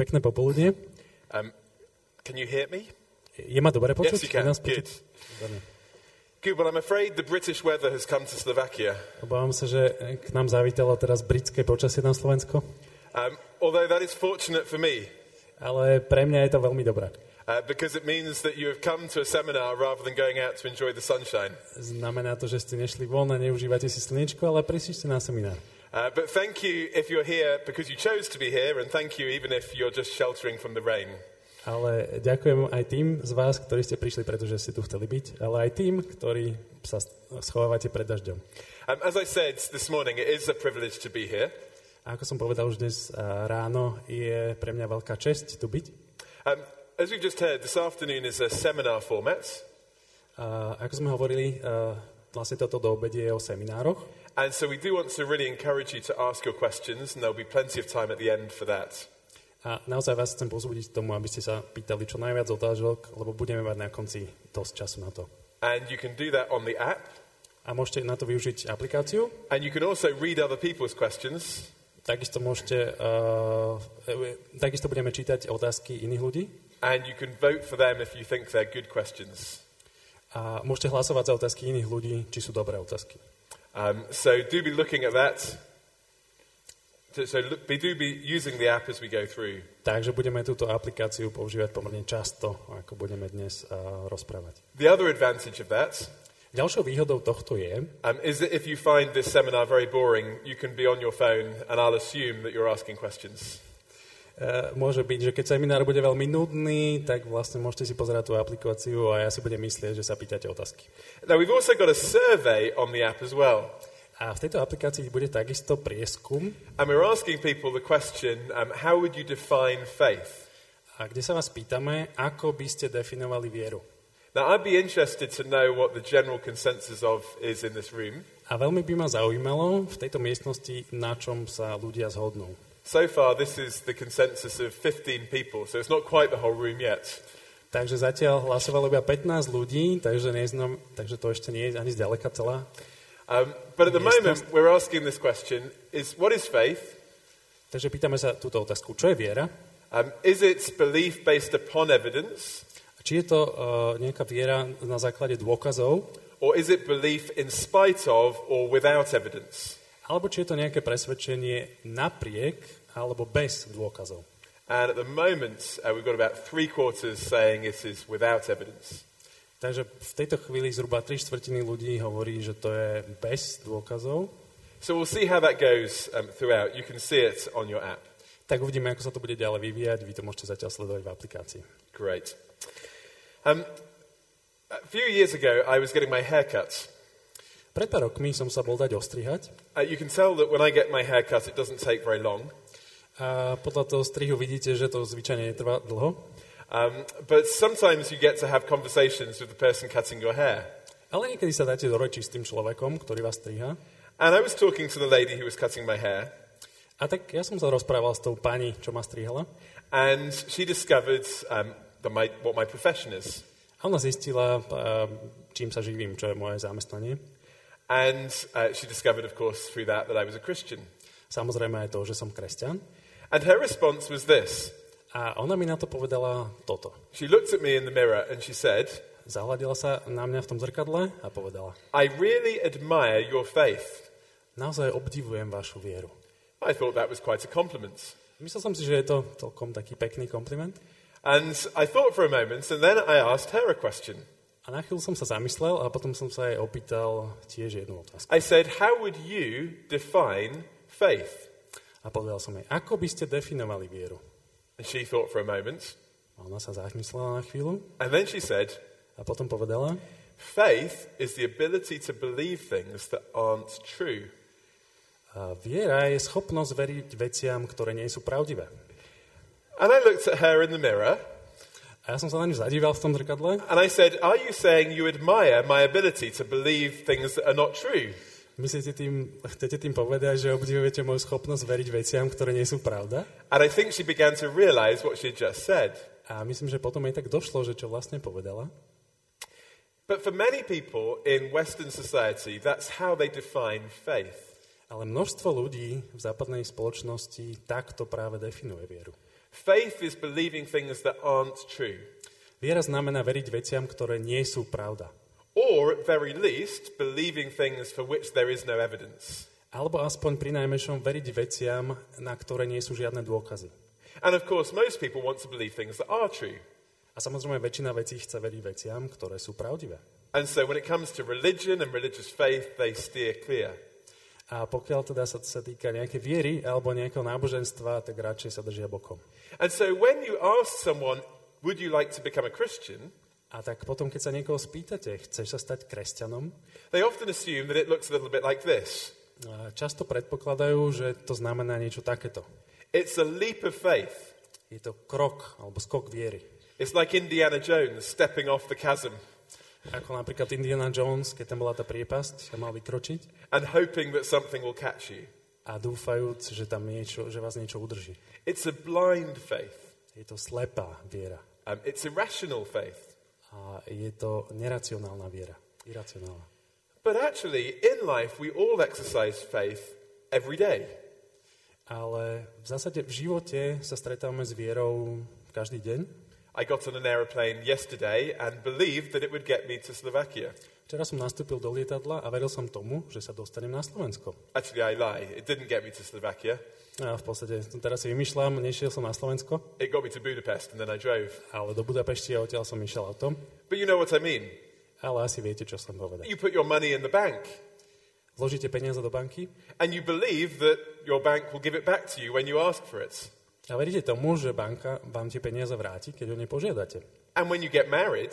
Pekné popoludne. Um, can you hear me? Je ma dobre počuť? Yes, you can. Good. Good. Well, I'm afraid the British weather has come to Slovakia. Obávam sa, že k nám zavítalo teraz britské počasie na Slovensko, Um, although that is fortunate for me, ale pre mňa je to veľmi dobré. uh, because it means that you have come to a seminar rather than going out to enjoy the sunshine. Znamená to, že ste nešli von a neužívate si slnečko, ale prišli ste na seminár. Uh, but thank you if you're here because you chose to be here, and thank you even if you're just sheltering from the rain. Ale ďakujem aj tým z vás, ktorí ste prišli, pretože ste tu chceli byť, ale aj tým, ktorí sa schovávate pred dažďom. Um, as I said this morning, it is a privilege to be here. A ako som povedal už dnes a, ráno, je pre mňa veľká česť tu byť. Um, as we've just heard, this afternoon is a seminar format. A ako sme hovorili, a, vlastne toto do obede je o seminároch. And so we do want to really encourage you to ask your questions, and there'll be plenty of time at the end for that. A naozaj vás chcem pozbudiť tomu, aby ste sa pýtali čo najviac otázok, lebo budeme mať na konci dosť času na to. And you can do that on the app, A môžete na to využiť aplikáciu. and you can also read other people's questions. Takisto môžete, uh, takisto budeme čítať otázky iných ľudí. And you can vote for them if you think they're good questions. A môžete hlasovať za otázky iných ľudí, či sú dobré otázky. Um, so do be looking at that. So, so look, be, do be using the app as we go through. Takže budeme túto aplikáciu používať pomerne často, ako budeme dnes uh, rozprávať. The other advantage of that Ďalšou výhodou tohto je, um, is that if you find this seminar very boring, you can be on your phone, and I'll assume that you're asking questions. Uh, môže byť, že keď seminár bude veľmi nudný, tak vlastne môžete si pozerať tú aplikáciu a ja si budem myslieť, že sa pýtate otázky. Now we've also got a survey on the app as well. A v tejto aplikácii bude takisto prieskum, And we're asking people the question um, how would you define faith? a kde sa vás pýtame, ako by ste definovali vieru. Now, I'd be interested to know what the general consensus of is in this room. A veľmi by ma zaujímalo v tejto miestnosti, na čom sa ľudia zhodnú. So far, this is the consensus of 15 people, so it's not quite the whole room yet. Takže zatiaľ hlasovalo iba 15 ľudí, takže, neznam, takže to ešte nie je ani zďaleka celá. Um, but at the moment, we're asking this question is what is faith? Takže pýtame sa túto otázku, čo je viera? Um, is it belief based upon evidence? Či je to uh, nejaká viera na základe dôkazov, Or is it belief in spite of or without evidence? alebo či je to nejaké presvedčenie napriek alebo bez dôkazov. And at the moment, uh, we've got about three quarters saying it is without evidence. Takže v tejto chvíli zhruba 3 štvrtiny ľudí hovorí, že to je bez dôkazov. So we'll see how that goes um, throughout. You can see it on your app. Tak uvidíme, ako sa to bude ďalej vyvíjať. Vy to môžete zatiaľ sledovať v aplikácii. Great. Um, a few years ago, I was getting my hair cut. Pred pár rokmi som sa bol dať ostrihať Uh, you can tell that when I get my hair cut, it doesn't take very long. A podľa toho strihu vidíte, že to zvyčajne netrvá dlho. Um, but sometimes you get to have conversations with the person cutting your hair. Ale niekedy sa dáte do reči s tým človekom, ktorý vás striha. And I was talking to the lady who was cutting my hair, A tak ja som sa rozprával s tou pani, čo ma strihala. and she discovered um, the, my, what my profession is. A ona zistila, a, čím sa živím, čo je moje zamestnanie. And uh, she discovered, of course, through that that I was a Christian. Samozrejme aj to, že som kresťan. And her response was this A ona mi na to povedala toto. She looked at me in the mirror and she said, Zahľadila sa na mňa v tom zrkadle a povedala, I really admire your faith. naozaj obdivujem vašu vieru. I thought that was quite a compliment. Myslel som si, že je to celkom taký pekný kompliment. And I thought for a moment, and then I asked her a question. A na chvíľu som sa zamyslel a potom som sa jej opýtal tiež jednu otázku. I said, How would you define faith? A povedal som jej, ako by ste definovali vieru? And she thought for a moment. A ona sa zamyslela na chvíľu And then she said, a potom povedala, Faith is the ability to believe things that aren't true. a viera je schopnosť veriť veciam, ktoré nie sú pravdivé. And I looked at her in the mirror A ja som sa na ňu zadíval v tom zrkadle. and I said, Are you saying you admire my ability to believe things that are not true? Myslíte tým, chcete tým povedať, že obdivujete moju schopnosť veriť veciam, ktoré nie sú pravda? And I think she began to realize what she just said. A myslím, že potom jej tak došlo, že čo vlastne povedala. But for many people in Western society, that's how they define faith. Ale množstvo ľudí v západnej spoločnosti takto práve definuje vieru. Faith is believing things that aren't true, Viera znamená veriť veciam, ktoré nie sú pravda. Or at very least, believing things for which there is no evidence. Alebo aspoň pri najmenšom veriť veciam, na ktoré nie sú žiadne dôkazy. And of course, most people want to believe things that are true. A samozrejme väčšina vecí chce veriť veciam, ktoré sú pravdivé. And so when it comes to religion and religious faith, they steer clear. A pokiaľ teda sa, sa týka nejakej viery alebo nejakého náboženstva, tak radšej sa držia bokom. And so when you ask someone, would you like to become a Christian? A tak potom, keď sa niekoho spýtate, chceš sa stať kresťanom, They often assume that it looks a little bit like this. a často predpokladajú, že to znamená niečo takéto. It's a leap of faith. Je to krok alebo skok viery. It's like Indiana Jones stepping off the chasm Ako napríklad Indiana Jones, keď tam bola tá priepasť a mal vykročiť and hoping that something will catch you. a dúfajúc, že, tam niečo, že vás niečo udrží. It's a blind faith. Je to slepá viera. Um, it's irrational faith. A je to neracionálna viera. Iracionálna. But actually, in life, we all exercise faith every day. Ale v zásade v živote sa stretávame s vierou každý deň. I got on an aeroplane yesterday and believed that it would get me to Slovakia. Včera som nastúpil do lietadla a veril som tomu, že sa dostanem na Slovensko. Actually, I lie. It didn't get me to Slovakia. A v podstate teraz si vymýšľam, nešiel som na Slovensko, It got me to Budapest and then I drove. ale do Budapešti a odtiaľ som išiel autom. But you know what I mean. Ale asi viete, čo som povedal. You put your money in the bank Vložíte peniaze do banky and you believe that your bank will give it back to you when you ask for it. a veríte tomu, že banka vám tie peniaze vráti, keď o ne požiadate. And when you get married,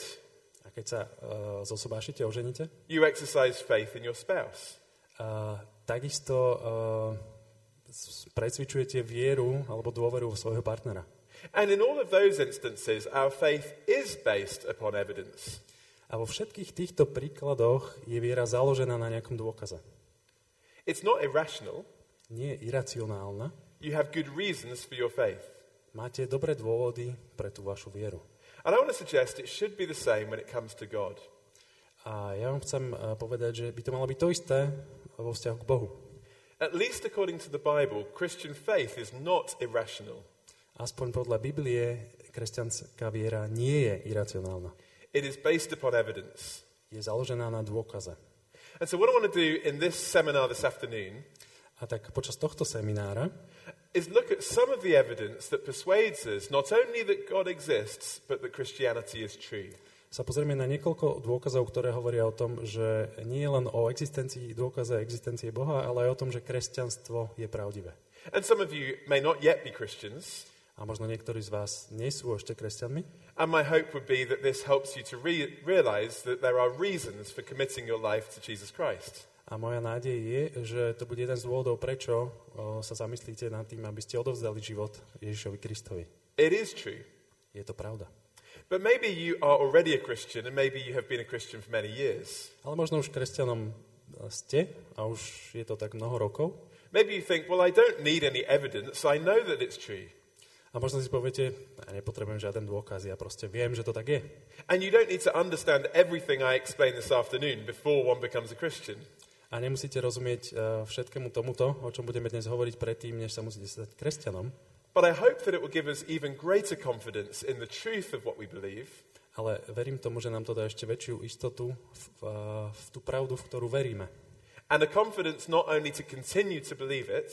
A keď sa uh, zosobášite, oženíte, you exercise faith in your spouse. a takisto uh, precvičujete vieru alebo dôveru vo svojho partnera. And in all of those instances, our faith is based upon evidence. A vo všetkých týchto príkladoch je viera založená na nejakom dôkaze. It's not irrational. Nie je iracionálna. You have good reasons for your faith. Máte dobré dôvody pre tú vašu vieru. And I want to suggest it should be the same when it comes to God. A ja vám chcem eh, povedať, že by to malo byť to isté vo vzťahu k Bohu. At least according to the Bible, Christian faith is not irrational. Aspoň podľa Biblie kresťanská viera nie je iracionálna. It is based upon evidence. Je založená na dôkaze. And so what I want to do in this seminar this afternoon A tak počas tohto seminára is look at some of the evidence that persuades us not only that God exists, but that Christianity is true. Sa pozrieme na niekoľko dôkazov, ktoré hovoria o tom, že nie len o existencii dôkaze existencie Boha, ale aj o tom, že kresťanstvo je pravdivé. And some of you may not yet be Christians, A možno niektorí z vás nie sú ešte kresťanmi. and my hope would be that this helps you to re- realize that there are reasons for committing your life to Jesus Christ. A moja nádej je, že to bude jeden z dôvodov, prečo o, sa zamyslíte nad tým, aby ste odovzdali život Ježišovi Kristovi. It is true. Je to pravda. But maybe you are already a Christian, and maybe you have been a Christian for many years. Ale možno už kresťanom ste a už je to tak mnoho rokov. Maybe you think, well, I don't need any evidence, I know that it's true. A možno si poviete, ja nepotrebujem žiaden dôkaz, ja proste viem, že to tak je. And you don't need to understand everything I explained this afternoon before one becomes a Christian. A nemusíte rozumieť uh, všetkému tomuto, o čom budeme dnes hovoriť predtým, než sa musíte stať kresťanom. But I hope that it will give us even greater confidence in the truth of what we believe, Ale verím tomu, že nám to dá ešte väčšiu istotu v, v, v tú pravdu, v ktorú veríme. and a confidence not only to continue to believe it,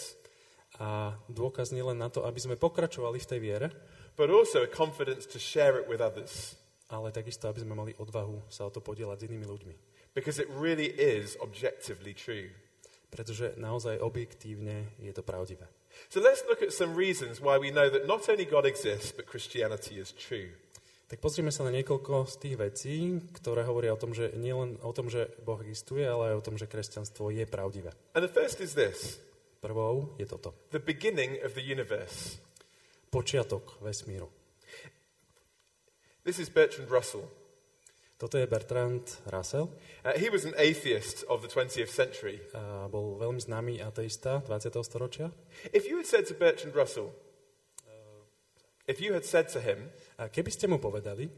A dôkaz nie len na to, aby sme pokračovali v tej viere, but also a confidence to share it with others. ale takisto, aby sme mali odvahu sa o to podielať s inými ľuďmi. Because it really is objectively true. Pretože naozaj objektívne je to pravdivé. So let's look at some reasons why we know that not only God exists, but Christianity is true. Tak pozrime sa na niekoľko z tých vecí, ktoré hovoria o tom, že nie len o tom, že Boh existuje, ale aj o tom, že kresťanstvo je pravdivé. And the first is this Prvou je toto. the beginning of the universe. Počiatok vesmíru. This is Bertrand Russell. Toto je Bertrand Russell. Uh, he was an atheist of the 20th century. A bol veľmi známy ateista 20. storočia. If you had said to Bertrand Russell, if you had said to him, A keby ste mu povedali,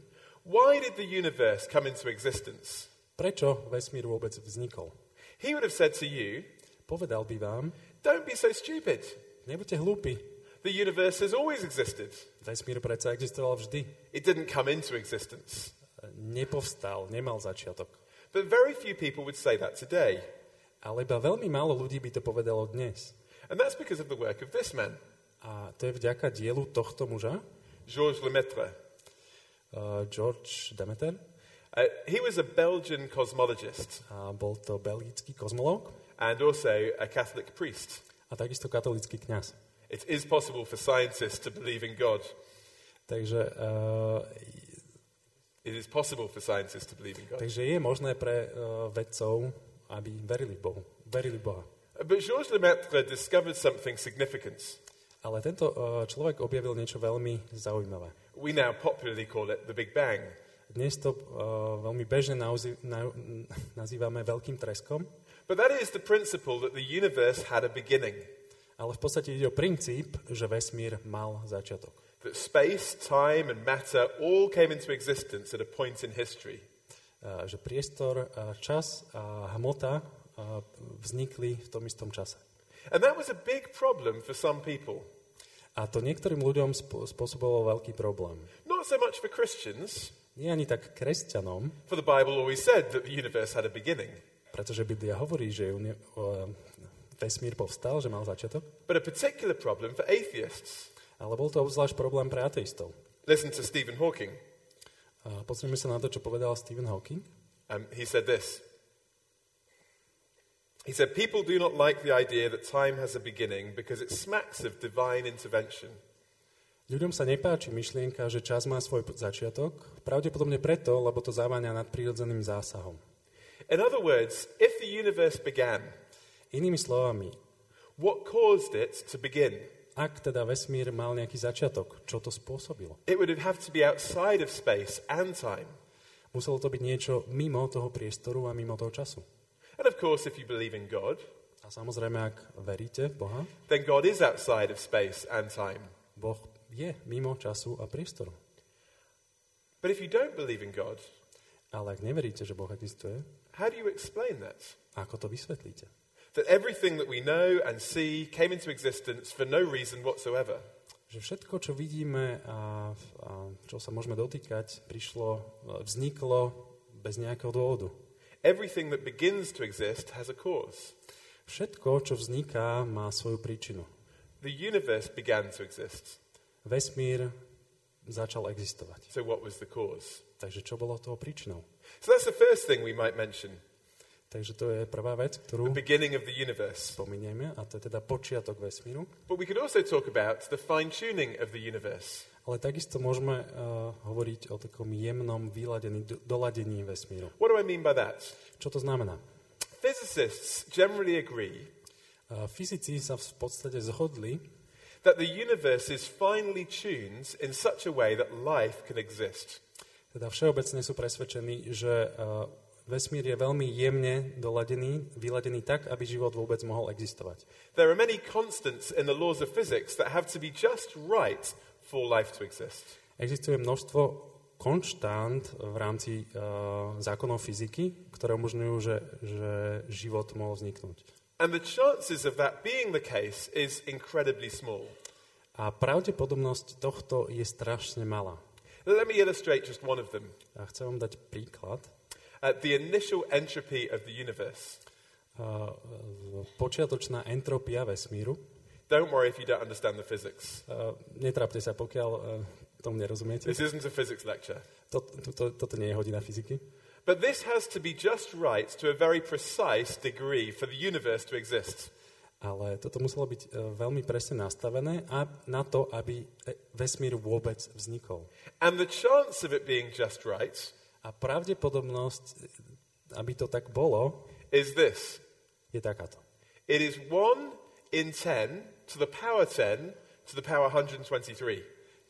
why did the universe come into existence? prečo vesmír vôbec vznikol, He would have said to you, povedal by vám, don't be so stupid. nebuďte hlúpi, The The universe has always existed. Vesmír predsa existoval vždy. It didn't come into existence. Nepovstal, nemal začiatok. But very few people would say that today. Ale iba veľmi málo ľudí by to povedalo dnes. And that's because of the work of this man, A to je vďaka dielu tohto muža, Georges Lemaitre. uh, George Demeter. Uh, he was a Belgian cosmologist A bol to belgický kozmológ and also a Catholic priest. a takisto katolický kňaz. It is possible for scientists to believe in God. Takže, uh, It is possible for scientists to believe in God. takže je možné pre uh, vedcov, aby verili v Bohu. Verili Boha. But Georges Lemaitre discovered something significant. Ale tento uh, človek objavil niečo veľmi zaujímavé. We now popularly call it the Big Bang. Dnes to uh, veľmi bežne nauzi- na- nazývame veľkým treskom, But that is the principle that the universe had a beginning. ale v podstate ide o princíp, že vesmír mal začiatok. That space, time, and matter all came into existence at a point in history. Uh, že priestor, uh, čas a hmota uh, vznikli v tom istom čase. And that was a big problem for some people. A to niektorým ľuďom veľký problém. Not so much for Christians, Nie ani tak kresťanom, for the Bible always said that the universe had a beginning, pretože Biblia hovorí, že vesmír povstal, že mal začiatok, but a particular problem for atheists. Ale bol to obzvlášť problém pre ateistov. Listen to Stephen Hawking. A pozrieme sa na to, čo povedal Stephen Hawking. Um, he said this. He said, People do not like the idea that time has a beginning because it smacks of divine intervention. Ľuďom sa nepáči myšlienka, že čas má svoj začiatok, pravdepodobne preto, lebo to zaváňa nadprirodzeným zásahom. In other words, if the universe began, Inými slovami, what caused it to begin? Ak teda vesmír mal nejaký začiatok, čo to spôsobilo? It would have to be outside of space and time. Muselo to byť niečo mimo toho priestoru a mimo toho času. And of course, if you believe in God, A samozrejme, ak veríte v Boha, then God is outside of space and time. Boh je mimo času a priestoru. But if you don't believe in God, Ale ak neveríte, že Boh existuje, how do you explain that? ako to vysvetlíte? That everything that we know and see came into existence for no reason whatsoever. Že všetko, čo vidíme a, a čo sa môžeme dotýkať, prišlo, vzniklo bez nejakého dôvodu. Everything that begins to exist has a cause. Všetko, čo vzniká, má svoju príčinu. The universe began to exist. Vesmír začal existovať. So, what was the cause? Takže čo bolo toho príčinou? So, that's the first thing we might mention Takže to je prvá vec, the ktorú beginning of the universe. spomenieme, a to je teda počiatok vesmíru. But we could also talk about the fine tuning of the universe. Ale takisto môžeme uh, hovoriť o takom jemnom vyladení, do- doladení vesmíru. What do I mean by that? Čo to znamená? Physicists generally agree Uh, fyzici sa v podstate zhodli, that the universe is finely tuned in such a way that life can exist. teda všeobecne sú presvedčení, že uh, vesmír je veľmi jemne doladený, vyladený tak, aby život vôbec mohol existovať. There are many constants in the laws of physics that have to be just right for life to exist. Existuje množstvo konštant v rámci uh, zákonov fyziky, ktoré umožňujú, že, že život mohol vzniknúť. And the chances of that being the case is incredibly small. A pravdepodobnosť tohto je strašne malá. Let me illustrate just one of them. A chcem vám dať príklad. Uh, the initial entropy of the universe. Uh, počiatočná entropia vesmíru. Don't worry if you don't understand the physics. Uh, netrápte sa, pokiaľ uh, tomu nerozumiete. This isn't a physics lecture. To, to, to, toto nie je hodina fyziky. But this has to be just right to a very precise degree for the universe to exist. Ale toto muselo byť uh, veľmi presne nastavené a na to, aby e, vesmír vôbec vznikol. And the chance of it being just right A pravdepodobnosť, aby to tak bolo, is this je takáto. it is 1 in 10 to the power 10 to the power 123.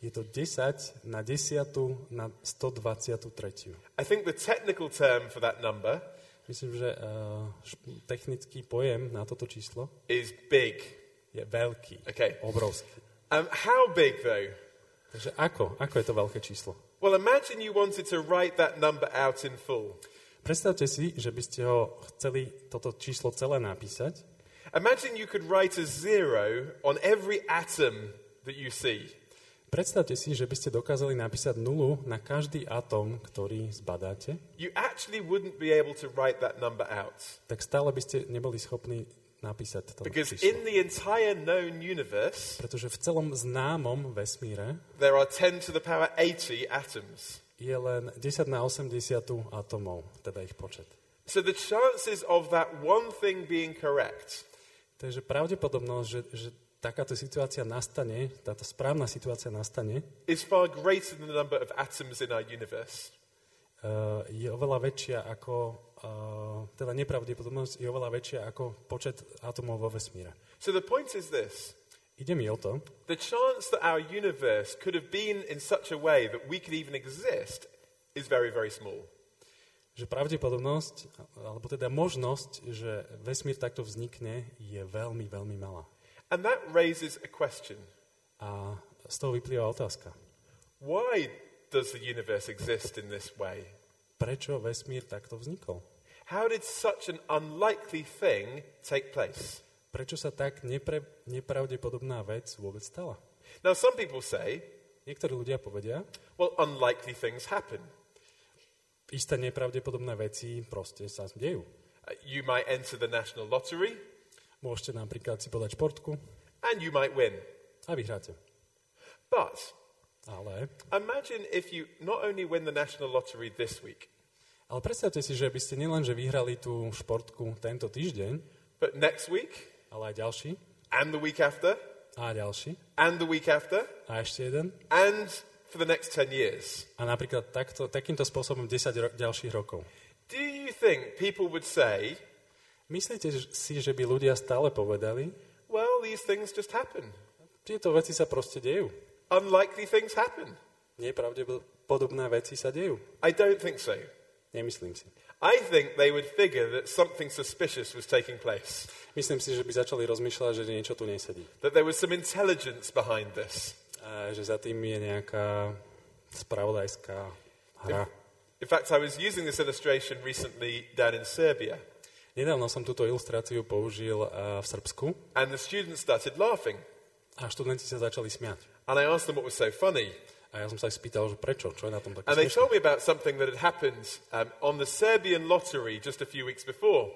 Je to 10 na 10 na 123. I think the technical term for that number Myslím, že uh, technický pojem na toto číslo is big. je veľký, Okay. obrovský. Um, how big, though? Takže ako? Ako je to veľké číslo? Well, imagine you wanted to write that number out in full. Predstavte si, že by ste ho chceli toto číslo celé napísať Imagine you could write a zero on every atom that you see. Predstavte si, že by ste dokázali napísať nulu na každý atóm, ktorý zbadáte, You actually wouldn't be able to write that number out. tak stále by ste neboli schopní napísať to Because in the entire known universe, Pretože v celom známom vesmíre there are 10 to the power 80 atoms. je len 10 na 80 atomov, teda ich počet. So the chances of that one thing being correct Takže pravdepodobnosť, že, že takáto situácia nastane, táto správna situácia nastane, is far greater than the number of atoms in our universe. uh, je oveľa väčšia ako, teda nepravdepodobnosť je oveľa väčšia ako počet atomov vo vesmíre. So the point is this Ide mi o to, the chance that our universe could have been in such a way that we could even exist is very, very small. že pravdepodobnosť, alebo teda možnosť, že vesmír takto vznikne, je veľmi, veľmi malá. And that raises a question A z toho vyplýva otázka. why does the universe exist in this way? Prečo vesmír takto vznikol? How did such an unlikely thing take place? Prečo sa tak nepre, nepravdepodobná vec vôbec stala? Now, some people say, Niektorí ľudia povedia, well, unlikely things happen. isté nepravdepodobné veci proste sa dejú. Uh, you might enter the national lottery Môžete napríklad si podať športku and you might win. a vyhráte. But Ale, imagine if you not only win the national lottery this week, ale predstavte si, že by ste nielen, že vyhrali tú športku tento týždeň, but next week ale aj ďalší, and the week after a ďalší, and the week after a ešte jeden. and for the next 10 years. A napríklad takto, takýmto spôsobom 10 ro- ďalších rokov. Do you think people would say, Myslíte si, že by ľudia stále povedali, well, these things just happen? tieto veci sa proste dejú. Unlikely things happen. Nepravdepodobné veci sa dejú. I don't think so. Nemyslím si. I think they would figure that something suspicious was taking place, Myslím si, že by začali rozmýšľať, že niečo tu nesedí. that there was some intelligence behind this. A že za tým je nejaká spravodajská hra. In fact, I was using this illustration recently down in Serbia, Nedávno som túto ilustráciu použil a, v Srbsku and the students started laughing. a študenti sa začali smiať. And I asked them what was so funny. And they told me about something that had happened um, on the Serbian lottery just a few weeks before.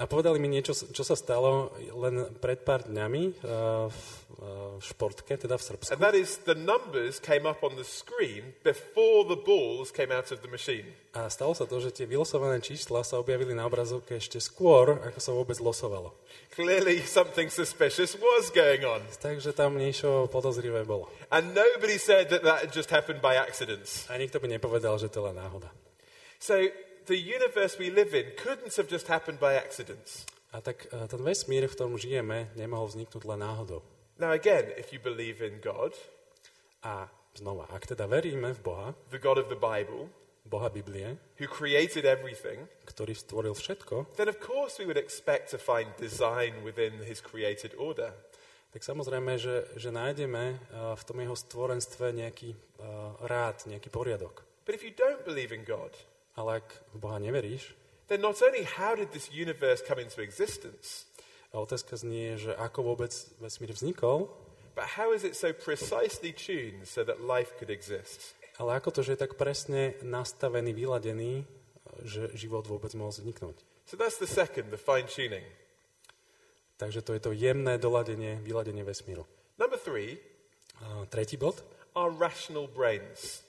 A povedali mi niečo, čo sa stalo len pred pár dňami uh, v uh, športke, teda v Srbsku. And that is the numbers came up on the screen before the balls came out of the machine. A stalo sa to, že tie vylosované čísla sa objavili na obrazovke ešte skôr, ako sa vôbec losovalo. Clearly, something suspicious was going on. Takže tam niečo podozrivé bolo. And nobody said that that just happened by accident. A nikto by nepovedal, že to len náhoda. So the universe we live in couldn't have just happened by accident. A tak uh, ten vesmír, v ktorom žijeme, nemohol vzniknúť len náhodou. Now, again, if you believe in God, A znova, ak teda veríme v Boha, the God of the Bible, Boha Biblie, who created everything, ktorý stvoril všetko, then of course we would expect to find design within his created order. tak samozrejme, že, že nájdeme uh, v tom jeho stvorenstve nejaký uh, rád, nejaký poriadok. But if you don't believe in God, Ale ak v Boha neveríš, then not only how did this universe come into existence, a otázka znie, že ako vôbec vesmír vznikol, but how is it so precisely tuned so that life could exist? ale ako to, že je tak presne nastavený, vyladený, že život vôbec mohol vzniknúť. So that's the second, the fine tuning. Takže to je to jemné doladenie, vyladenie vesmíru. Number three, A tretí bod, our rational brains.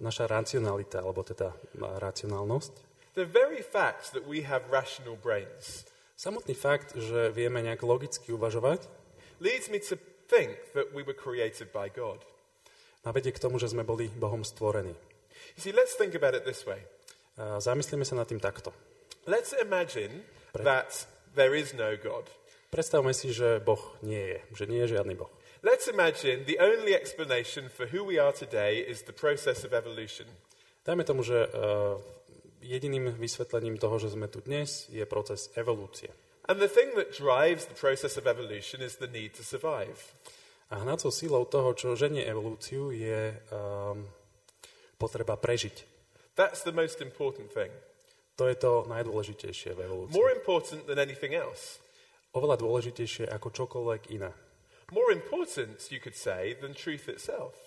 Naša racionalita, alebo teda racionálnosť. The very fact that we have rational brains Samotný fakt, že vieme nejak logicky uvažovať, leads me to think that we were created by God. ma vedie k tomu, že sme boli Bohom stvorení. You see, let's think about it this way. Zamyslíme sa nad tým takto. Let's imagine Pre- that there is no God. Predstavme si, že Boh nie je, že nie je žiadny Boh. Let's imagine the only explanation for who we are today is the process of evolution. Dajme tomu, že uh, jediným vysvetlením toho, že sme tu dnes, je proces evolúcie. And the thing that drives the process of evolution is the need to survive. A hnacou sílou toho, čo ženie evolúciu, je um, potreba prežiť. That's the most important thing. To je to najdôležitejšie v evolúcii. More important than anything else. Oveľa dôležitejšie ako čokoľvek iné. More important, you could say, than truth itself.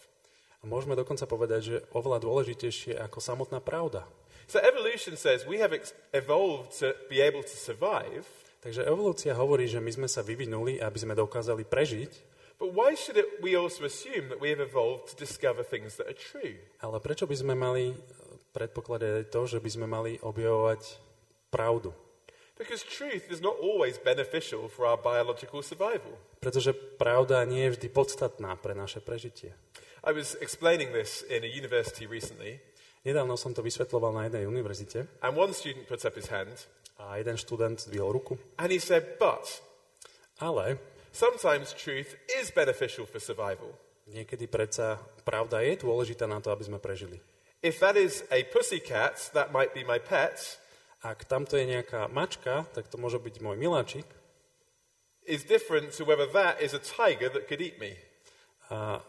A môžeme dokonca povedať, že oveľa dôležitejšie ako samotná pravda. So evolution says we have evolved to be able to survive, Takže evolúcia hovorí, že my sme sa vyvinuli, aby sme dokázali prežiť, but why should it, we also assume that we have evolved to discover things that are true? ale prečo by sme mali predpokladať to, že by sme mali objavovať pravdu? Because truth is not always beneficial for our biological survival. Pretože pravda nie je vždy podstatná pre naše prežitie. I was explaining this in a university recently, Nedávno som to vysvetloval na jednej univerzite and one student puts up his hand a jeden študent zdvihol ruku. and he said, But Ale sometimes truth is beneficial for survival. niekedy predsa pravda je dôležitá na to, aby sme prežili. If that is a pussycat, that might be my pet, Ak tamto je nejaká mačka, tak to môže byť môj miláčik. is different to whether that is a tiger that could eat me. A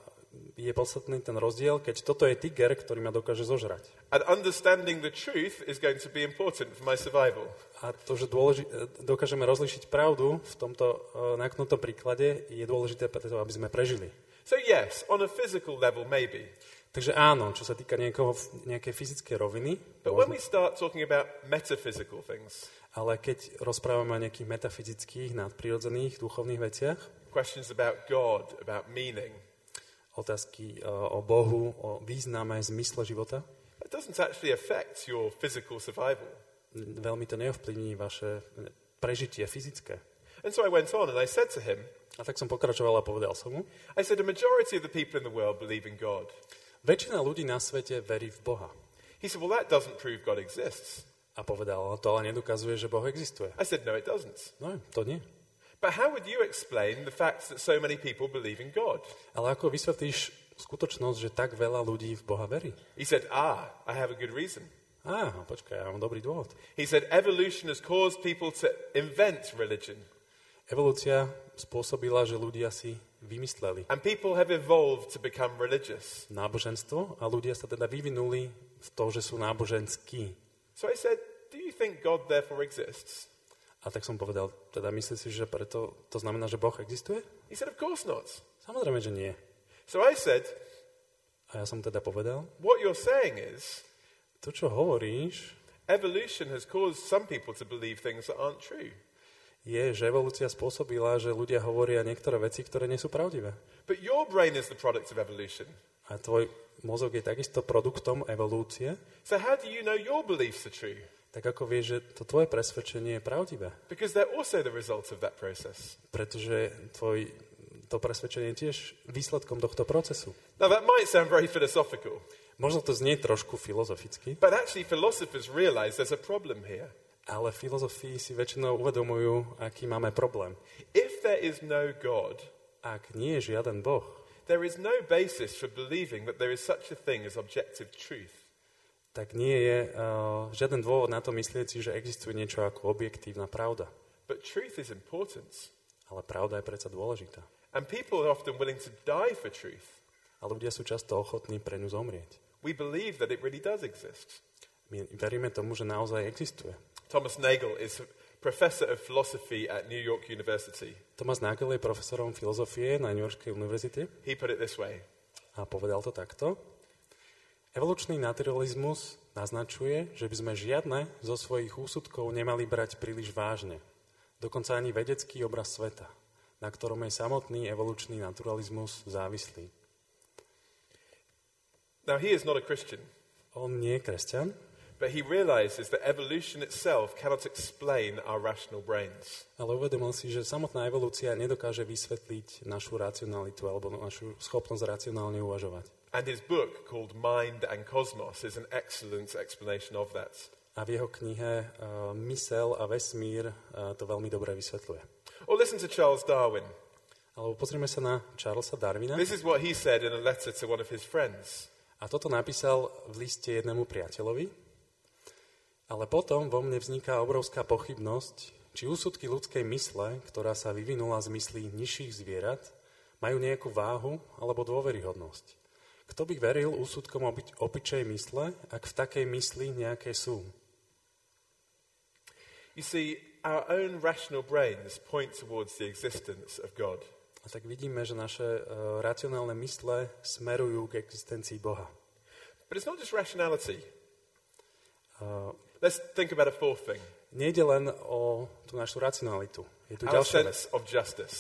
je podstatný ten rozdiel, keď toto je tiger, ktorý ma dokáže zožrať. And understanding the truth is going to be important for my survival. A to, že dôleži- dokážeme rozlišiť pravdu v tomto uh, naknutom príklade, je dôležité preto, aby sme prežili. So, yes, on a physical level, maybe. Takže áno, čo sa týka niekoho, nejakej fyzickej roviny, But when we start talking about metaphysical things, ale keď rozprávame o nejakých metafyzických, nadprirodzených, duchovných veciach, questions about God, about meaning, otázky uh, o Bohu, o význame, zmysle života, that doesn't actually affect your physical survival. veľmi to neovplyvní vaše prežitie fyzické. And so I went on and I said to him, A tak som pokračoval a povedal som mu, I said, a majority of the people in the world believe in God. Väčšina ľudí na svete verí v Boha. He said, well, that doesn't prove God exists. A povedal, "No to ale nedokazuje, že Boh existuje. I said, no, it doesn't. No, to nie. But how would you explain the fact that so many people believe in God? Ale ako vysvetlíš skutočnosť, že tak veľa ľudí v Boha verí? He said, ah, I have a good reason. Á, počkaj, ja mám dobrý dôvod. He said, evolution has caused people to invent religion. Evolúcia spôsobila, že ľudia si vymysleli And people have evolved to become religious. náboženstvo a ľudia sa teda vyvinuli v to, že sú náboženskí. So I said, do you think God therefore exists? A tak som povedal, teda myslíš si, že preto to znamená, že Boh existuje? He said, of course not. Samozrejme, že nie. So I said, A ja som teda povedal, what you're saying is, to, čo hovoríš, evolution has caused some people to believe things that aren't true. Je, že evolúcia spôsobila, že ľudia hovoria niektoré veci, ktoré nie sú pravdivé. But your brain is the product of evolution. A tvoj mozog je takisto produktom evolúcie, So how do you know your beliefs are true? tak ako vieš, že to tvoje presvedčenie je pravdivé. Because they're also the result of that process. Pretože tvoj, to presvedčenie je tiež výsledkom tohto procesu. Now that might sound very philosophical, Možno to znie trošku filozoficky, but actually philosophers realize there's a problem here. Ale filozofii si väčšinou uvedomujú, aký máme problém. If there is no God, Ak nie je žiaden Boh, there is no basis for believing that there is such a thing as objective truth. tak nie je uh, žiaden dôvod na to myslieť si, že existuje niečo ako objektívna pravda. But truth is important. Ale pravda je predsa dôležitá. And people are often willing to die for truth. A ľudia sú často ochotní pre ňu zomrieť. We believe that it really does exist. My veríme tomu, že naozaj existuje. Thomas Nagel is professor of philosophy at New York University. Thomas Nagel je profesorom filozofie na New Yorkskej univerzite He put it this way a povedal to takto. Evolučný naturalizmus naznačuje, že by sme žiadne zo svojich úsudkov nemali brať príliš vážne. Dokonca ani vedecký obraz sveta, na ktorom je samotný evolučný naturalizmus závislý. Now, he is not a Christian, On nie je kresťan, but he realizes that evolution itself cannot explain our rational brains. ale uvedomil si, že samotná evolúcia nedokáže vysvetliť našu racionalitu alebo našu schopnosť racionálne uvažovať. And his book, called Mind and Cosmos, is an excellent explanation of that. A v jeho knihe uh, Mysel a vesmír uh, to veľmi dobre vysvetľuje. Or listen to Charles Darwin. Alebo pozrieme sa na Charlesa Darwina. This is what he said in a letter to one of his friends. A toto napísal v liste jednému priateľovi. Ale potom vo mne vzniká obrovská pochybnosť, či úsudky ľudskej mysle, ktorá sa vyvinula z myslí nižších zvierat, majú nejakú váhu alebo dôveryhodnosť. Kto by veril úsudkom obi- opičej mysle, ak v takej mysli nejaké sú? You see, our own rational brains point towards the existence of God. A tak vidíme, že naše uh, racionálne mysle smerujú k existencii Boha. But it's not just rationality. Uh, Let's think about a fourth thing nejde len o tú našu racionalitu. Je tu our ďalšia vec. sense of justice.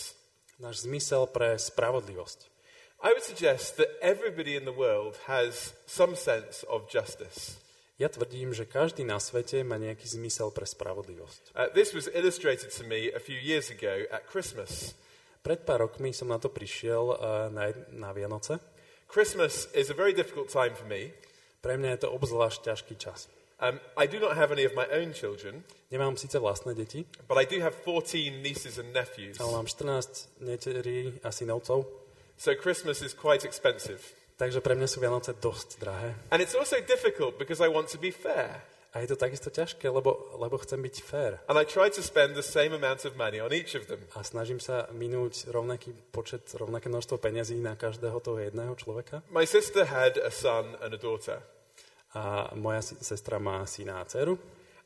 Náš zmysel pre spravodlivosť. I would suggest that everybody in the world has some sense of justice. Ja tvrdím, že každý na svete má nejaký zmysel pre spravodlivosť. Uh, this was illustrated to me a few years ago at Christmas. Pred pár rokmi som na to prišiel uh, na, na Vianoce. Christmas is a very difficult time for me. Pre mňa je to obzvlášť ťažký čas. Um, I do not have any of my own children, Nemám síce vlastné deti, but I do have 14 nieces and nephews. ale mám 14 neterí a synovcov, So Christmas is quite expensive. takže pre mňa sú Vianoce dosť drahé. And it's also difficult because I want to be fair. A je to takisto ťažké, lebo, lebo chcem byť fair. And I try to spend the same amount of money on each of them. A snažím sa minúť rovnaký počet, rovnaké množstvo peňazí na každého toho jedného človeka. My sister had a son and a daughter. A moja sestra má syna a dceru.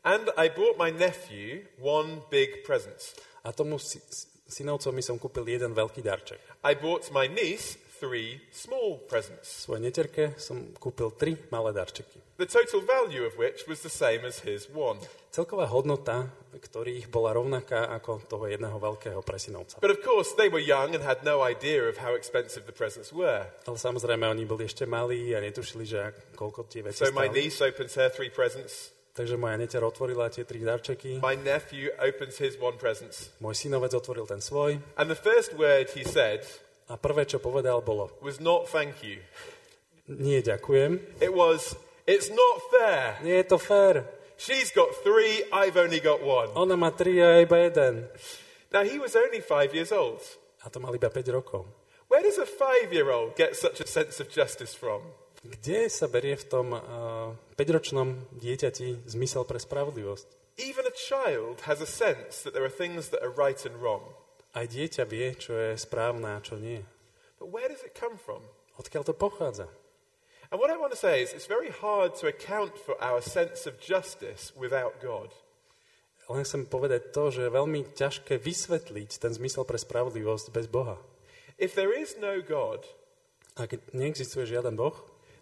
And I bought my nephew one big present. A tomu synovcovi som kúpil jeden veľký darček. I bought my niece three small presents, Svojej neterke som kúpil tri malé darčeky. the total value of which was the same as his one. Celková hodnota, ktorých bola rovnaká ako toho jedného veľkého pre synovca. But of course, they were young and had no idea of how expensive the presents were. Ale samozrejme, oni boli ešte malí a netušili, že koľko tie veci So my niece opens her three presents. Takže moja neter otvorila tie tri darčeky, My nephew opens his one present. môj synovec otvoril ten svoj And the first word he said a prvé, čo povedal, bolo was not thank you. nie, ďakujem. It was, it's not fair. Nie je to fér. She's got three, I've only got one. Ona má tri ja iba jeden. Now, he was only five years old. A to mal iba 5 rokov. Where does a five year old get such a sense of justice from? Kde sa berie v tom uh, 5-ročnom dieťati zmysel pre spravodlivosť? Even a child has a sense that there are things that are right and wrong. Aj dieťa vie, čo je správne a čo nie. But where does it come from? Odkiaľ to pochádza? And what I want to say is, it's very hard to account for our sense of justice without God. Len chcem povedať to, že je veľmi ťažké vysvetliť ten zmysel pre spravodlivosť bez Boha. If there is no God, Ak neexistuje žiaden Boh,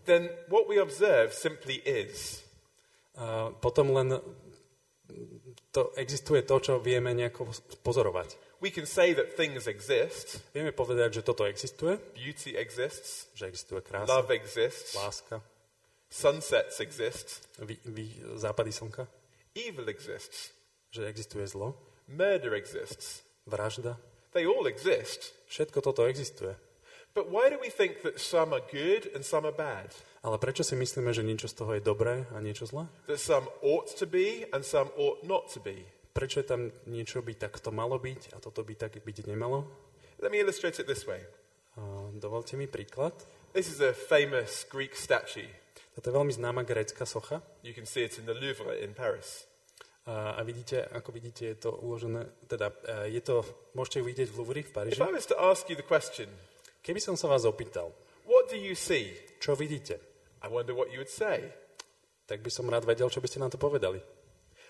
then what we observe simply is. a potom len to existuje to, čo vieme nejako pozorovať. We can say that things exist, Vieme povedať, že toto existuje, beauty exists, že existuje krása, love exists, láska, sunsets exist, vy, vy, západy slnka, evil exists, že existuje zlo, murder exists. vražda. They all exist. Všetko toto existuje. But why do we think that some are good and some are bad? Ale prečo si myslíme, že niečo z toho je dobré a niečo zlé? That some ought to be and some ought not to be? Prečo je tam niečo by takto malo byť a toto by tak byť nemalo? Let me illustrate it this way. A dovolte mi príklad. This is a famous Greek statue. Toto je veľmi známa grécka socha. You can see it in the Louvre in Paris. A, a vidíte, ako vidíte, je to uložené, teda je to, môžete ju vidieť v Louvre v If Paríži. I was to ask you the question, Keby som sa vás opýtal, what do you see? čo vidíte, I wonder what you would say. tak by som rád vedel, čo by ste na to povedali.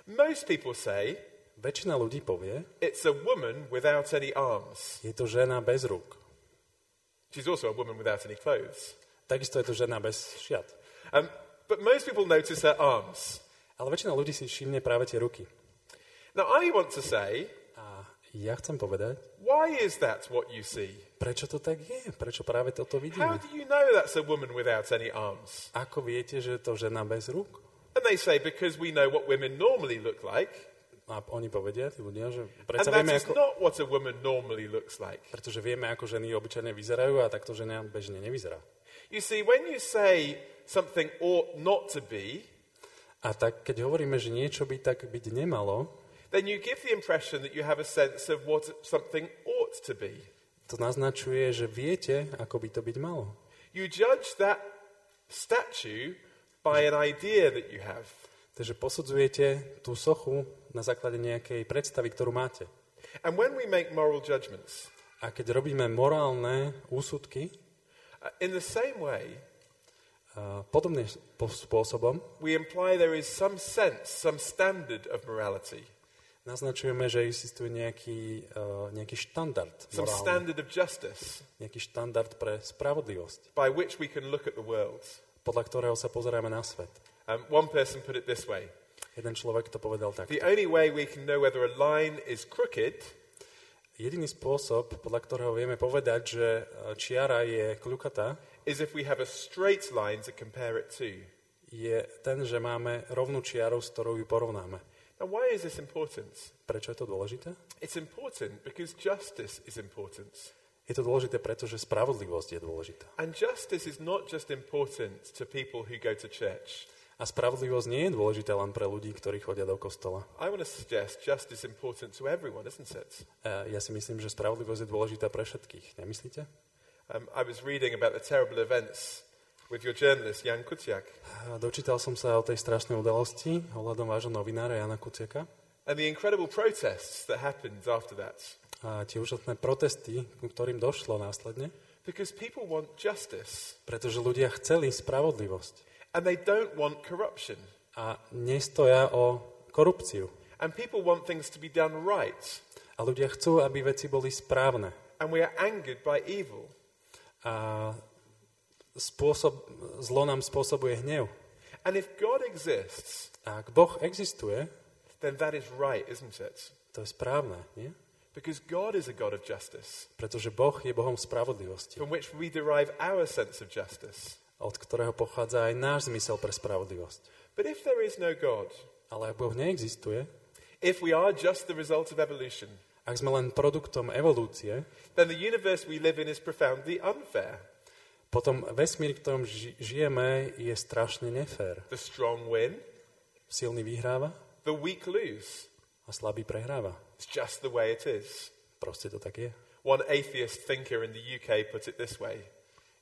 Most people say Väčšina ľudí povie, it's a woman without any arms. je to žena bez rúk. She's also a woman without any clothes. Takisto je to žena bez šiat. Um, but most people notice her arms. Ale väčšina ľudí si všimne práve tie ruky. Now, I want to say, A ja chcem povedať, why is that what you see? prečo to tak je? Prečo práve toto How vidíme? do you know that's a woman without any arms? Ako viete, že je to žena bez rúk? And they say, because we know what women normally look like. A oni povedia, tí ľudia, že predsa vieme, ako, not what a woman normally looks like. pretože vieme, ako ženy obyčajne vyzerajú a takto žena bežne nevyzerá. You see, when you say something ought not to be, A tak, keď hovoríme, že niečo by tak byť nemalo, then you give the impression that you have a sense of what something ought to be. to naznačuje, že viete, ako by to byť malo. You judge that statue by an idea that you have. Takže posudzujete tú sochu na základe nejakej predstavy, ktorú máte. And when we make moral judgments, A keď robíme morálne úsudky, uh, in the same way, podobným sp- spôsobom, we imply there is some sense, some standard of morality. Naznačujeme, že existuje nejaký, uh, nejaký štandard some morálny, standard of justice nejaký štandard pre spravodlivosť, by which we can look at the world. podľa ktorého sa pozeráme na svet. Um, one person put it this way Jeden človek to povedal tak. The only way we can know whether a line is crooked Jediný spôsob, podľa ktorého vieme povedať, že uh, čiara je kľukatá, is if we have a straight line to compare it to. je ten, že máme rovnú čiaru, s ktorou ju porovnáme. Now, why is this important? Prečo je to dôležité? It's important because justice is important. Je to dôležité, pretože spravodlivosť je dôležitá. And justice is not just important to people who go to church. A spravodlivosť nie je dôležitá len pre ľudí, ktorí chodia do kostola. I want to suggest justice important to everyone, isn't it? A ja si myslím, že spravodlivosť je dôležitá pre všetkých. Nemyslíte? Um, I was reading about the terrible events with your journalist, Jan Kuciak, A Dočítal som sa o tej strašnej udalosti ohľadom vášho novinára Jana Kuciaka and the incredible protests that happened after that. a tie úžasné protesty, ku ktorým došlo následne, Because people want justice pretože ľudia chceli spravodlivosť and they don't want corruption. a nestoja o korupciu. And people want things to be done right. A ľudia chcú, aby veci boli správne. And we are angered by evil. A spôsob, zlo nám spôsobuje hnev. And if God exists, A ak Boh existuje, then that is right, isn't it? to je správne, nie? Because God is a God of justice, Pretože Boh je Bohom spravodlivosti, from which we derive our sense of justice. Od ktorého pochádza aj náš zmysel pre spravodlivosť. But if there is no God, Ale ak Boh neexistuje, if we are just the result of evolution, ak sme len produktom evolúcie, then the universe we live in is profoundly unfair. potom vesmír, v ktorom ži- žijeme, je strašne nefér. The strong win, Silný vyhráva the weak lose. a slabý prehráva. It's just the way it is. Proste to tak je. One atheist thinker in the UK put it this way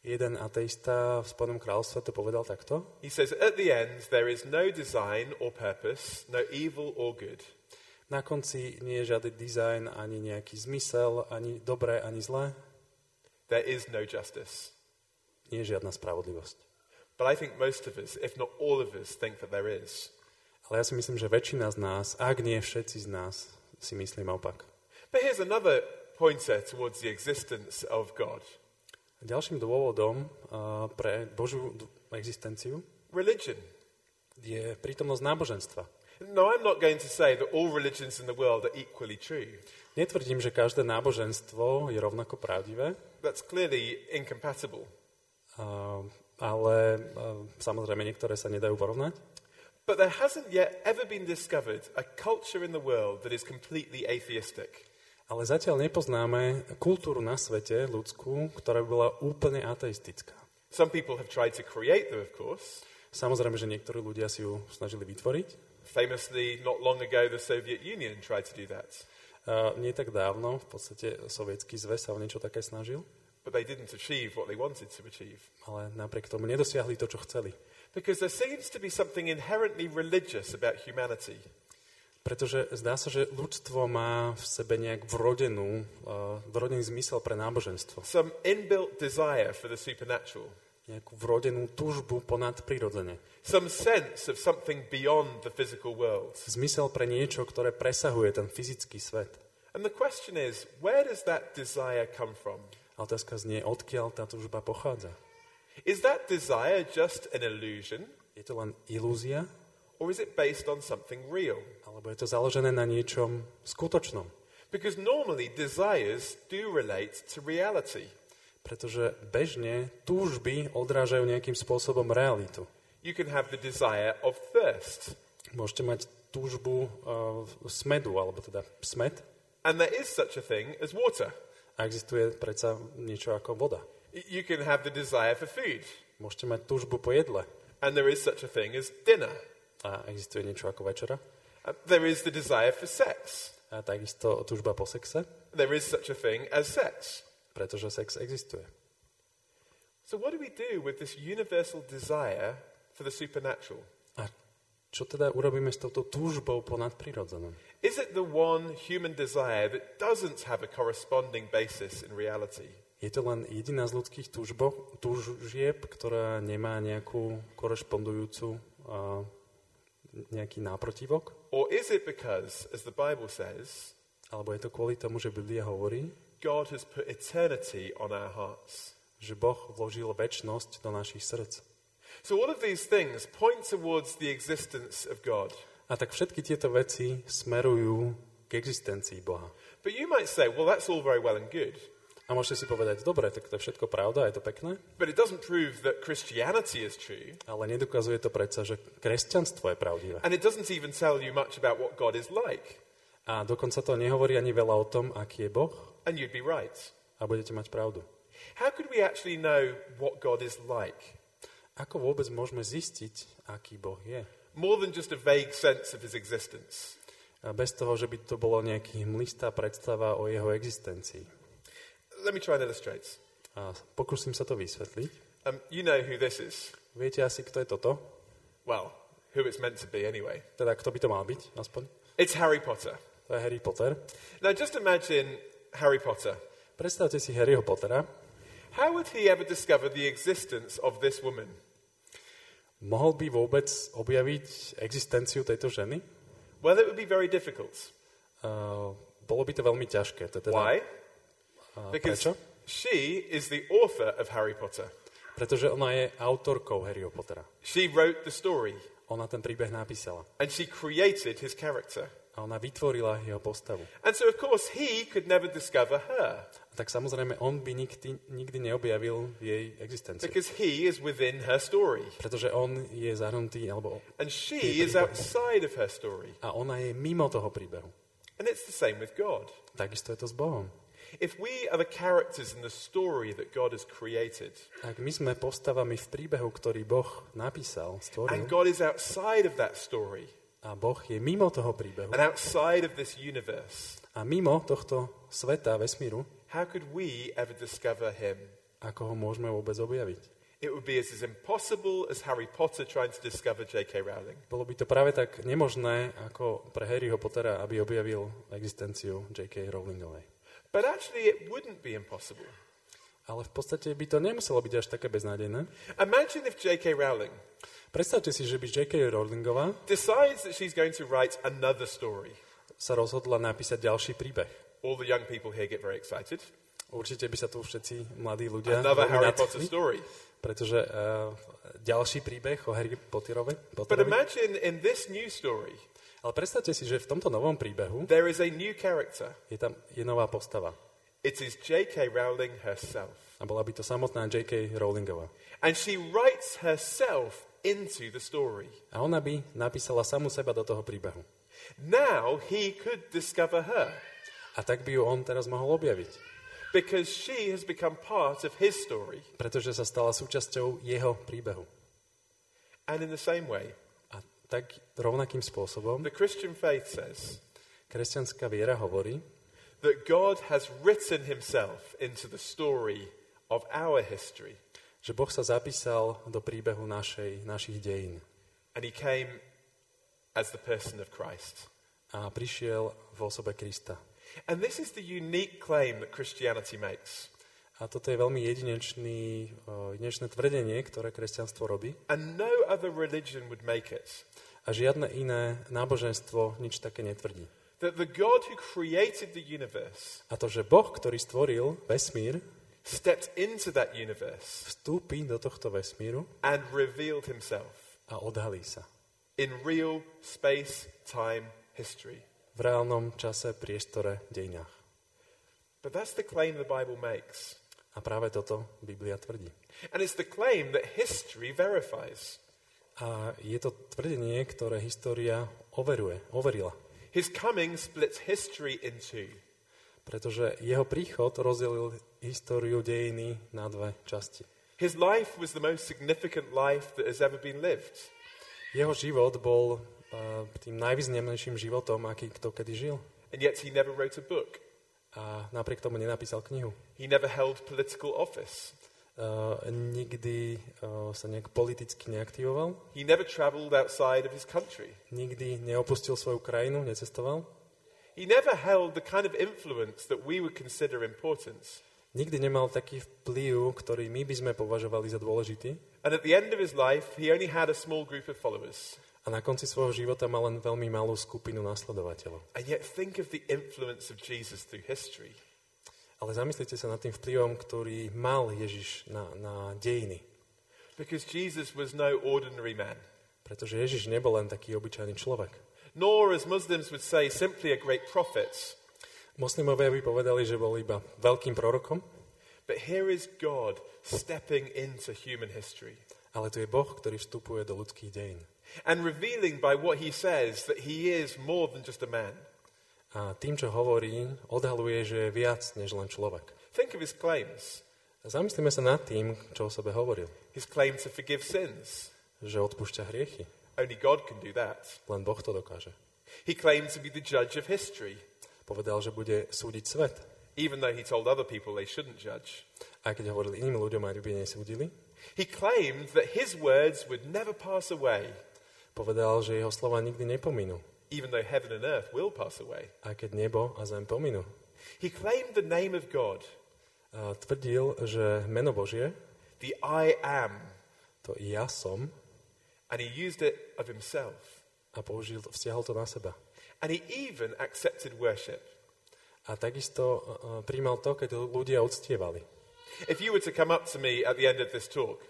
Jeden ateista v Spodnom kráľovstve to povedal takto. He says, At the end, there is no design or purpose, no evil or good. Na konci nie je žiadny dizajn, ani nejaký zmysel, ani dobré, ani zlé. There is no justice. Nie je žiadna spravodlivosť. But I think most of us, if not all of us, think that there is. Ale ja si myslím, že väčšina z nás, ak nie všetci z nás, si myslím opak. But here's another pointer towards the existence of God Ďalším dôvodom uh, pre Božiu existenciu religion. je prítomnosť náboženstva. No, I'm not going to say that all religions in the world are equally true. Netvrdím, že každé náboženstvo je rovnako pravdivé, That's clearly incompatible. uh, ale uh, samozrejme niektoré sa nedajú porovnať. But there hasn't yet ever been discovered a culture in the world that is completely atheistic. Ale zatiaľ nepoznáme kultúru na svete ľudskú, ktorá by bola úplne ateistická. Some people have tried to create them, of course. Samozrejme, že niektorí ľudia si ju snažili vytvoriť. Famously, not long ago, the Soviet Union tried to do that. Uh, nie tak dávno, v podstate sovietský zväz sa o niečo také snažil, But they didn't achieve what they wanted to achieve. ale napriek tomu nedosiahli to, čo chceli. Because there seems to be something inherently religious about humanity. Pretože zdá sa, že ľudstvo má v sebe nejak vrodenú, uh, vrodený zmysel pre náboženstvo. Some inbuilt desire for the supernatural. Nejakú vrodenú túžbu ponad prirodzene. Some sense of something beyond the physical world. Zmysel pre niečo, ktoré presahuje ten fyzický svet. And the question is, where does that desire come from? A otázka znie, odkiaľ tá túžba pochádza. Is that desire just an illusion, Je to len ilúzia, or is it based on something real? alebo je to založené na niečom skutočnom? Because normally desires do relate to reality. Pretože bežne túžby odrážajú nejakým spôsobom realitu. You can have the desire of thirst, Môžete mať túžbu uh, smedu, alebo teda smed. and there is such a thing as water. A existuje predsa niečo ako voda. You can have the desire for food, Môžete mať túžbu po jedle. and there is such a thing as dinner. A existuje niečo ako večera. Uh, There is the desire for sex. A takisto túžba po sexe, There is such a thing as sex. pretože sex existuje. So, what do we do with this universal desire for the supernatural? A čo teda urobíme s touto túžbou po nadprirodzenom? Is it the one human desire that doesn't have a corresponding basis in reality? Je to len jediná z ľudských túžbo, túžieb, ktorá nemá nejakú korešpondujúcu uh, nejaký náprotivok? Or is it because, as the Bible says, Alebo je to kvôli tomu, že Biblia hovorí, God has put eternity on our hearts? že Boh vložil väčnosť do našich srdc? So all of these things point towards the existence of God. A tak všetky tieto veci smerujú k existencii Boha. But you might say, well, that's all very well and good. A môžete si povedať, dobre, tak to je všetko pravda, je to pekné, But it doesn't prove that Christianity is true. ale nedokazuje to predsa, že kresťanstvo je pravdivé. And it doesn't even tell you much about what God is like. A dokonca to nehovorí ani veľa o tom, aký je Boh And you'd be right. a budete mať pravdu. How could we actually know what God is like? Ako vôbec môžeme zistiť, aký Boh je? More than just a vague sense of his existence. A bez toho, že by to bolo nejaký mlistá predstava o jeho existencii. Let me try and illustrate. A pokúsim sa to vysvetliť. Um, you know who this is. Viete asi, kto je toto? Well, who it's meant to be anyway. Teda, kto by to mal byť, aspoň? It's Harry Potter. To je Harry Potter. Now, just imagine Harry Potter. Predstavte si Harryho Pottera. How would he ever discover the existence of this woman? Mohol by vôbec objaviť existenciu tejto ženy? Well, it would be very difficult. Uh, bolo by to veľmi ťažké. To teda, Why? Because prečo? she is the author of Harry Potter. Pretože ona je autorkou Harryho Pottera. She wrote the story Ona ten príbeh napísala. and she created his character. A ona vytvorila jeho postavu. And so, of course, he could never discover her tak samozrejme, on by nikdy, nikdy neobjavil jej existenciu. because he is within her story. Pretože on je zahrnutý, alebo, And she is outside of her story. a ona je mimo toho príbehu. And it's the same with God. Takisto je to s Bohom. If we are the characters in the story that God has created, Ak my sme postavami v príbehu, ktorý Boh napísal, stvoril, and God is outside of that story, a Boh je mimo toho príbehu, and outside of this universe, a mimo tohto sveta, vesmíru, how could we ever discover him? ako ho môžeme vôbec objaviť? It would be as, as impossible as Harry Potter trying to discover J.K. Rowling. Bolo by to práve tak nemožné, ako pre Harryho Pottera, aby objavil existenciu J.K. Rowlingovej. But actually, it wouldn't be impossible. Ale v podstate by to nemuselo byť až také beznádejné. Imagine if J.K. Rowling Predstavte si, že by J.K. Rowlingová decides that she's going to write another story. sa rozhodla napísať ďalší príbeh. All the young people here get very excited. Určite by sa tu všetci mladí ľudia Another Harry Potter story. pretože uh, ďalší príbeh o Harry Potterovi, But Potterovi. imagine in this new story, Ale predstavte si, že v tomto novom príbehu there is a new character. je tam je nová postava. It is J.K. Rowling herself. A bola by to samotná J.K. Rowlingová. And she writes herself into the story. A ona by napísala samu seba do toho príbehu. Now he could discover her A tak by ju on teraz mohol objaviť. because she has become part of his story. Pretože sa stala súčasťou jeho príbehu. And in the same way, tak rovnakým spôsobom the Christian faith says kresťanská viera hovorí, that God has written himself into the story of our history. že Boh sa zapísal do príbehu našej, našich dejín And he came as the person of Christ. a prišiel v osobe Krista. And this is the unique claim that Christianity makes. A toto je veľmi jedinečný, jedinečné tvrdenie, ktoré kresťanstvo robí. And no other religion would make it. A žiadne iné náboženstvo nič také netvrdí. That the God who created the universe A to, že Boh, ktorý stvoril vesmír, stepped into that universe vstúpi do tohto vesmíru and revealed himself a odhalí sa. in real space, time, history. V reálnom čase, priestore, dejinách. But that's the claim the Bible makes. A práve toto Biblia tvrdí. And it's the claim that history verifies. A je to tvrdenie, ktoré história overuje, overila. His coming splits history in two. Pretože jeho príchod rozdelil históriu dejiny na dve časti. His life was the most significant life that has ever been lived. Jeho život bol uh, tým najvýznamnejším životom, aký kto kedy žil. And yet he never wrote a book. A napriek tomu nenapísal knihu. He never held political office. Uh, nikdy uh, sa nejak politicky neaktivoval, He never traveled outside of his country. nikdy neopustil svoju krajinu, necestoval, He never held the kind of influence that we would consider important. nikdy nemal taký vplyv, ktorý my by sme považovali za dôležitý. And at the end of his life, he only had a small group of followers. A na konci svojho života má len veľmi malú skupinu nasledovateľov. And yet, think of the influence of Jesus through history. Ale zamyslite sa nad tým vplyvom, ktorý mal Ježiš na, na dejiny. Because Jesus was no ordinary man, Pretože Ježiš nebol len taký obyčajný človek. nor, as Muslims would say, simply a great prophet. Moslimovia by povedali, že bol iba veľkým prorokom, But here is God stepping into human history ale tu je Boh, ktorý vstupuje do ľudských dejín. And revealing by what he says that he is more than just a man. A tým, čo hovorí, odhaluje, že je viac než len človek. Think of his claims zamyslíme sa nad tým, čo o sebe hovoril. his claim to forgive sins. Že odpúšťa hriechy. Only God can do that. Len Boh to dokáže. He claimed to be the judge of history, Povedal, že bude súdiť svet. even though he told other people they shouldn't judge. Aj keď hovoril iným ľuďom, aby nesúdili, He claimed that his words would never pass away, povedal, že jeho slova nikdy nepominú. even though heaven and earth will pass away. Aj keď nebo a zem pominú. He claimed the name of God, A tvrdil, že meno Božie, the I am, to ja som, and he used it of himself. a použil, vzťahol to na seba. And he even accepted worship. A takisto uh, príjmal to, keď ľudia uctievali. If you were to come up to me at the end of this talk,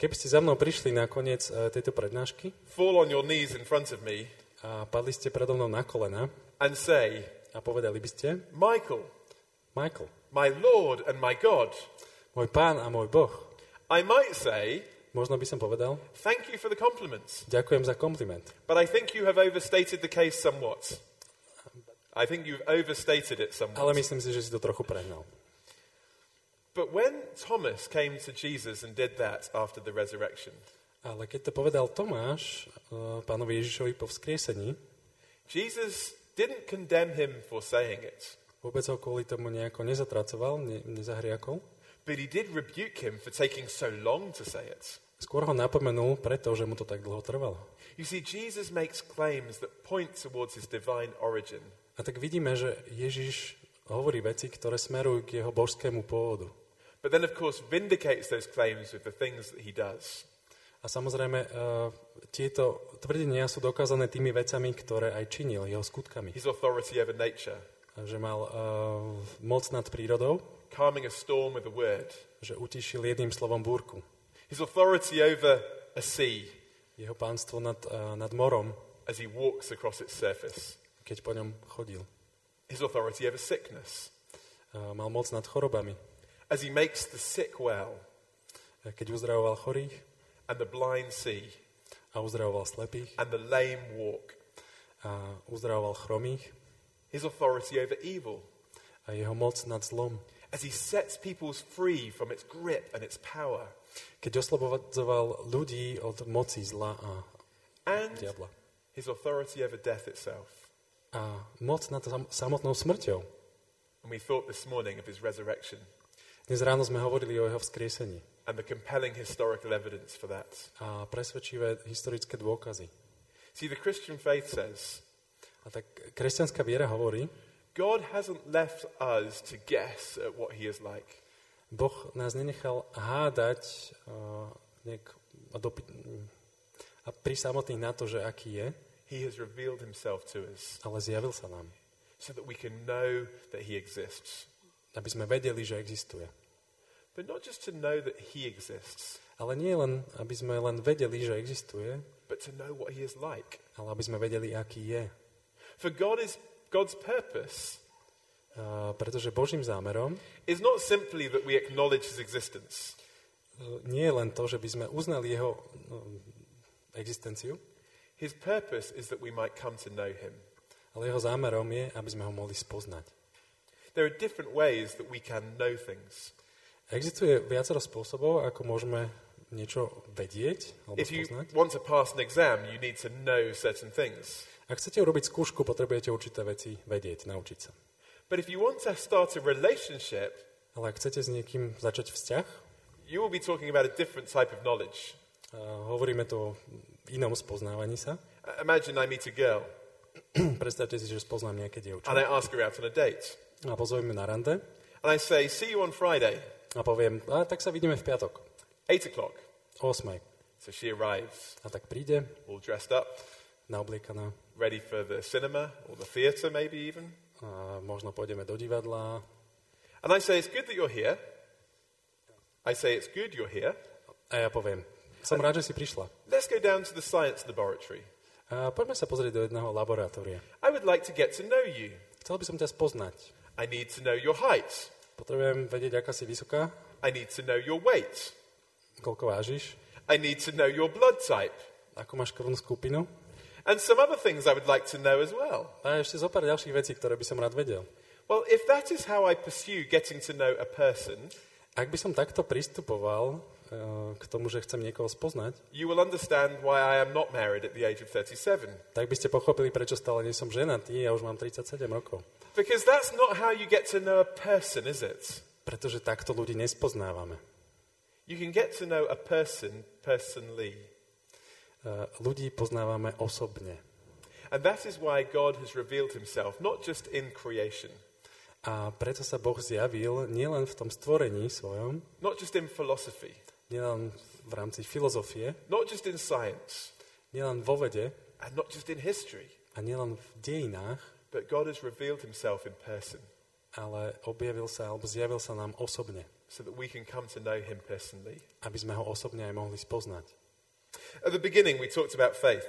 Keby ste za mnou prišli na koniec uh, tejto prednášky fall on your knees in front of me, a padli ste predo mnou na kolena and say, a povedali by ste, Michael, Michael, my Lord and my God, môj pán a môj Boh, I might say, možno by som povedal, thank you for the compliments, ďakujem za kompliment. but I think you have overstated the case somewhat. I think you've overstated it Ale somewhat. myslím si, že si to trochu prehnal. But when Thomas came to Jesus and did that after the resurrection, Ale keď to povedal Tomáš uh, pánovi Ježišovi po vzkriesení, Jesus didn't condemn him for saying it, vôbec ho kvôli tomu nejako nezatracoval, ne, nezahriakol. but he did rebuke him for taking so long to say it. Skôr ho napomenul preto, že mu to tak dlho trvalo. You see, Jesus makes claims that point towards his divine origin. A tak vidíme, že Ježiš hovorí veci, ktoré smerujú k jeho božskému pôvodu. But then, of course, vindicates those claims with the things that he does. A samozrejme, uh, tieto tvrdenia sú dokázané tými vecami, ktoré aj činil, jeho skutkami. His authority over nature, Že mal uh, moc nad prírodou, calming a storm with a word, že utišil jedným slovom búrku. his authority over a sea Jeho pánstvo nad, uh, nad morom, as he walks across its surface, keď po ňom chodil. his authority over sickness Uh, mal moc nad chorobami, as he makes the sick well. Uh, keď uzdravoval chorých and the blind see. A uzdravoval slepých and the lame walk, uh, a uzdravoval chromých his authority over evil. A jeho moc nad zlom. as he sets people free from its grip and its power, Keď oslobodzoval ľudí od moci zla a and diabla. his authority over death itself. A moc nad samotnou smrťou. And we thought this morning of his resurrection Dnes ráno sme hovorili o jeho vzkriesení and the compelling historical evidence for that. a presvedčivé historické dôkazy. See, the Christian faith says A tak kresťanská viera hovorí, God hasn't left us to guess at what he is like. Boh nás nenechal hádať uh, nejak, a, dopy- a pri samotných na to, že aký je, He has revealed himself to us ale zjavil sa nám, so that we can know that he exists. aby sme vedeli, že existuje. But not just to know that he exists, Ale nie len, aby sme len vedeli, že existuje, but to know what he is like. ale aby sme vedeli, aký je. For God is God's purpose Uh, pretože Božím zámerom is not simply that we acknowledge his existence, uh, nie je len to, že by sme uznali jeho um, existenciu, his purpose is that we might come to know him. ale jeho zámerom je, aby sme ho mohli spoznať. There are different ways that we can know things. Existuje viacero spôsobov, ako môžeme niečo vedieť alebo If you spoznať. want to pass an exam, you need to know certain things. Ak chcete urobiť skúšku, potrebujete určité veci vedieť, naučiť sa. But if you want to start a relationship, Ale ak chcete s niekým začať vzťah, you will be talking about a different type of knowledge. uh, hovoríme tu o inom spoznávaní sa. Imagine I meet a girl Predstavte si, že spoznám nejaké dievča. and I ask her out on a date. A pozoveme na rande And I say, see you on Friday, a poviem, a tak sa vidíme v piatok, 8 o'clock. o 8. So she arrives, A tak príde, all dressed up, naobliekaná, ready for the cinema or the theatre, maybe even. a možno pôjdeme do divadla. And I say, It's good that you're here. I say, It's good you're here. A ja poviem, som rád, že si prišla. Let's go down to the science laboratory. A poďme sa pozrieť do jedného laboratória. I would like to get to know you. Chcel by som ťa spoznať. I need to know your height. Potrebujem vedieť, aká si vysoká, I need to know your weight. koľko vážiš, I need to know your blood type. akú máš krvnú skupinu. And some other things I would like to know as well. A ešte zo pár ďalších vecí, ktoré by som rád vedel. Well, if that is how I pursue getting to know a person, Ak by som takto pristupoval eh, k tomu, že chcem niekoho spoznať, you will understand why I am not married at the age of 37. tak by ste pochopili, prečo stále nie som ženatý, ja už mám 37 rokov. Because that's not how you get to know a person, is it? Pretože takto ľudí nespoznávame. You can get to know a person personally. Eh, Ľudí poznávame osobne. And that is why God has revealed himself, not just in creation, A preto sa Boh zjavil nielen v tom stvorení svojom, not just in philosophy, nielen v rámci filozofie, not just in science, nielen vo vede and not just in history, a nielen v dejinách, but God has revealed himself in person ale objavil sa alebo zjavil sa nám osobne, so that we can come to know him personally. aby sme ho osobne aj mohli spoznať. At the beginning, we talked about faith.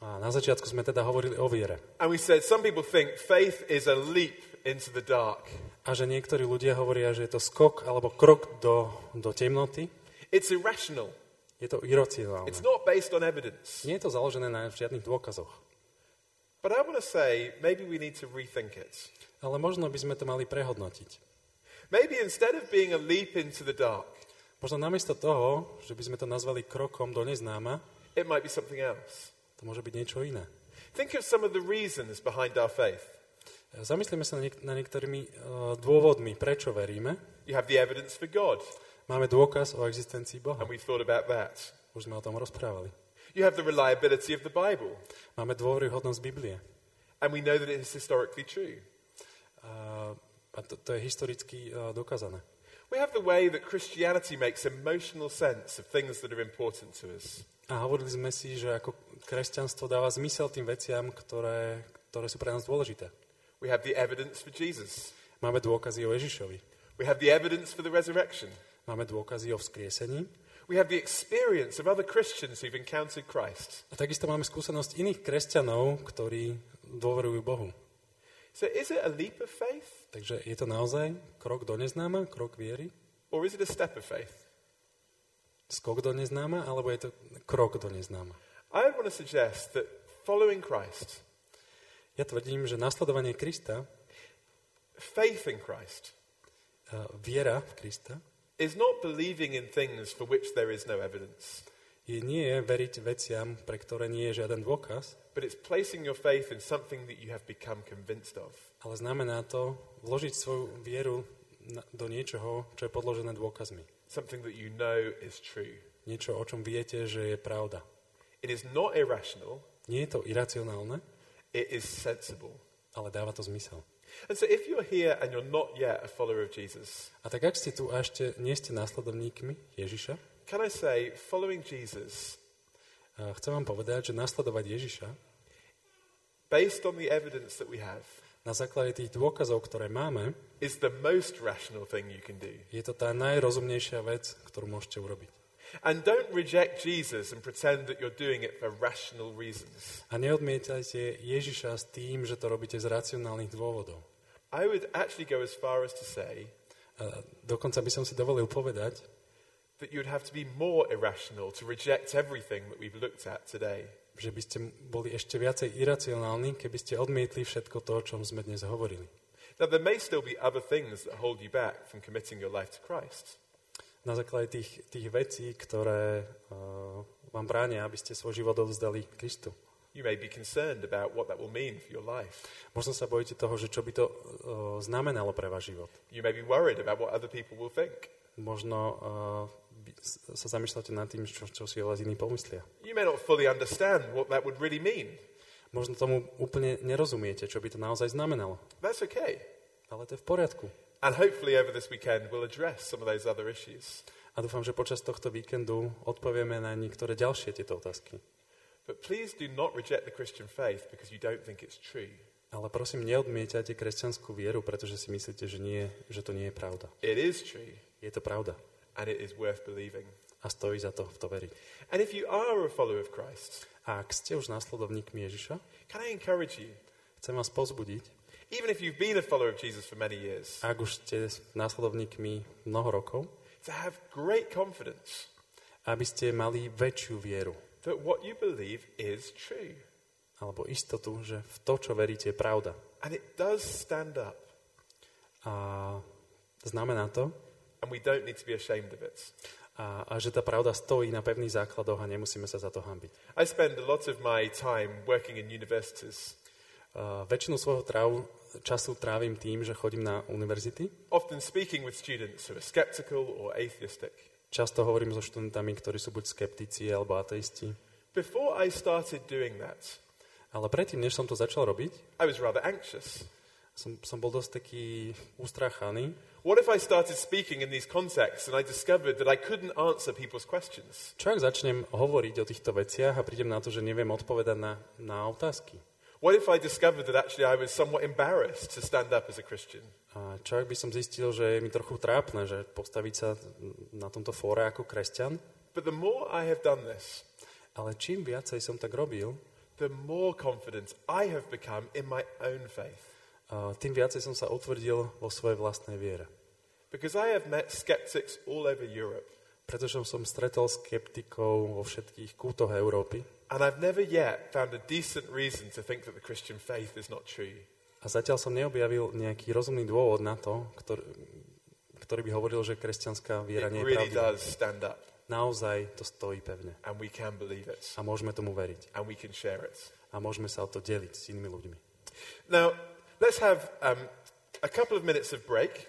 A na začiatku sme teda hovorili o viere. And we said some people think faith is a leap into the dark. A že niektorí ľudia hovoria, že je to skok alebo krok do, do temnoty. It's irrational. Je to iracionálne. It's not based on evidence. Nie je to založené na žiadnych dôkazoch. But I want to say maybe we need to rethink it. Ale možno by sme to mali prehodnotiť. Maybe instead of being a leap into the dark, Možno namiesto toho, že by sme to nazvali krokom do neznáma, it might be something else. to môže byť niečo iné. Think of some of the reasons behind our faith. Zamyslíme sa na, niek- na niektorými uh, dôvodmi, prečo veríme. You have the evidence for God, Máme dôkaz o existencii Boha. and we've thought about that. Už sme o tom rozprávali. You have the reliability of the Bible, Máme dôveryhodnosť Biblie. and we know that it is historically true. A, a to, to je historicky uh, dokázané. We have the way that Christianity makes emotional sense of things that are important to us. A hovorili sme si, že ako kresťanstvo dáva zmysel tým veciam, ktoré, ktoré sú pre nás dôležité. We have the evidence for Jesus. Máme dôkazy o Ježišovi. We have the evidence for the resurrection. Máme dôkazy o vzkriesení. We have the experience of other Christians who've encountered Christ. A takisto máme skúsenosť iných kresťanov, ktorí dôverujú Bohu. So is it a leap of faith Takže je to naozaj krok do neznáma, krok viery, or is it a step of faith? skok do neznáma, alebo je to krok do neznáma. I want to suggest that following Christ, Ja tvrdím, že nasledovanie Krista, faith in Christ, uh, viera v Krista, is not believing in things for which there is no evidence, je nie veriť veciam, pre ktoré nie je žiaden dôkaz, but it's placing your faith in something that you have become convinced of. ale znamená to vložiť svoju vieru do niečoho, čo je podložené dôkazmi. something that you know is true. Niečo, o čom viete, že je pravda. It is not irrational, Nie je to iracionálne, it is sensible. ale dáva to zmysel. And so if you're here and you're not yet a follower of Jesus, A tak ak ste tu a ešte nie ste následovníkmi Ježiša, can I say following Jesus, a chcem vám povedať, že nasledovať Ježiša based on the evidence that we have, na základe tých dôkazov, ktoré máme, is the most rational thing you can do. je to tá najrozumnejšia vec, ktorú môžete urobiť. And don't reject Jesus and pretend that you're doing it for rational reasons. A neodmietajte Ježiša s tým, že to robíte z racionálnych dôvodov. I would actually go as far as to say A dokonca by som si dovolil povedať, that you'd have to be more irrational to reject everything that we've looked at today. že by ste boli ešte viacej iracionálni, keby ste odmietli všetko to, o čom sme dnes hovorili. Now, there may still be other things that hold you back from committing your life to Christ. Na základe tých, tých vecí, ktoré uh, vám bránia, aby ste svoj život odvzdali Kristu. You may be concerned about what that will mean for your life. Možno sa bojíte toho, že čo by to uh, znamenalo pre váš život. You may be worried about what other people will think. Možno uh, sa zamýšľate nad tým, čo, čo si o vás iní pomyslia. You may not fully understand what that would really mean. Možno tomu úplne nerozumiete, čo by to naozaj znamenalo. That's okay. Ale to je v poriadku. And hopefully, over this weekend, we'll address some of those other issues. A dúfam, že počas tohto víkendu odpovieme na niektoré ďalšie tieto otázky. But please do not reject the Christian faith because you don't think it's true. Ale prosím, neodmietajte kresťanskú vieru, pretože si myslíte, že, nie, že to nie je pravda. It is true, Je to pravda. and it is worth believing. A stojí za to v to veriť. And if you are a follower of Christ, A ak ste už následovníkmi Ježiša, can I encourage you, chcem vás pozbudiť, even if you've been a follower of Jesus for many years, ak už ste následovníkmi mnoho rokov, to have great confidence aby ste mali väčšiu vieru. That what you believe is true. Alebo istotu, že v to, čo veríte, je pravda. And it does stand up, A znamená to, and we don't need to be ashamed of it. a, a že tá pravda stojí na pevných základoch a nemusíme sa za to hambiť. I spend a lot of my time working in universities, A väčšinu svojho tráv, času trávim tým, že chodím na univerzity. often speaking with students who are skeptical or atheistic. Často hovorím so študentami, ktorí sú buď skeptici alebo ateisti. Before I started doing that, Ale predtým, než som to začal robiť, I was rather anxious. som, som bol dosť taký ustrachaný. What if I started speaking in these contexts and I discovered that I couldn't answer people's questions? Čo ak začnem hovoriť o týchto veciach a prídem na to, že neviem odpovedať na, na otázky? What if I discovered that actually I was somewhat embarrassed to stand up as a Christian? A čo ak by som zistil, že je mi trochu trápne, že postaviť sa na tomto fóre ako kresťan? But the more I have done this, Ale čím viacej som tak robil, the more confident I have become in my own faith. a tým viacej som sa utvrdil vo svojej vlastnej viere. Because I have met skeptics all over Europe, Pretože som stretol skeptikov vo všetkých kútoch Európy and I've never yet found a decent reason to think that the Christian faith is not true. a zatiaľ som neobjavil nejaký rozumný dôvod na to, ktorý, ktorý by hovoril, že kresťanská viera It nie je really pravdivá. does stand up, Naozaj to stojí pevne. and we can believe it, A môžeme tomu veriť. and we can share it. A môžeme sa o to deliť s inými ľuďmi. Now, let's have um, a couple of minutes of break.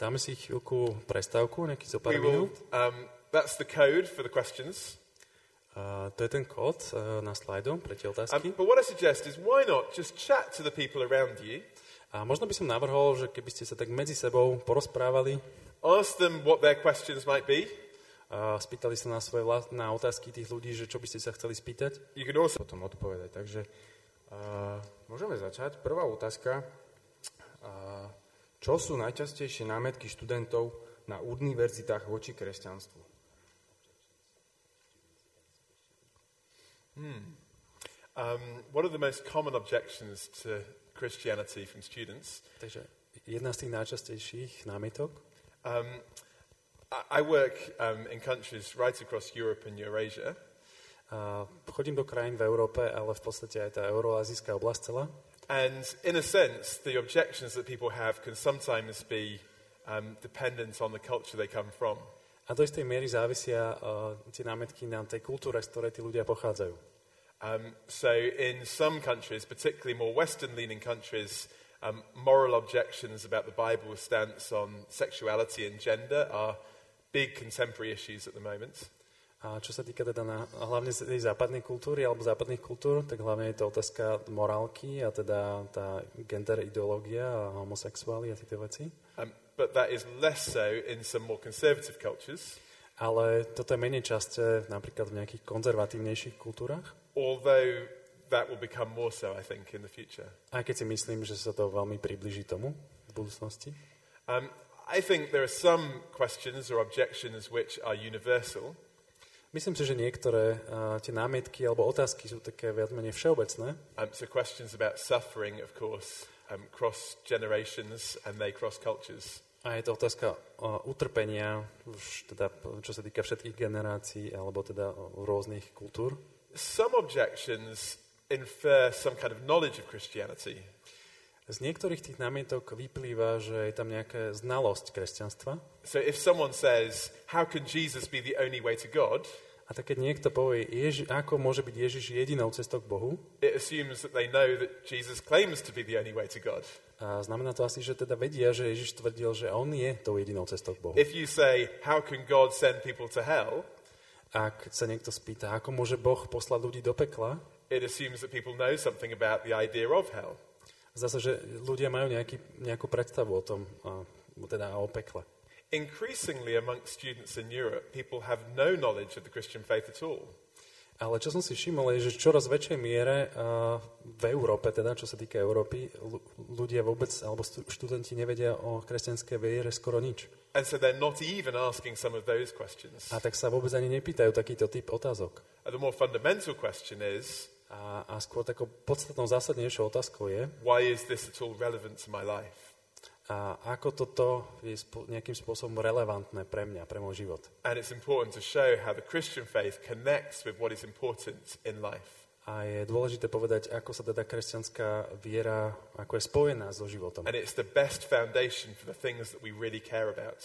Dáme si chvíľku prestávku, nejaký zo pár We will, minút. um, that's the code for the questions. To je ten kód e, na slajdu pre tie Um, otázky. but what I suggest is why not just chat to the people around you, A možno by som navrhol, že keby ste sa tak medzi sebou porozprávali, ask them what their questions might be. a spýtali sa na svoje vlast- na otázky tých ľudí, že čo by ste sa chceli spýtať. You can also potom odpovedať. Takže uh, môžeme začať. Prvá otázka. Uh, čo sú najčastejšie námetky študentov na univerzitách voči kresťanstvu? Um, what are the most common objections to Christianity from students? Takže jedna z tých najčastejších námietok. Um, I, I work um, in countries right across Europe and Eurasia, A chodím do krajín v Európe, ale v podstate aj tá euroazijská oblasť celá. and in a sense, the objections that people have can sometimes be um, dependent on the culture they come from. A do istej miery závisia uh, tie námetky na tej kultúre, z ktorej tí ľudia pochádzajú. Um, so, in some countries, particularly more Western leaning countries, um, moral objections about the Bible's stance on sexuality and gender are big contemporary issues at the moment. A čo sa týka teda na, hlavne tej západnej kultúry alebo západných kultúr, tak hlavne je to otázka morálky a teda tá gender ideológia a homosexuáli a tieto veci. Um, but that is less so in some more conservative cultures, Ale toto je menej časté napríklad v nejakých konzervatívnejších kultúrach. although that will become more so, I think, in the future. Aj keď si myslím, že sa to veľmi približí tomu v budúcnosti. Um, I think there are some questions or objections which are universal, Myslím si, že niektoré uh, tie námietky alebo otázky sú také viac menej všeobecné. Um, so questions about suffering, of course, um, cross generations and they cross cultures. A je to otázka utrpenia, teda, čo sa týka všetkých generácií alebo teda rôznych kultúr. Some objections infer some kind of knowledge of Christianity. Z niektorých tých námietok vyplýva, že je tam nejaká znalosť kresťanstva. So if someone says, How can Jesus be the only way to God? A tak keď niekto povie, Ježi, ako môže byť Ježiš jedinou cestou k Bohu, it assumes that they know that Jesus claims to be the only way to God. a znamená to asi, že teda vedia, že Ježiš tvrdil, že on je tou jedinou cestou k Bohu. If you say, How can God send people to hell? Ak sa niekto spýta, ako môže Boh poslať ľudí do pekla, it assumes that people know something about the idea of hell. zdá sa, že ľudia majú nejaký, nejakú predstavu o tom, teda o pekle. Increasingly amongst students in Europe, people have no knowledge of the Christian faith at all. Ale čo som si všimol, je, že čoraz väčšej miere uh, v Európe, teda čo sa týka Európy, ľudia vôbec, alebo študenti nevedia o kresťanskej viere skoro nič. And so they're not even asking some of those questions. A tak sa vôbec ani nepýtajú takýto typ otázok. And the more fundamental question is, A, a skôr takou podstatnou zásadnejšou otázkou je, why is this at all relevant to my life? A ako toto je nejakým spôsobom relevantné pre mňa, pre môj život. And it's important to show how the Christian faith connects with what is important in life. A je dôležité povedať, ako sa teda kresťanská viera, ako je spojená so životom. And it's the best foundation for the things that we really care about.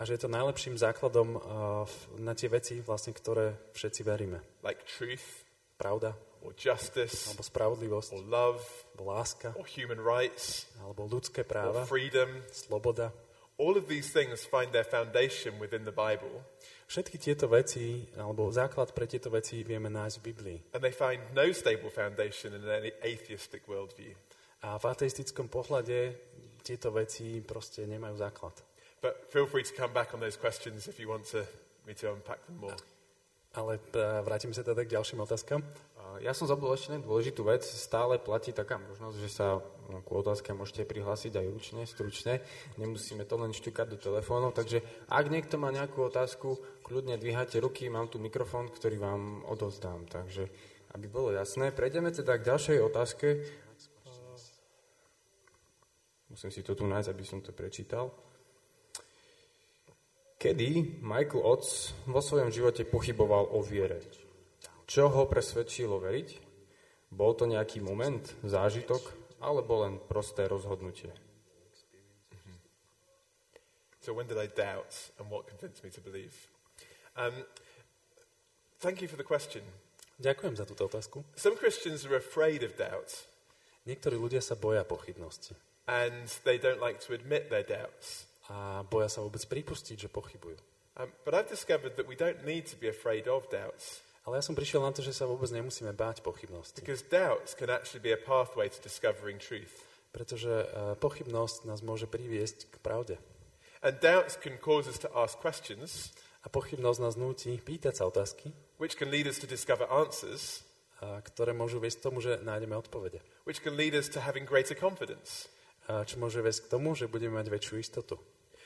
A že je to najlepším základom uh, na tie veci, vlastne, ktoré všetci veríme. like truth Pravda, or justice alebo spravodlivosť, or love alebo láska, or human rights alebo ľudské or práva, freedom. sloboda. All of these things find their foundation within the Bible Všetky tieto veci, alebo základ pre tieto veci vieme nájsť v Biblii. and they find no stable foundation in any atheistic worldview. A v ateistickom pohľade tieto veci proste nemajú základ. But feel free to come back on those questions if you want to, me to unpack them more. Ale vrátime sa teda k ďalším otázkam. Ja som zabudol ešte dôležitú vec. Stále platí taká možnosť, že sa ku otázke môžete prihlásiť aj ručne, stručne. Nemusíme to len šťukať do telefónov. Takže ak niekto má nejakú otázku, kľudne dvíhate ruky, mám tu mikrofón, ktorý vám odozdám. Takže aby bolo jasné, prejdeme teda k ďalšej otázke. Musím si to tu nájsť, aby som to prečítal. Kedy Michael Otts vo svojom živote pochyboval o viere? Čo ho presvedčilo veriť? Bol to nejaký moment, zážitok, alebo len prosté rozhodnutie? So when did I doubt and what convinced me to believe? Um, thank you for the question. Ďakujem za túto otázku. Some Christians are afraid of doubt Niektorí ľudia sa boja pochybnosti and they don't like to admit their doubts. a boja sa vôbec pripustiť, že pochybujú. Um, but I've discovered that we don't need to be afraid of doubts Ale ja som prišiel na to, že sa vôbec nemusíme báť pochybnosti. because doubts can actually be a pathway to discovering truth. Pretože e, pochybnosť nás môže priviesť k pravde. And doubts can cause us to ask questions, A pochybnosť nás núti pýtať sa otázky, which can lead us to discover answers, a, ktoré môžu viesť k tomu, že nájdeme odpovede. which can lead us to having greater confidence. A čo môže viesť k tomu, že budeme mať väčšiu istotu.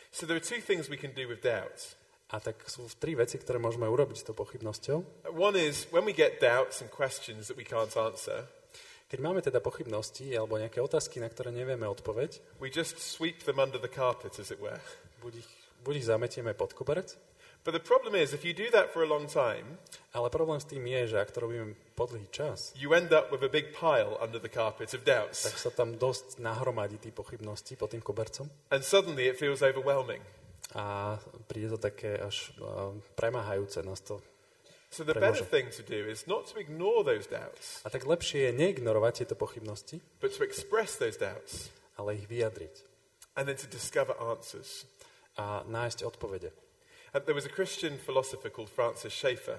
So there are two things we can do with doubts. A tak sú tri veci, ktoré môžeme urobiť s tou pochybnosťou. One is when we get doubts and questions that we can't answer, Keď máme teda pochybnosti alebo nejaké otázky, na ktoré nevieme odpoveď, we just sweep them under the carpet, as it were. buď ich, buď ich zametieme pod koberec, But the problem is, if you do that for a long time, ale problém s tým je, že ak to robíme po dlhý čas, you end up with a big pile under the carpet of doubts. tak sa tam dosť nahromadí tých pochybností pod tým kobercom And suddenly it feels overwhelming. A príde to také až uh, premáhajúce nás to. So the Premôže. better thing to do is not to ignore those doubts, A tak lepšie je neignorovať tieto pochybnosti, but to express those doubts ale ich vyjadriť and then to discover answers. a nájsť odpovede. And there was a Christian philosopher called Francis Schaeffer,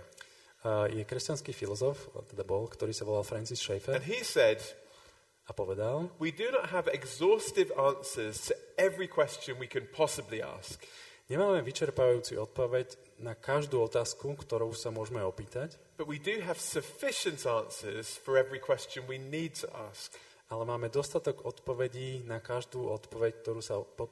Uh, je kresťanský filozof, teda bol, ktorý sa volal Francis Schaeffer and he said, a povedal, We do not have exhaustive answers to every question we can possibly ask. Nemáme vyčerpávajúci odpoveď na každú otázku, ktorou sa môžeme opýtať, But we do have sufficient answers for every question we need to ask. ale máme dostatok odpovedí na každú odpoveď, ktorú sa po-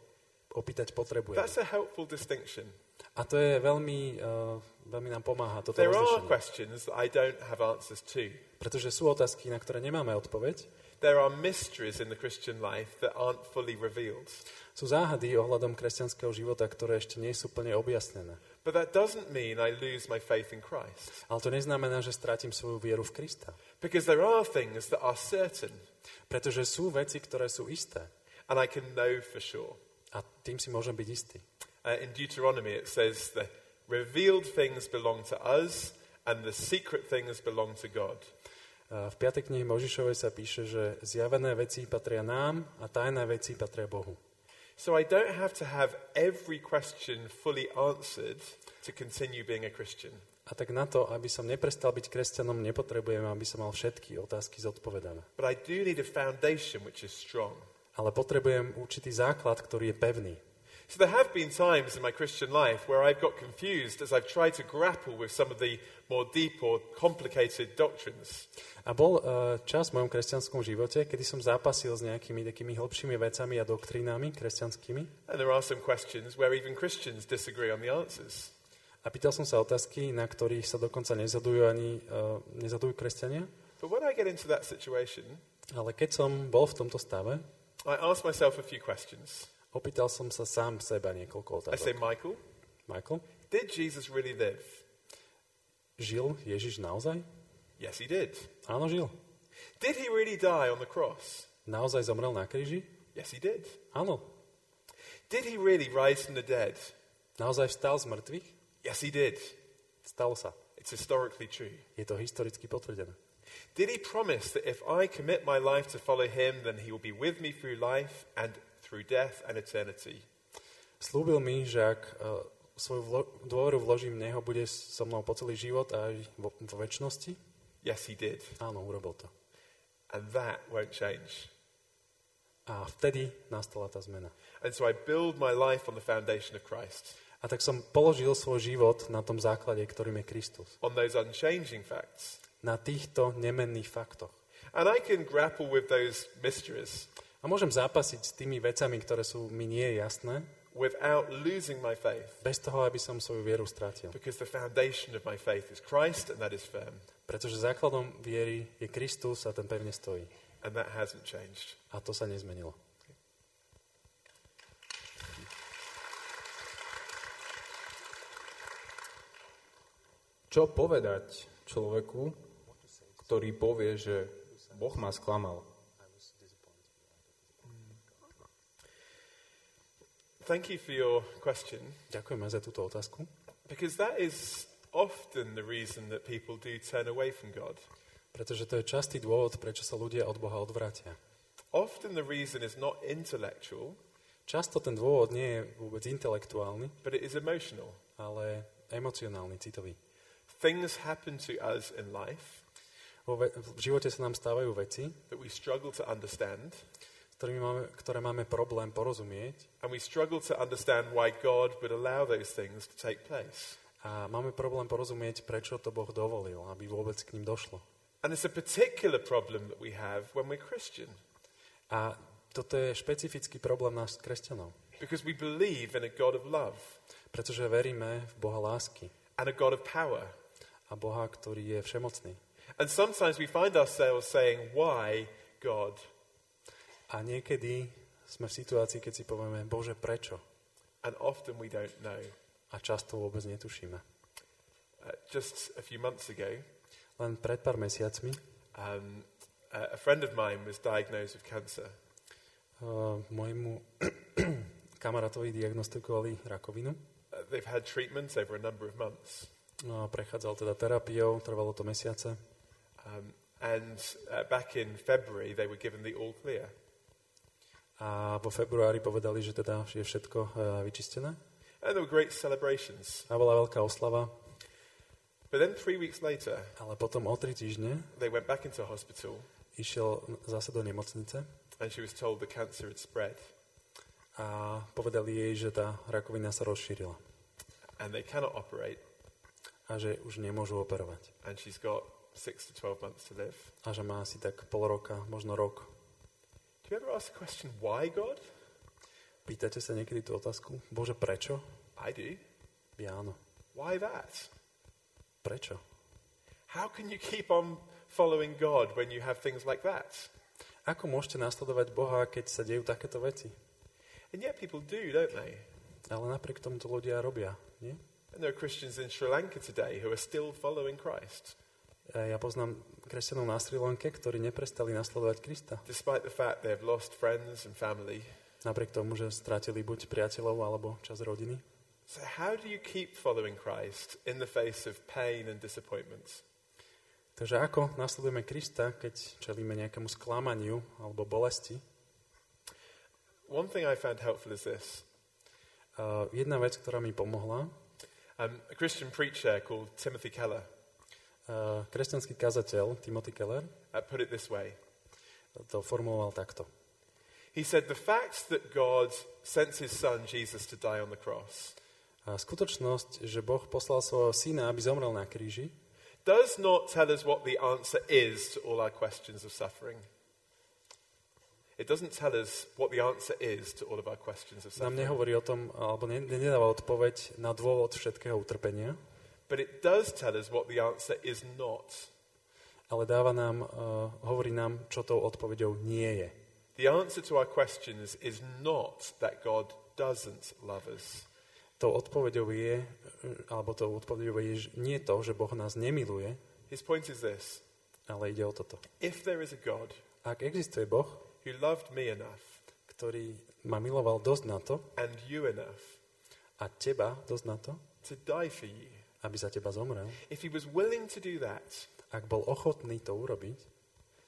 opýtať potrebujeme. That's a helpful distinction. A to je veľmi, uh, veľmi nám pomáha toto There are questions that I don't have answers to. Pretože sú otázky, na ktoré nemáme odpoveď, There are mysteries in the Christian life that aren't fully revealed. sú záhady ohľadom kresťanského života, ktoré ešte nie sú plne objasnené. But that doesn't mean I lose my faith in Christ. Ale to neznamená, že strátim svoju vieru v Krista. Because there are things that are certain Pretože sú veci, ktoré sú isté. and I can know for sure. A tým si môžem byť istý. Uh, in Deuteronomy, it says the revealed things belong to us and the secret things belong to God. V 5. knihe Možišovej sa píše, že zjavené veci patria nám a tajné veci patria Bohu. So I don't have to have every question fully answered to continue being a Christian. A tak na to, aby som neprestal byť kresťanom, nepotrebujem, aby som mal všetky otázky zodpovedané. But I do need a foundation which is strong. Ale potrebujem určitý základ, ktorý je pevný. So there have been times in my Christian life where I've got confused as I've tried to grapple with some of the more deep or complicated doctrines. A bol uh, čas v mojom kresťanskom živote, kedy som zápasil s nejakými takými hĺbšími vecami a doktrínami kresťanskými. And there are some questions where even Christians disagree on the answers. A pýtal som sa otázky, na ktorých sa dokonca nezhodujú ani uh, nezhodujú kresťania. But when I get into that situation, Ale keď som bol v tomto stave, I ask myself a few questions. Opýtal som sa sám seba niekoľko I say. Michael, Michael, did Jesus really live? žil Ježiš naozaj? Yes, he did. Áno, žil. Did he really die on the cross? Naozaj zomrel na kríži? Yes, he did. Áno. Did he really rise from the dead? Naozaj vstal z mŕtvych? Yes, he did. Stalo sa. It's historically true. Je to historicky potvrdené. Did he promise that if I commit my life to follow him, then he will be with me through life and through death and eternity? Slúbil mi, že ak uh, svoju vlo- dôveru vložím v Neho, bude so mnou po celý život a aj vo, vo väčšnosti? Yes, he did. Áno, urobil to. And that won't change. A vtedy nastala tá zmena. And so I build my life on the foundation of Christ, A tak som položil svoj život na tom základe, ktorým je Kristus. on those unchanging facts. Na týchto nemenných faktoch. And I can grapple with those mysteries A môžem zápasiť s tými vecami, ktoré sú mi nie jasné, without losing my faith, bez toho, aby som svoju vieru stratil. because the foundation of my faith is Christ, and that is firm, Pretože základom viery je Kristus a ten pevne stojí. and that hasn't changed. A to sa nezmenilo. Čo povedať človeku, ktorý povie, že Boh ma sklamal? Thank you for your question, Ďakujeme za túto otázku, because that is often the reason that people do turn away from God. pretože to je častý dôvod, prečo sa ľudia od Boha odvrátia. Often the reason is not intellectual, Často ten dôvod nie je vôbec intelektuálny, but it is emotional. ale emocionálny, citový. Things happen to us in life Vo ve- v živote sa nám stávajú veci, that we struggle to understand, ktorými máme, ktoré máme problém porozumieť and we struggle to understand why God would allow those things to take place. a máme problém porozumieť, prečo to Boh dovolil, aby vôbec k ním došlo. And it's a particular problem that we have when we're Christian, A toto je špecifický problém nás kresťanov, because we believe in a God of love pretože veríme v Boha lásky and a God of power. a Boha, ktorý je všemocný. And sometimes we find ourselves saying, Why, God? A niekedy sme v situácii, keď si povieme, Bože, prečo? And often we don't know. A často vôbec netušíme. Uh, just a few months ago, Len pred pár mesiacmi um, a friend of mine was diagnosed with cancer. uh, môjmu kamarátovi diagnostikovali rakovinu. Uh, they've had treatments over a number of months. No, prechádzal teda terapiou, trvalo to mesiace. Um, and uh, back in February, they were given the all clear. A vo februári povedali, že teda je všetko uh, vyčistené. And there were great celebrations. A bola veľká oslava, But then three weeks later, ale potom o tri týždne they went back into hospital išiel zase do nemocnice and she was told the cancer had spread. a povedali jej, že tá rakovina sa rozšírila And they cannot operate. a že už nemôžu operovať. And she's got six to 12 months to live. A že má asi tak pol roka, možno rok. Do you ever ask the question, why God? Pýtate sa niekedy tú otázku? Bože, prečo? I do. Ja áno. Why that? Prečo? How can you keep on following God when you have things like that? Ako môžete nasledovať Boha, keď sa dejú takéto veci? And yet people do, don't they? Ale napriek tomu to ľudia robia, nie? And there are Christians in Sri Lanka today who are still following Christ, Ja poznám kresťanov na Sri Lanke, ktorí neprestali nasledovať Krista. despite the fact they have lost friends and family. Napriek tomu, že stratili buď priateľov alebo čas rodiny. So, how do you keep following Christ in the face of pain and disappointment? Takže ako nasledujeme Krista, keď čelíme nejakému sklamaniu alebo bolesti? One thing I found helpful is this Uh, jedna vec, ktorá mi pomohla, um, a Christian preacher called Timothy Keller uh, kresťanský kazateľ Timothy Keller uh, put it this way to formuloval takto. He said, The fact that God sent his son Jesus to die on the cross A skutočnosť, že Boh poslal svojho syna, aby zomrel na kríži, does not tell us what the answer is to all our questions of suffering. It doesn't tell us what the answer is to all of our questions of nám suffering. nehovorí o tom, alebo ne- nedáva odpoveď na dôvod všetkého utrpenia, But it does tell us what the answer is not. ale dáva nám, uh, hovorí nám, čo tou odpoveďou nie je. The answer to our questions is not that God doesn't love us. Tou odpoveďou je, uh, alebo tou odpoveďou je nie to, že Boh nás nemiluje, His point is this ale ide o toto. if there is a God Ak existuje Boh, who loved me enough ktorý ma miloval dosť na to, and you enough a teba dosť na to, to die for you, aby za teba zomrel, if he was willing to do that, ak bol ochotný to urobiť,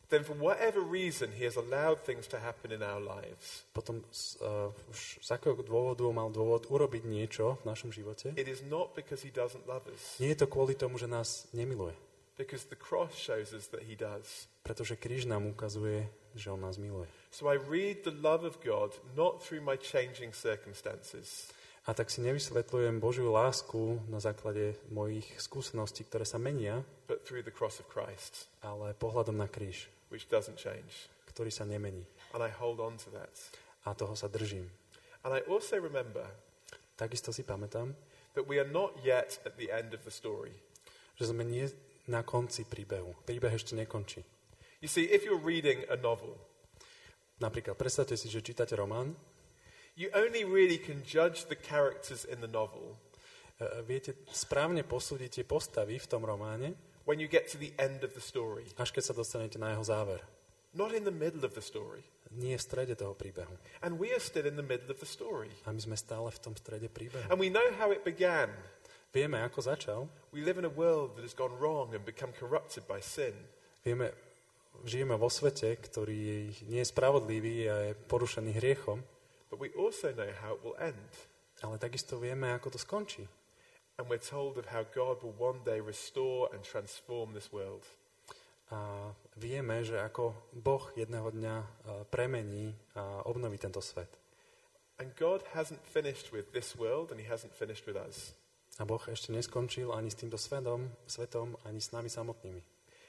then for whatever reason he has allowed things to happen in our lives, potom uh, už z akého dôvodu mal dôvod urobiť niečo v našom živote, it is not because he doesn't love us, nie je to kvôli tomu, že nás nemiluje. because the cross shows us that he does. Pretože kríž nám ukazuje, že on nás miluje. So I read the love of God not through my changing circumstances, A tak si nevysvetľujem Božiu lásku na základe mojich skúseností, ktoré sa menia, but through the cross of Christ, ale pohľadom na kríž, which doesn't change. ktorý sa nemení. And I hold on to that. A toho sa držím. And I also remember Takisto si pamätám, that we are not yet at the end of the story. že sme nie na konci príbehu. Príbeh ešte nekončí. You see, if you're reading a novel, Napríklad, predstavte si, že čítate román, you only really can judge the characters in the novel e, viete správne posúdiť tie postavy v tom románe, when you get to the end of the story, až keď sa dostanete na jeho záver. not in the middle of the story. Nie v strede toho príbehu. And we are still in the middle of the story. A my sme stále v tom strede príbehu. And we know how it began. Vieme, ako začal. We live in a world that has gone wrong and become corrupted by sin. Vieme, žijeme vo svete, ktorý nie je spravodlivý a je porušený hriechom, But we also know how it will end. ale takisto vieme, ako to skončí. And we're told of how God will one day restore and transform this world. A vieme, že ako Boh jedného dňa premení a obnoví tento svet. And God hasn't finished with this world and He hasn't finished with us. A Boh ešte neskončil ani s týmto svetom, svetom ani s nami samotnými.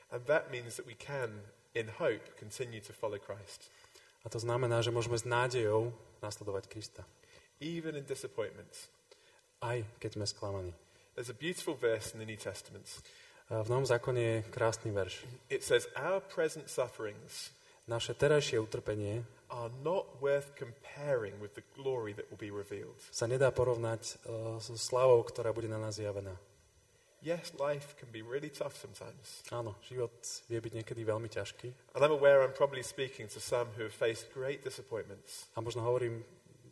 And that means that we can, in hope, continue to follow Christ, A to znamená, že môžeme s nádejou nasledovať Krista. even in disappointments. Aj keď sme sklamaní. There's a beautiful verse in the New Testament. V Novom zákone je krásny verš. It says, Our present sufferings Naše terajšie utrpenie are not worth comparing with the glory that will be revealed. sa nedá porovnať uh, so slávou, ktorá bude na nás javená. Yes, life can be really tough sometimes. Áno, život vie byť niekedy veľmi ťažký. And I'm aware I'm probably speaking to some who have faced great disappointments. A možno hovorím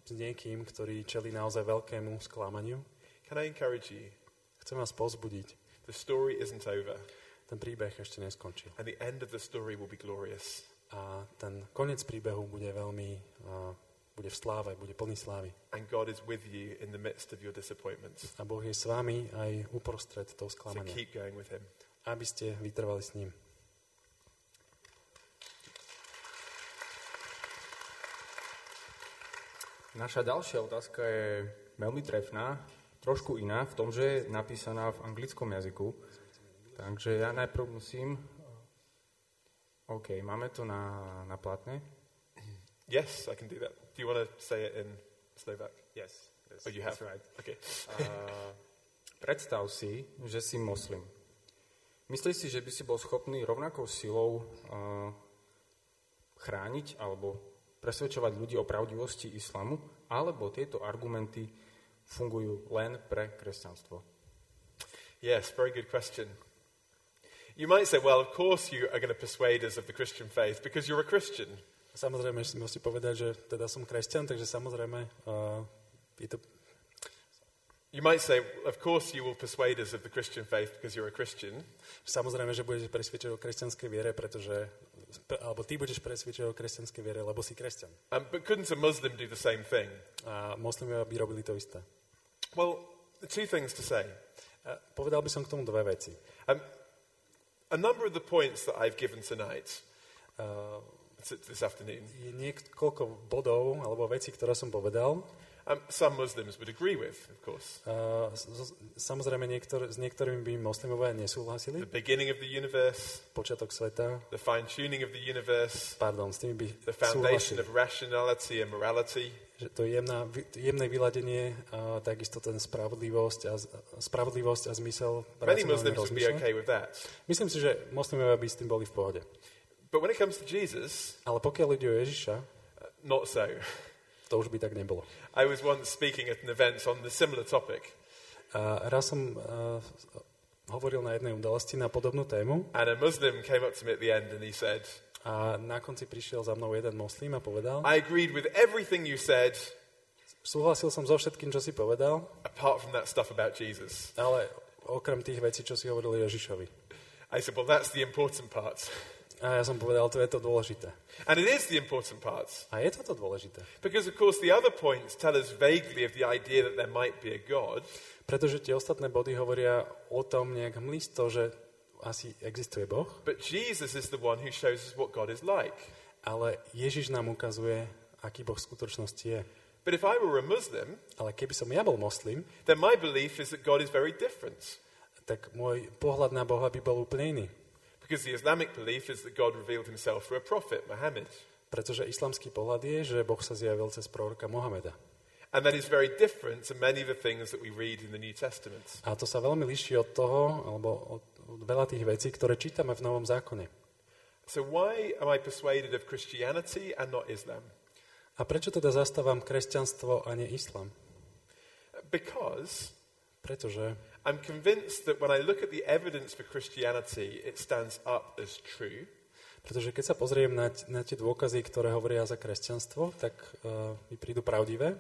s niekým, ktorý čelí naozaj veľkému sklamaniu. Can I encourage you? Chcem vás pozbudiť. The story isn't over, Ten príbeh ešte neskončil. and the end of the story will be glorious. A ten koniec príbehu bude veľmi, uh, bude v sláve, bude plný slávy. And God is with you in the midst of your disappointments. A Boh je s vami aj uprostred toho So sklamania. keep going with Him. Aby ste vytrvali s ním. Naša ďalšia otázka je veľmi trefná, trošku iná v tom, že je napísaná v anglickom jazyku. Takže ja najprv musím... OK, máme to na, na platne. Yes, I can do that. Do you want to say it in Slovak? Yes, Oh, you have. that's right. Okay. Uh, predstav si, že si moslim. Myslíš si, že by si bol schopný rovnakou silou uh, chrániť alebo presvedčovať ľudí o pravdivosti islamu, alebo tieto argumenty fungujú len pre kresťanstvo? Yes, very good question. You might say, well, of course you are going to persuade us of the Christian faith because you're a Christian. Samozrejme, si musí povedať, že teda som kresťan, takže samozrejme uh, je to, You might say, of course you will persuade us of the Christian faith because you're a Christian. samozrejme, že budeš presvedčať o kresťanskej viere, pretože, alebo ty budeš presvedčať o kresťanskej viere, lebo si kresťan. Um, but couldn't a Muslim do the same thing? A moslimovia by robili to isté. Well, two things to say. A povedal by som k tomu dve veci. Um, a number of the points that I've given tonight, Uh, this afternoon. je niekoľko bodov alebo vecí, ktoré som povedal. Um, some Muslims would agree with, of course. S- samozrejme, niektor- s niektorými by moslimovia nesúhlasili. The beginning of the universe, Počiatok sveta, the fine tuning of the universe, pardon, s tými by the foundation súhlasili. of rationality and morality, Že to jemná, jemné vyladenie a takisto ten spravodlivosť a, spravodlivosť a zmysel Many Muslims would be okay with that. Myslím si, že moslimovia by s tým boli v pohode. But when it comes to Jesus, Ale pokiaľ ide o Ježiša, uh, not so. to už by tak nebolo. I was once speaking at an event on the similar topic, A raz som uh, hovoril na jednej udalosti na podobnú tému and a Muslim came up to me at the end and he said, a na konci prišiel za mnou jeden moslim a povedal, I agreed with everything you said súhlasil som so všetkým, čo si povedal, apart from that stuff about Jesus. ale okrem tých vecí, čo si hovoril Ježišovi. I said, Well, that's the important part. A ja som povedal, to je to dôležité. And it is the important part. A je toto dôležité. Because, of course, the other points tell us vaguely of the idea that there might be a God, Pretože tie ostatné body hovoria o tom nejak hmlisto, že asi existuje Boh, but Jesus is the one who shows us what God is like. ale Ježiš nám ukazuje, aký Boh v skutočnosti je. But if I were a Muslim, Ale keby som ja bol moslim, then my belief is that God is very different. tak môj pohľad na Boha by bol úplne iný. Because the Islamic belief is that God revealed himself through a prophet, Muhammad. Pretože islamský pohľad je, že Boh sa zjavil cez proroka Mohameda. And that is very different to many of the things that we read in the New Testament. A to sa veľmi líši od toho, alebo od, od veľa tých vecí, ktoré čítame v Novom zákone. So, why am I persuaded of Christianity and not Islam? A prečo teda zastávam kresťanstvo a nie islam? Because Pretože I'm convinced that when I look at the evidence for Christianity, it stands up as true. Pretože keď sa pozriem na, na tie dôkazy, ktoré hovoria za kresťanstvo, tak uh, mi prídu pravdivé.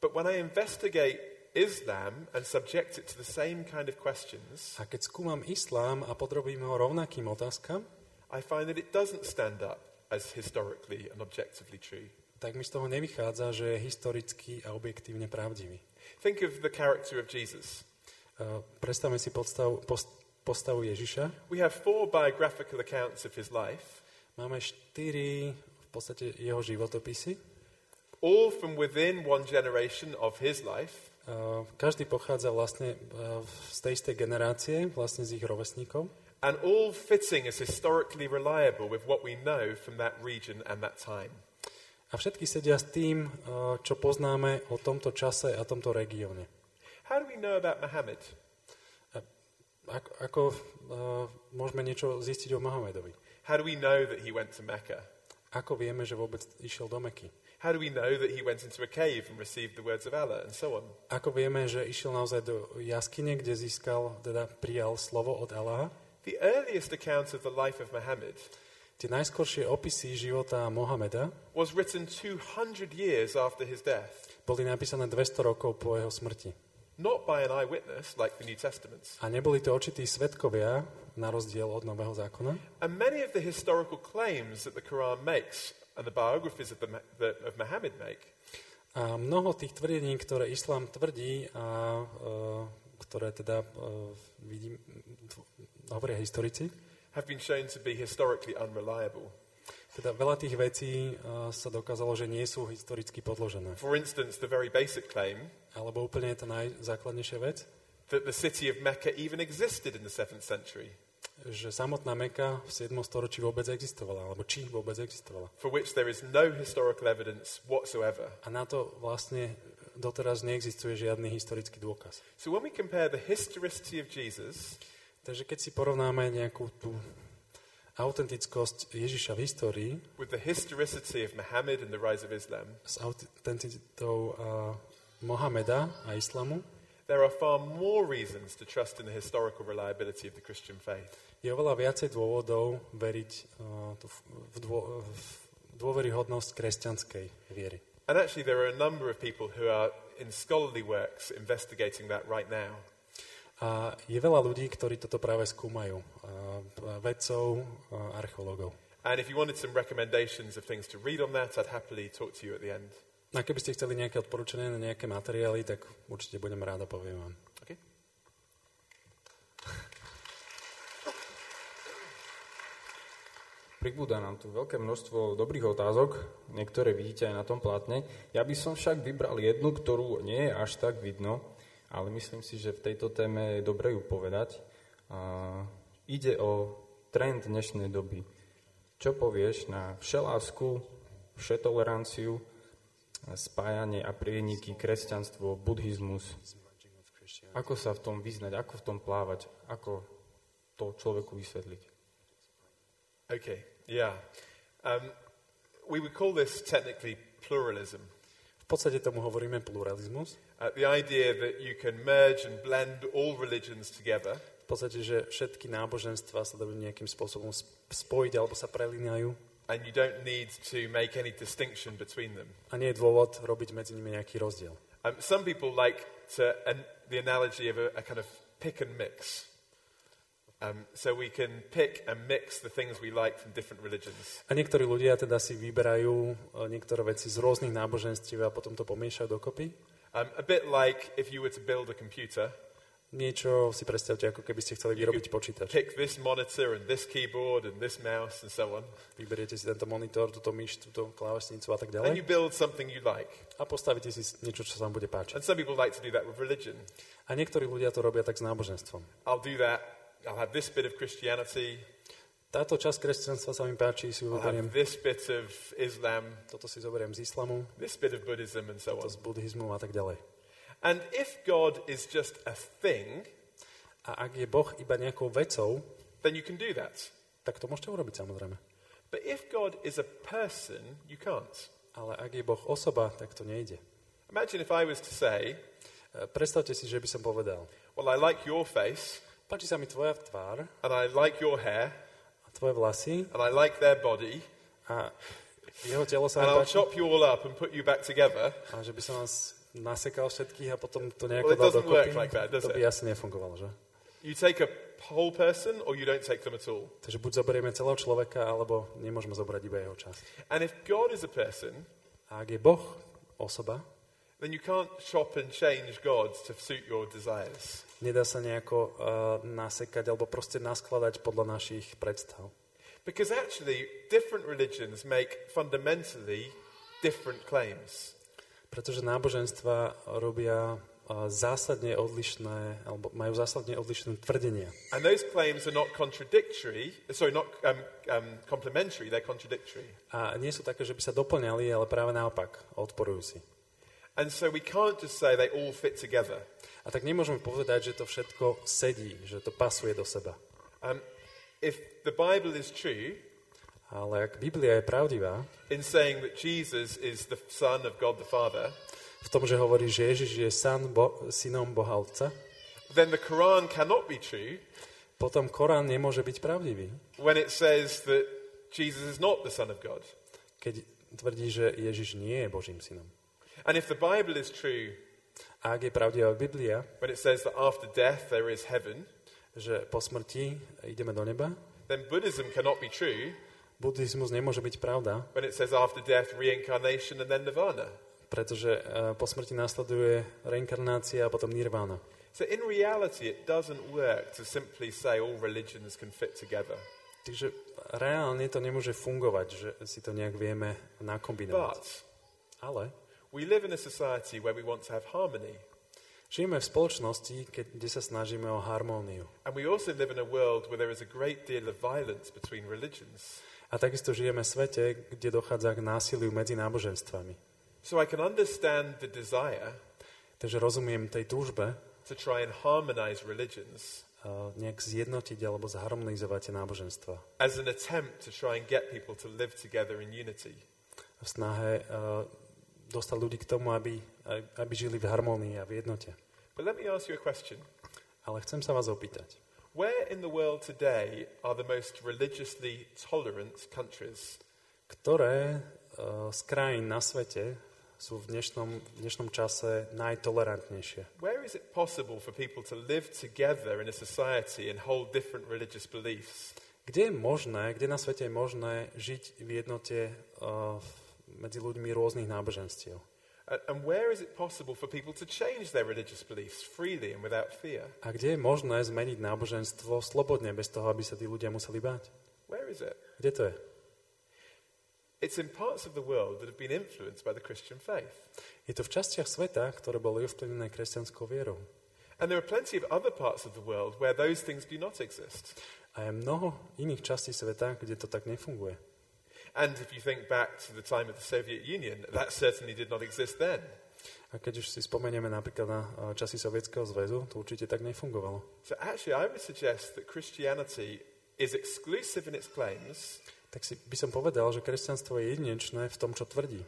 But when I investigate Islam and subject it to the same kind of questions, A keď skúmam islám a podrobím ho rovnakým otázkam, I find that it doesn't stand up as historically and objectively true. tak mi z toho nevychádza, že je historicky a objektívne pravdivý. Think of the character of Jesus. Uh, predstavme si podstav, post, postavu Ježiša. We have four biographical accounts of his life, Máme štyri v podstate jeho životopisy. all from within one generation of his life. Uh, každý pochádza vlastne uh, z tej istej generácie, vlastne z ich rovesníkov. and all fitting as historically reliable with what we know from that region and that time. A všetky sedia s tým, uh, čo poznáme o tomto čase a tomto regióne. How do we know about Muhammad? Ako, ako uh, môžeme niečo zistiť o Mohamedovi? How do we know that he went to Mecca? Ako vieme, že vôbec išiel do Meky? How do we know that he went into a cave and received the words of Allah and so on? Ako vieme, že išiel naozaj do jaskyne, kde získal, teda prijal slovo od Allaha? The earliest account of the life of Muhammad Tie najskoršie opisy života Mohameda was written 200 years after his death, boli napísané 200 rokov po jeho smrti. Not by an eyewitness like the New Testament. A neboli to očití svetkovia, na rozdiel od Nového zákona. And many of the historical claims that the Quran makes and the biographies of, the, the, of Muhammad make A mnoho tých tvrdení, ktoré islám tvrdí a e, ktoré teda e, vidím, hovoria historici, have been shown to be historically unreliable. Teda veľa tých vecí e, sa dokázalo, že nie sú historicky podložené. For instance, the very basic claim Alebo úplne to najzákladnejšia vec, that the city of Mecca even existed in the 7th century, že samotná Meka v 7. storočí vôbec existovala, alebo či vôbec existovala. for which there is no historical evidence whatsoever. A na to vlastne doteraz neexistuje žiadny historický dôkaz. So when we compare the historicity of Jesus Takže keď si porovnáme nejakú tú autentickosť Ježiša v histórii with the historicity of Muhammad and the rise of Islam, s autenticitou uh, Mohameda a islamu, there are far more reasons to trust in the historical reliability of the Christian faith. je oveľa viacej dôvodov veriť uh, v, dô, v dôveryhodnosť kresťanskej viery. And actually, there are a number of people who are in scholarly works investigating that right now. A je veľa ľudí, ktorí toto práve skúmajú. Vedcov, archeológov. And if you wanted some recommendations of things to read on that, I'd happily talk to you at the end. A keby ste chceli nejaké odporúčania na nejaké materiály, tak určite budem rád a poviem vám. Okay? Pribúda nám tu veľké množstvo dobrých otázok, niektoré vidíte aj na tom plátne. Ja by som však vybral jednu, ktorú nie je až tak vidno, ale myslím si, že v tejto téme je dobre ju povedať. A ide o trend dnešnej doby. Čo povieš na všelásku, všetoleranciu, spájanie a prieniky, kresťanstvo, buddhizmus? Ako sa v tom vyznať, ako v tom plávať, ako to človeku vysvetliť? Okay, yeah. Um, we would call this technically pluralism. V podstate tomu hovoríme pluralizmus. The idea that you can merge and blend all religions together. V podstate, že všetky náboženstva sa dajú nejakým spôsobom spojiť alebo sa prelínajú. And you don't need to make any distinction between them. A nie je dôvod robiť medzi nimi nejaký rozdiel. Um, some people like to, an, the analogy of a, a kind of pick and mix. Um, so we can pick and mix the things we like from different religions. A niektorí ľudia teda si vyberajú uh, niektoré veci z rôznych náboženstiev a potom to pomiešajú dokopy. Um, a bit like if you were to build a computer, Niečo si predstavte, ako keby ste chceli vyrobiť počítač. pick this monitor and this keyboard and this mouse and so on, Vyberiete si tento monitor, túto myš, túto klávesnicu a tak and you ďalej build something you like. a postavíte si niečo, čo sa vám bude páčiť. And some people like to do that with religion. A niektorí ľudia to robia tak s náboženstvom. I'll do that. I'll have this bit of Christianity. Táto časť kresťanstva sa mi páči, si have this bit of Islam, Toto si zoberiem z islamu, this bit of Buddhism, and so on. z buddhizmu a tak ďalej. And if God is just a thing, A ak je Boh iba nejakou vecou, then you can do that. tak to môžete urobiť samozrejme. But if God is a person, you can't. Ale ak je Boh osoba, tak to nejde. Imagine if I was to say, E, Predstavte si, že by som povedal, Well, I like your face, páči sa mi tvoja tvár and I like your hair, a tvoje vlasy and I like their body, a jeho telo sa and I'll páči chop you all up and put you back together. a že by som vás nasekal všetkých a potom to Well, nejako it dal dokopy. work like that, does to by it? asi nefungovalo, že? You take a whole person, or you don't take them at all. Takže buď zoberieme celého človeka, alebo nemôžeme zobrať iba jeho čas. And if God is a person, A ak je Boh osoba, then you can't chop and change God to suit your desires. Nedá sa nejako uh, nasekať alebo proste naskladať podľa našich predstav. Because actually, different religions make fundamentally different claims. Pretože náboženstva robia uh, zásadne odlišné, alebo majú zásadne odlišné tvrdenia. And those claims are not contradictory, sorry, not um, um, complementary, they're contradictory. A nie sú také, že by sa doplňali, ale práve naopak, odporujú si. And so we can't just say they all fit together. A tak nemôžeme povedať, že to všetko sedí, že to pasuje do seba. Um, if the Bible is true Ale ak Biblia je pravdivá, in saying that Jesus is the Son of God the Father, v tom, že hovorí, že Ježiš je san, bo, synom Boha Otca, then the Quran cannot be true potom Korán nemôže byť pravdivý, when it says that Jesus is not the Son of God. keď tvrdí, že Ježiš nie je Božím synom. And if the Bible is true ak je pravdivá Biblia, when it says that after death there is heaven, že po smrti ideme do neba, then Buddhism cannot be true buddhizmus nemôže byť pravda, when it says after death reincarnation and then nirvana. pretože eh, po smrti následuje reinkarnácia a potom nirvána. So in reality, it doesn't work to simply say all religions can fit together. Takže reálne to nemôže fungovať, že si to nejak vieme nakombinovať. But Ale we live in a society where we want to have harmony. žijeme v spoločnosti, keď, kde sa snažíme o harmóniu. And we also live in a world where there is a great deal of violence between religions. A takisto žijeme v svete, kde dochádza k násiliu medzi náboženstvami. So I can understand the desire Takže rozumiem tej túžbe to try and harmonize religions uh, nejak zjednotiť alebo zharmonizovať náboženstva. as an attempt to try and get people to live together in unity. V snahe uh, dostať ľudí k tomu, aby, aby žili v harmónii a v jednote. But let me ask you a question. Ale chcem sa vás opýtať. Where in the world today are the most religiously tolerant countries? Ktoré uh, z krajín na svete sú v dnešnom, v dnešnom čase najtolerantnejšie? Where is it possible for people to live together in a society and hold different religious beliefs? Kde je možné, kde na svete je možné žiť v jednote uh, medzi ľuďmi rôznych náboženstiev? And, where is it possible for people to change their religious beliefs freely and without fear? A kde je možné zmeniť náboženstvo slobodne, bez toho, aby sa tí ľudia museli báť? Where is it? Kde to je? It's in parts of the world that have been influenced by the Christian faith. Je to v častiach sveta, ktoré boli ovplyvnené kresťanskou vierou. And there are plenty of other parts of the world where those things do not exist. A je mnoho iných častí sveta, kde to tak nefunguje. And if you think back to the time of the Soviet Union, that certainly did not exist then. A keď už si spomenieme napríklad na a, časy Sovietskeho zväzu, to určite tak nefungovalo. So actually, I would suggest that Christianity is exclusive in its claims, Tak si by som povedal, že kresťanstvo je jedinečné v tom, čo tvrdí.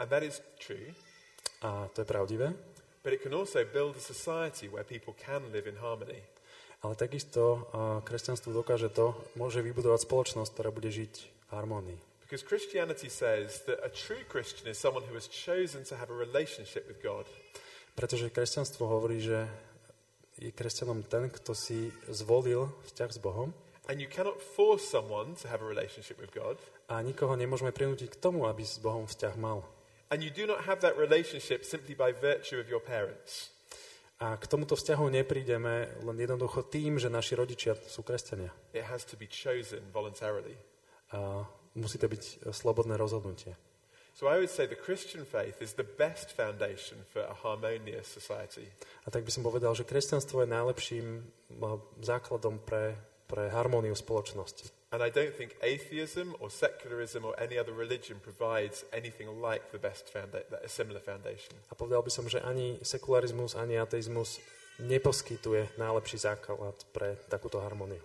and that is true, A to je pravdivé. but it can also build a society where people can live in harmony. Ale takisto a, kresťanstvo dokáže to, môže vybudovať spoločnosť, ktorá bude žiť v harmónii. Because Christianity says that a true Christian is someone who has chosen to have a relationship with God. Pretože kresťanstvo hovorí, že je kresťanom ten, kto si zvolil vzťah s Bohom And you cannot force someone to have a relationship with God. a nikoho nemôžeme prinútiť k tomu, aby s Bohom vzťah mal. And you do not have that relationship simply by virtue of your parents. A k tomuto vzťahu neprídeme len jednoducho tým, že naši rodičia sú kresťania. It has to be chosen voluntarily. A musí to byť slobodné rozhodnutie. So I would say the Christian faith is the best foundation for a harmonious society. A tak by som povedal, že kresťanstvo je najlepším a, základom pre, pre harmóniu spoločnosti. And I don't think atheism or secularism or any other religion provides anything like the best founda- a similar foundation. A povedal by som, že ani sekularizmus, ani ateizmus neposkytuje najlepší základ pre takúto harmóniu.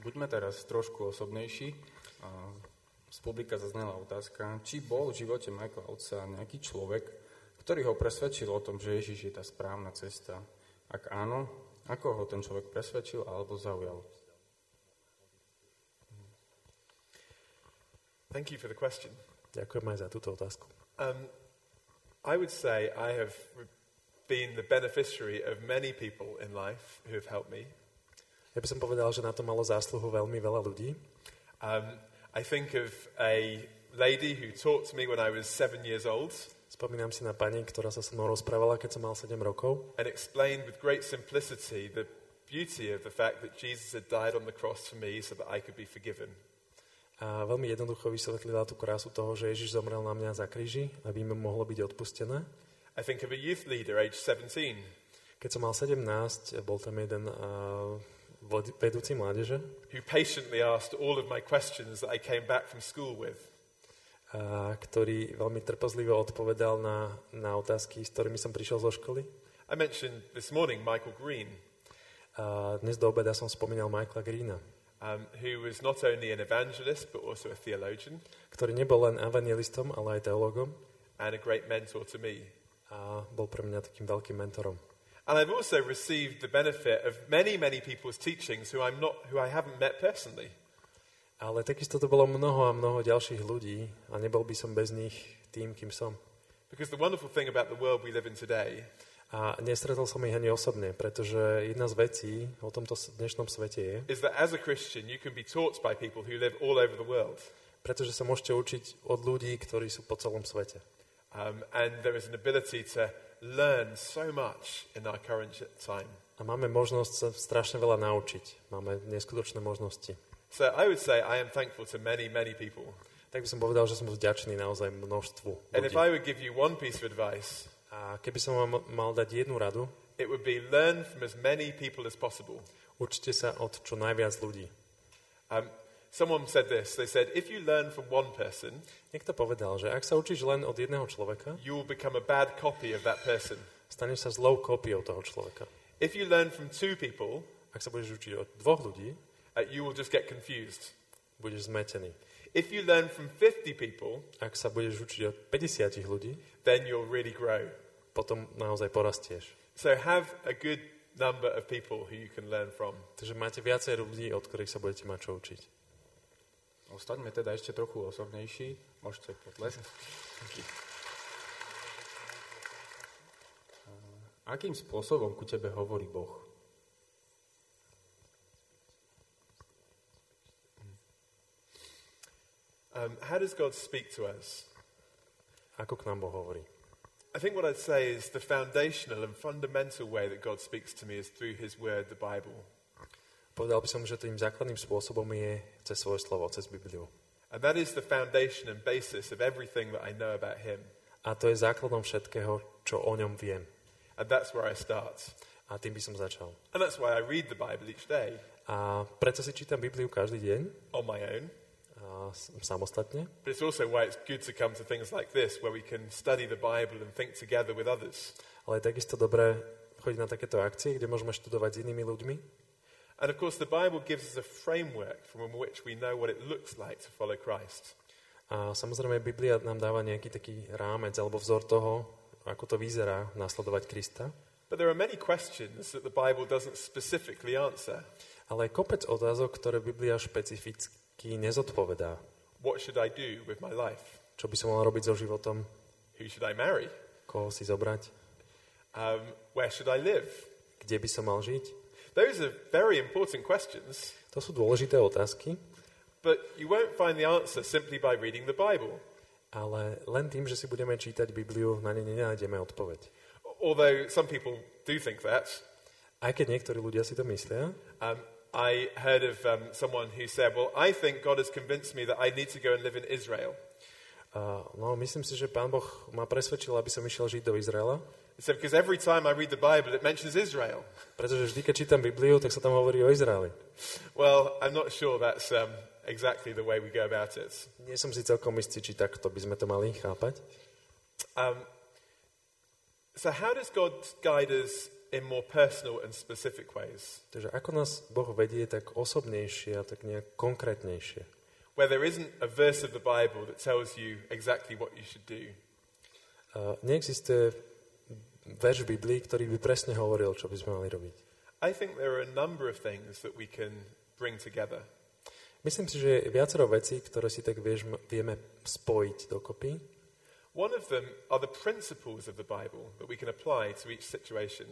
Buďme teraz trošku osobnejší. Z publika zaznela otázka, či bol v živote Michaela Otca nejaký človek, ktorý ho presvedčil o tom, že Ježiš je tá správna cesta. Ak áno, ako ho ten človek presvedčil alebo zaujal? Thank you for the question. Ďakujem aj za túto otázku. Um, I would say I have been the beneficiary of many people in life who have helped me. Ja by som povedal, že na to malo zásluhu veľmi veľa ľudí. Um, I think of a lady who taught to me when I was seven years old Spomínam si na pani, ktorá sa so mnou rozprávala, keď som mal 7 rokov and explained with great simplicity the beauty of the fact that Jesus had died on the cross for me so that I could be forgiven. a veľmi jednoducho vysvetlila tú krásu toho, že Ježiš zomrel na mňa za kríži, aby mi mohlo byť odpustené. I think of a youth leader aged 17 Keď som mal 17, bol tam jeden uh, vedúci mládeže, who patiently asked all of my questions that I came back from school with. a ktorý veľmi trpezlivo odpovedal na, na otázky, s ktorými som prišiel zo školy. I mentioned this morning Michael Green, A dnes do obeda som spomínal Michaela Greena, um, who was not only an evangelist but also a theologian ktorý nebol len evangelistom, ale aj teologom and a great mentor to me. a bol pre mňa takým veľkým mentorom. And I've also received the benefit of many, many people's teachings who I'm not, who I haven't met personally. Ale takisto to bolo mnoho a mnoho ďalších ľudí a nebol by som bez nich tým, kým som. Because the wonderful thing about the world we live in today A nestretol som ich ani osobne, pretože jedna z vecí o tomto dnešnom svete je, is that as a Christian, you can be taught by people who live all over the world. pretože sa môžete učiť od ľudí, ktorí sú po celom svete. Um, and there is an ability to learn so much in our current time. A máme možnosť sa strašne veľa naučiť. Máme neskutočné možnosti. So I would say I am thankful to many, many people. Tak by som povedal, že som vďačný naozaj množstvu And if ľudí. I would give you one piece of advice, A keby som vám mal dať jednu radu, it would be learn from as many people as possible. učte sa od čo najviac ľudí. Um, someone said this. They said, if you learn from one person, Niekto povedal, že ak sa učíš len od jedného človeka, you will become a bad copy of that person. staneš sa zlou kópiou toho človeka. If you learn from two people, Ak sa budeš učiť od dvoch ľudí, uh, you will just get confused. budeš zmetený. If you learn from 50 people, Ak sa budeš učiť od 50 ľudí, then you'll really grow. potom naozaj porastieš. So have a good number of people who you can learn from. Takže máte viacej ľudí, od ktorých sa budete mať čo učiť. Ostaňme teda ešte trochu osobnejší. Môžete potlesk. Akým spôsobom ku tebe hovorí Boh? Um, how does God speak to us? Ako k nám Boh hovorí? I think what I'd say is the foundational and fundamental way that God speaks to me is through His Word, the Bible. Povedal by som, že tým základným spôsobom je cez svoje slovo, cez Bibliu. And that is the foundation and basis of everything that I know about him. A to je základom všetkého, čo o ňom viem. And that's where I start. A tým by som začal. And that's why I read the Bible each day A preto si čítam Bibliu každý deň, on my own. a samostatne. But it's also why it's good to come to things like this, where we can study the Bible and think together with others. Ale je takisto dobré chodiť na takéto akcie, kde môžeme študovať s inými ľuďmi. And of course, the Bible gives us a framework from which we know what it looks like to follow Christ. A samozrejme Biblia nám dáva nejaký taký rámec alebo vzor toho, ako to vyzerá nasledovať Krista. But there are many questions that the Bible doesn't specifically answer. Ale je kopec otázok, ktoré Biblia špecificky nezodpovedá. What should I do with my life? Čo by som mal robiť so životom, Who should I marry? koho si zobrať, Um, where should I live? kde by som mal žiť. Those are very important questions, To sú dôležité otázky, but you won't find the answer simply by reading the Bible. ale len tým, že si budeme čítať Bibliu, na ne nenájdeme odpoveď. Although some people do think that. Aj keď niektorí ľudia si to myslia, Um, I heard of um, someone who said, Well, I think God has convinced me that I need to go and live in Israel. a, no myslím si, že Pán Boh ma presvedčil, aby som išiel žiť do Izraela, Said, Because every time I read the Bible, it mentions Israel. pretože vždy, keď čítam Bibliu, tak sa tam hovorí o Izraeli. Well, I'm not sure that's um, exactly the way we go about it. Nie som si celkom istý, či takto by sme to mali chápať. Um, so, how does God guide us in more personal and specific ways? Takže ako nás Boh vedie tak osobnejšie a tak nejak konkrétnejšie. Where there isn't a verse of the Bible that tells you exactly what you should do. A neexistuje verš Biblii, ktorý by presne hovoril, čo by sme mali robiť. I think there are a number of things that we can bring together. Myslím si, že je viacero vecí, ktoré si tak vieš, vieme spojiť dokopy. One of them are the principles of the Bible that we can apply to each situation.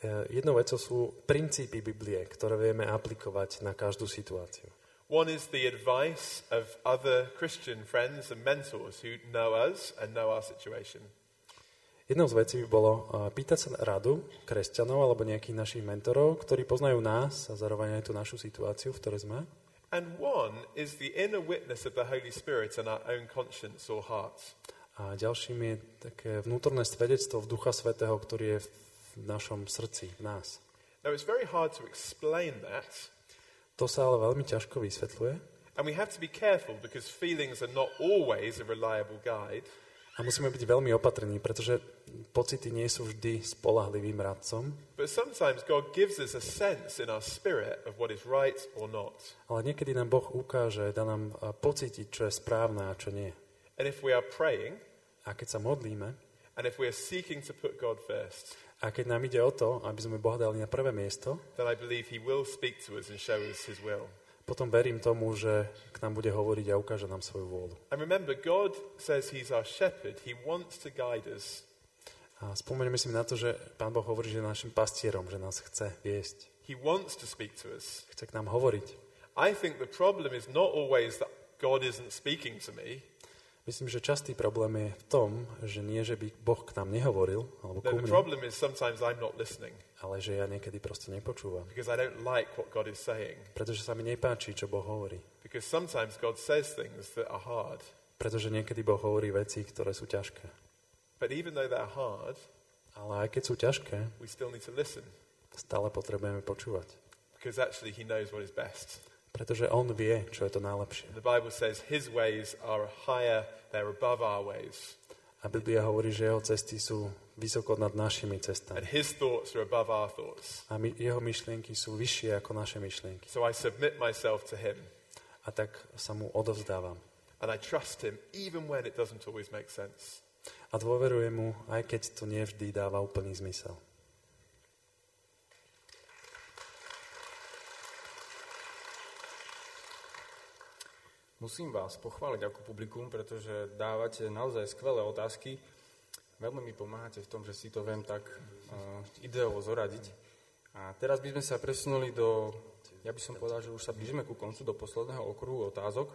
E, Jednou vecou sú princípy Biblie, ktoré vieme aplikovať na každú situáciu. One is the advice of other Christian friends and mentors who know us and know our situation. Jednou z vecí by bolo e, pýtať sa radu kresťanov alebo nejakých našich mentorov, ktorí poznajú nás a zároveň aj tú našu situáciu, v ktorej sme. And one is the inner witness of the Holy Spirit in our own conscience or heart. A ďalším je také vnútorné svedectvo v Ducha Svetého, ktorý je v našom srdci, v nás. Now, it's very hard to explain that, To sa ale veľmi ťažko vysvetľuje and we have to be careful because feelings are not always a reliable guide. A musíme byť veľmi opatrní, pretože pocity nie sú vždy spolahlivým radcom, But sometimes God gives us a sense in our spirit of what is right or not. ale niekedy nám Boh ukáže, dá nám pocítiť, čo je správne a čo nie. And if we are praying, A keď sa modlíme, and if we are seeking to put God first, a keď nám ide o to, aby sme Boha dali na prvé miesto, then I believe He will speak to us and show us His will. Potom verím tomu, že k nám bude hovoriť a ukáže nám svoju vôľu. And remember, God says He's our shepherd. He wants to guide us. A spomeňme si na to, že Pán Boh hovorí, že je našim pastierom, že nás chce viesť, He wants to speak to us. chce k nám hovoriť. I think the problem is not always that God isn't speaking to me. Myslím, že častý problém je v tom, že nie, že by Boh k nám nehovoril, alebo No, ku mne, ale že ja niekedy proste nepočúvam. because I don't like what God is saying. Pretože sa mi nepáči, čo Boh hovorí. Because sometimes God says things that are hard. Pretože niekedy Boh hovorí veci, ktoré sú ťažké. But even though they're hard, Ale aj keď sú ťažké, we still need to listen stále potrebujeme počúvať. because actually He knows what is best. Pretože On vie, čo je to najlepšie. The Bible says His ways are higher, they're above our ways, A Biblia hovorí, že Jeho cesty sú vysoko nad našimi and cestami. His thoughts are above our thoughts. A my, Jeho myšlienky sú vyššie ako naše myšlienky. So I submit myself to Him A tak sa Mu odovzdávam. and I trust Him even when it doesn't always make sense. A dôverujem Mu, aj keď to nevždy dáva úplný zmysel. Musím vás pochváliť ako publikum, pretože dávate naozaj skvelé otázky. Veľmi mi pomáhate v tom, že si to viem tak uh, ideovo zoradiť. A teraz by sme sa presunuli do, ja by som povedal, že už sa blížime ku koncu, do posledného okruhu otázok.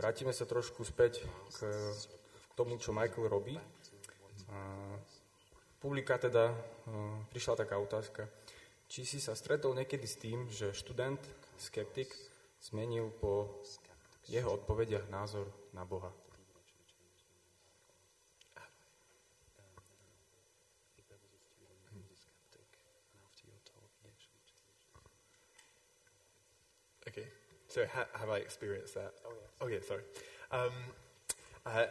Vrátime sa trošku späť k, tomu, čo Michael robí. A publika teda uh, prišla taká otázka. Či si sa stretol niekedy s tým, že študent, skeptik, zmenil po jeho odpovediach názor na Boha? Okay, so ha- have I experienced that? Oh, yes. Oh, yeah, sorry. Um, uh,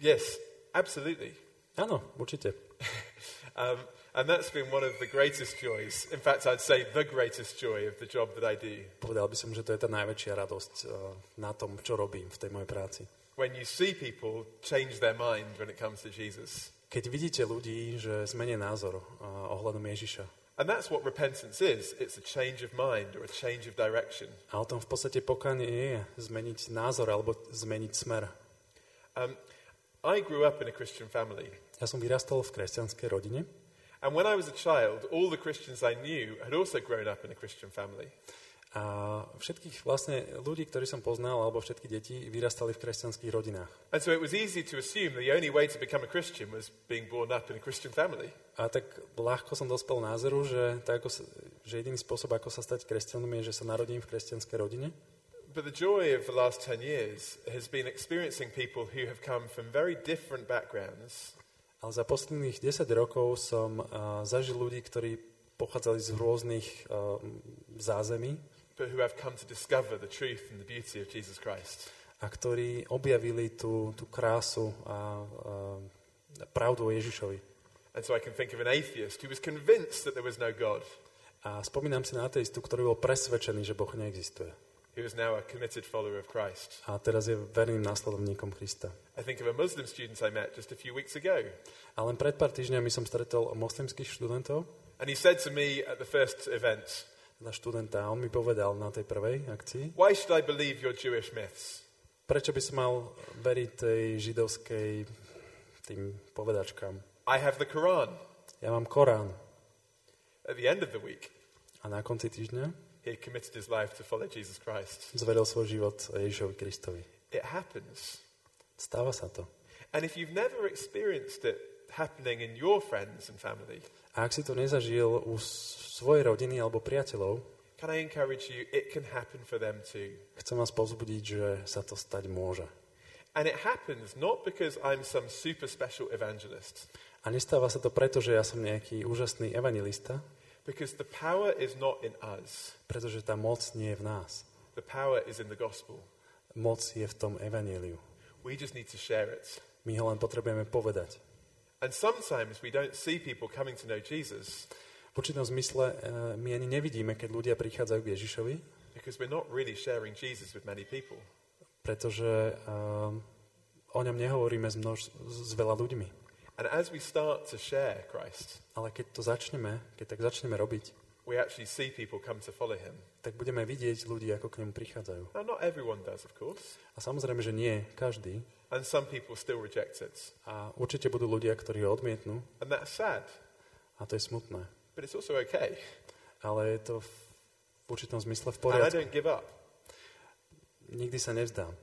yes, absolutely. Áno, určite. Um, and that's been one of the greatest joys. In fact, I'd say the greatest joy of the job that I do. Povedal by som, že to je tá najväčšia radosť uh, na tom, čo robím v tej mojej práci. When you see people change their mind when it comes to Jesus. Keď vidíte ľudí, že zmenia názor uh, ohľadom Ježiša. And that's what repentance is. It's a change of mind or a change of direction. A o tom v podstate pokánie je zmeniť názor alebo zmeniť smer. Um, I grew up in a Christian family. Ja som vyrastol v kresťanskej rodine And when I was a child, all the Christians I knew had also grown up in a Christian family. A všetkých vlastne ľudí, ktorí som poznal, alebo všetky deti, vyrastali v kresťanských rodinách. And so it was easy to assume the only way to become a Christian was being born up in a Christian family. A tak ľahko som dospel názoru, že, tak ako že jediný spôsob, ako sa stať kresťanom, je, že sa narodím v kresťanskej rodine. But the joy of the last 10 years has been experiencing people who have come from very different backgrounds Ale za posledných 10 rokov som uh, zažil ľudí, ktorí pochádzali z rôznych uh, zázemí but who have come to discover the truth and the beauty of Jesus Christ. a ktorí objavili tú, tú krásu a, a pravdu o Ježišovi. And so I can think of an atheist who was convinced that there was no God, A spomínam si na ateistu, ktorý bol presvedčený, že Boh neexistuje. who is now a committed follower of Christ. A teraz je verným následovníkom Krista. I think of a Muslim student I met just a few weeks ago. A len pred pár týždňami som stretol moslimských študentov, And he said to me at the first event, teda študenta, a on mi povedal na tej prvej akcii, Why should I believe your Jewish myths? prečo by som mal veriť tej židovskej tým povedačkám. I have the Quran. Ja mám Korán At the end of the week, a na konci týždňa he committed his life to follow Jesus Christ. zveril svoj život Ježišovi Kristovi. It happens. Stáva sa to. And if you've never experienced it happening in your friends and family, A ak si to nezažil u svojej rodiny alebo priateľov, can I encourage you, it can happen for them too. chcem vás povzbudiť, že sa to stať môže. And it happens not because I'm some super special evangelist, A nestáva sa to preto, že ja som nejaký úžasný evangelista, because the power is not in us. pretože tá moc nie je v nás. The power is in the gospel. Moc je v tom evaníliu. We just need to share it. My ho len potrebujeme povedať. And sometimes we don't see people coming to know Jesus V určitom zmysle e, my ani nevidíme, keď ľudia prichádzajú k Ježišovi, because we're not really sharing Jesus with many people. pretože um, o ňom nehovoríme s, množ, s veľa ľuďmi. And as we start to share Christ, Ale keď to začneme, keď tak začneme robiť, we actually see people come to follow him. tak budeme vidieť ľudí, ako k nemu prichádzajú. Now, not everyone does, of course, A samozrejme, že nie každý. and some people still reject it. A určite budú ľudia, ktorí ho odmietnú. And that's sad, A to je smutné. but it's also okay. Ale je to v, v určitom zmysle v And I poriadku. don't give up. Nikdy sa nevzdám.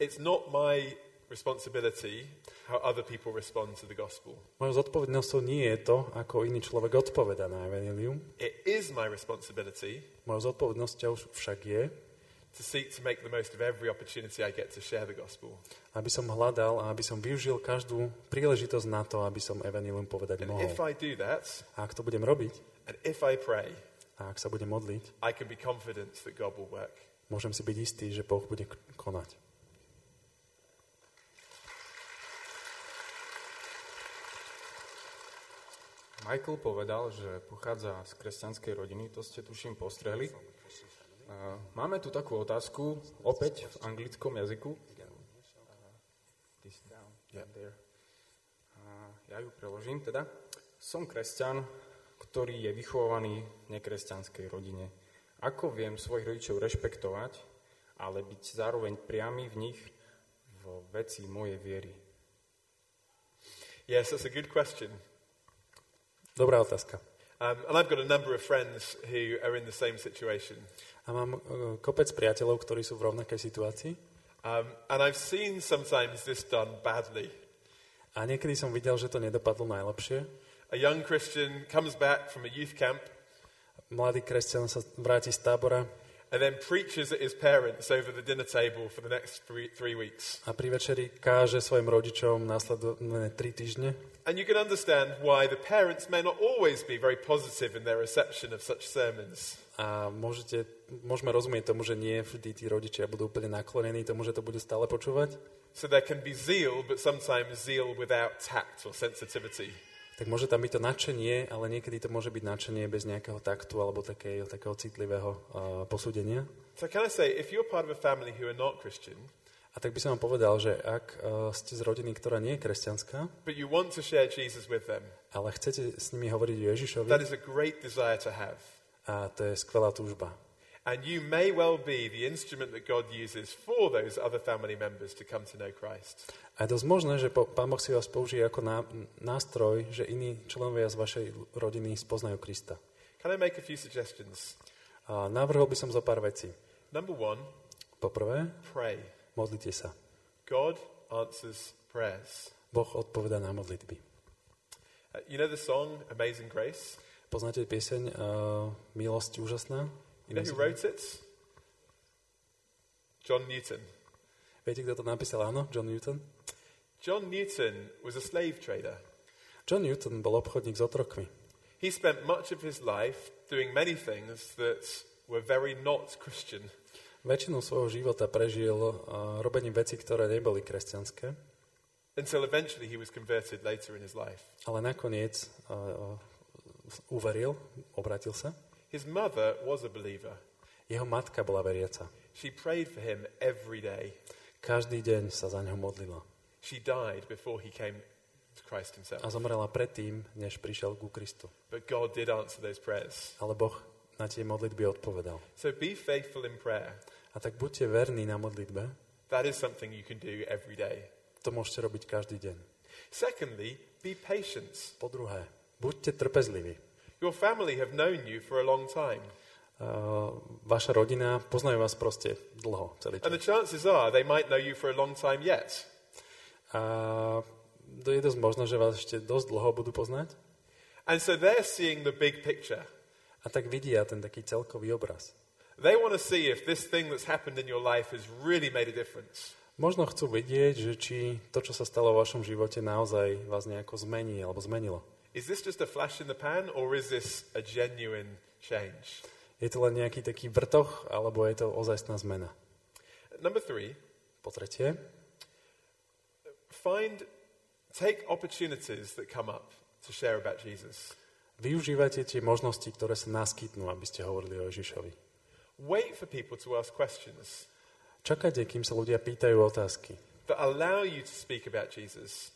It's not my responsibility how other people respond to the gospel. Mojou zodpovednosťou nie je to, ako iný človek odpoveda na evanilium. It is my responsibility Mojou zodpovednosťou však je, to seek to make the most of every opportunity I get to share the gospel. aby som hľadal a aby som využil každú príležitosť na to, aby som evanilium povedať And mohol. if I do that, A ak to budem robiť, and if I pray, a ak sa budem modliť, I can be confident that God will work. môžem si byť istý, že Boh bude konať. Michael povedal, že pochádza z kresťanskej rodiny, to ste tuším postrehli. Máme tu takú otázku, opäť v anglickom jazyku. Ja ju preložím teda. Som kresťan, ktorý je vychovaný v nekresťanskej rodine. Ako viem svojich rodičov rešpektovať, ale byť zároveň priamy v nich vo veci mojej viery? Yes, that's a good question. Dobrá otázka. Um, and I've got a number of friends who are in the same situation. A mám uh, kopec priateľov, ktorí sú v rovnakej situácii. Um, and I've seen sometimes this done badly. A niekedy som videl, že to nedopadlo najlepšie. A young Christian comes back from a youth camp mladý kresťan sa vráti z tábora and then preaches at his parents over the dinner table for the next three, three weeks. a pri večeri káže svojim rodičom následné tri týždne. And you can understand why the parents may not always be very positive in their reception of such sermons. A môžete, môžeme rozumieť tomu, že nie vždy tí rodičia budú úplne naklonení tomu, že to budú stále počúvať. So there can be zeal, but sometimes zeal without tact or sensitivity. Tak môže tam byť to nadšenie, ale niekedy to môže byť nadšenie bez nejakého taktu alebo takého, takého citlivého uh, posúdenia. So can I say, if you're part of a family who are not Christian, A tak by som vám povedal, že ak uh, ste z rodiny, ktorá nie je kresťanská, but you want to share Jesus with them, ale chcete s nimi hovoriť o Ježišovi, that is a great desire to have. a to je skvelá túžba. And you may well be the instrument that God uses for those other family members to come to know Christ. A je dosť možné, že Pán Boh si vás použije ako ná, nástroj, že iní členovia z vašej rodiny spoznajú Krista. Can I make a few suggestions? A navrhol by som zo pár vecí. Number one, Poprvé, pray. Modlite sa. God answers prayers. Boh odpoveda na modlitby. Uh, you know the song Amazing Grace? Poznáte pieseň uh, Milosť úžasná? You know who wrote it? John Newton. Viete, kto to napísal? Áno, John Newton. John Newton was a slave trader. John Newton bol obchodník s otrokmi. He spent much of his life doing many things that were very not Christian. Väčšinu svojho života prežil uh, robením veci, ktoré neboli kresťanské, until eventually he was converted later in his life. ale nakoniec uh, uh, uveril, obratil sa. His mother was a believer. Jeho matka bola veriaca. She prayed for him every day. Každý deň sa za neho modlila. She died before he came to Christ himself. A zomrela predtým, než prišiel ku Kristu. But God did answer those prayers. Ale Boh na tie modlitby odpovedal. So be faithful in prayer. A tak buďte verní na modlitbe. That is something you can do every day. To môžete robiť každý deň. Secondly, be patient. Po druhé, buďte trpezliví. Your family have known you for a long time. Uh, vaša rodina poznajú vás proste dlho, celý And the čas. chances are they might know you for a long time yet. A je dosť možné, že vás ešte dosť dlho budú poznať. And so they're seeing the big picture. A tak vidia ten taký celkový obraz. They want to see if this thing that's happened in your life has really made a difference. Možno chcú vidieť, že či to, čo sa stalo v vašom živote, naozaj vás nejako zmení alebo zmenilo. Is this just a flash in the pan or is this a genuine change? Je to len nejaký taký vrtoch, alebo je to ozajstná zmena. Number three, Po tretie, find, take opportunities that come up to share about Jesus. Využívajte tie možnosti, ktoré sa naskytnú, aby ste hovorili o Ježišovi. Wait for people to ask questions Čakajte, kým sa ľudia pýtajú otázky. that allow you to speak about Jesus.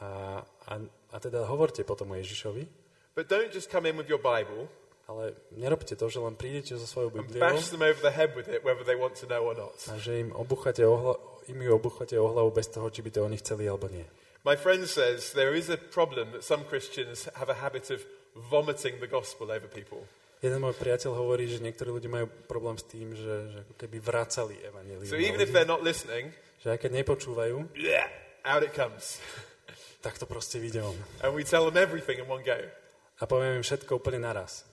A, a, a teda hovorte potom o Ježišovi, But don't just come in with your Bible ale nerobte to, že len prídete so svojou Bibliou bash them over the head with it, whether they want to know or not. a že im, obuchate o hla, im ju obuchate o hlavu bez toho, či by to oni chceli alebo nie. My friend says there is a problem that some Christians have a habit of vomiting the gospel over people. Jeden môj priateľ hovorí, že niektorí ľudia majú problém s tým, že, že ako keby vracali evanelium. So even if they're not listening, Že aj keď nepočúvajú, yeah, out it comes. tak to proste vyjde von. And we tell them everything in one go. A poviem im všetko úplne naraz.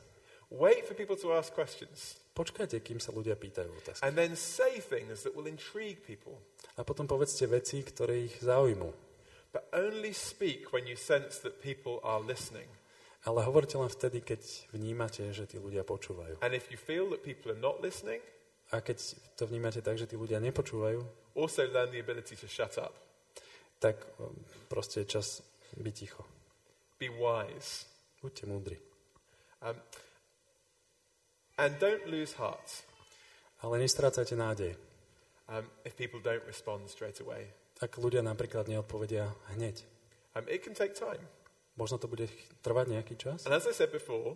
Wait for people to ask questions Počkajte, kým sa ľudia pýtajú otázky. and then say things that will intrigue people. A potom povedzte veci, ktoré ich zaujímu. But only speak when you sense that people are listening. Ale hovorte len vtedy, keď vnímate, že tí ľudia počúvajú. And if you feel that people are not listening, A keď to vnímate tak, že tí ľudia nepočúvajú, also learn the ability to shut up. tak proste je čas byť ticho. Be wise. Buďte múdri. Um, and don't lose heart Ale nestrácajte nádej. um, if people don't respond straight away. Ak ľudia napríklad neodpovedia hneď. Um, it can take time. Možno to bude trvať nejaký čas. And as I said before,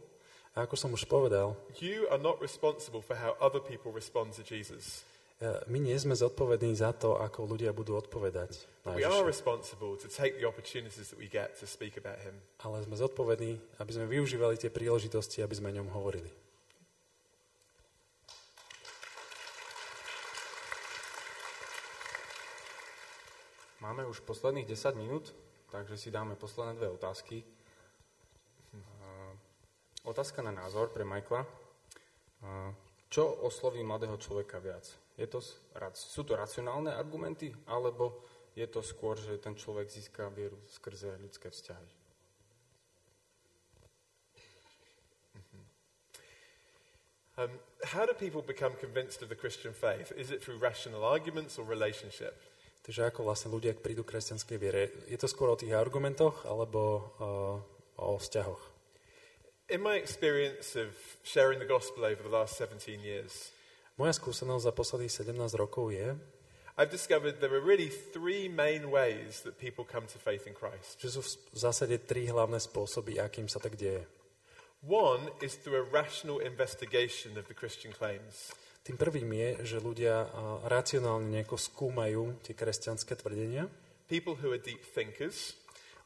A ako som už povedal, you are not responsible for how other people respond to Jesus. e, my nie sme zodpovední za to, ako ľudia budú odpovedať na We are Ježiša. responsible to take the opportunities that we get to speak about him. Ale sme zodpovední, aby sme využívali tie príležitosti, aby sme o ňom hovorili. Máme už posledných 10 minút, takže si dáme posledné dve otázky. Otázka na názor pre Michaela. Čo osloví mladého človeka viac? Je to, sú to racionálne argumenty, alebo je to skôr, že ten človek získa vieru skrze ľudské vzťahy? Um, how do people become convinced of the Christian faith? Is it through rational arguments or relationship? Takže ako vlastne ľudia prídu k kresťanskej viere? Je to skôr o tých argumentoch alebo uh, o vzťahoch? In my experience of sharing the gospel over the last 17 years, Moja skúsenosť za posledných 17 rokov je, I've discovered there are really three main ways that people come to faith in Christ. že sú v zásade tri hlavné spôsoby, akým sa tak deje. One is through a rational investigation of the Christian claims. Tým prvým je, že ľudia racionálne nejako skúmajú tie kresťanské tvrdenia. People who are deep thinkers,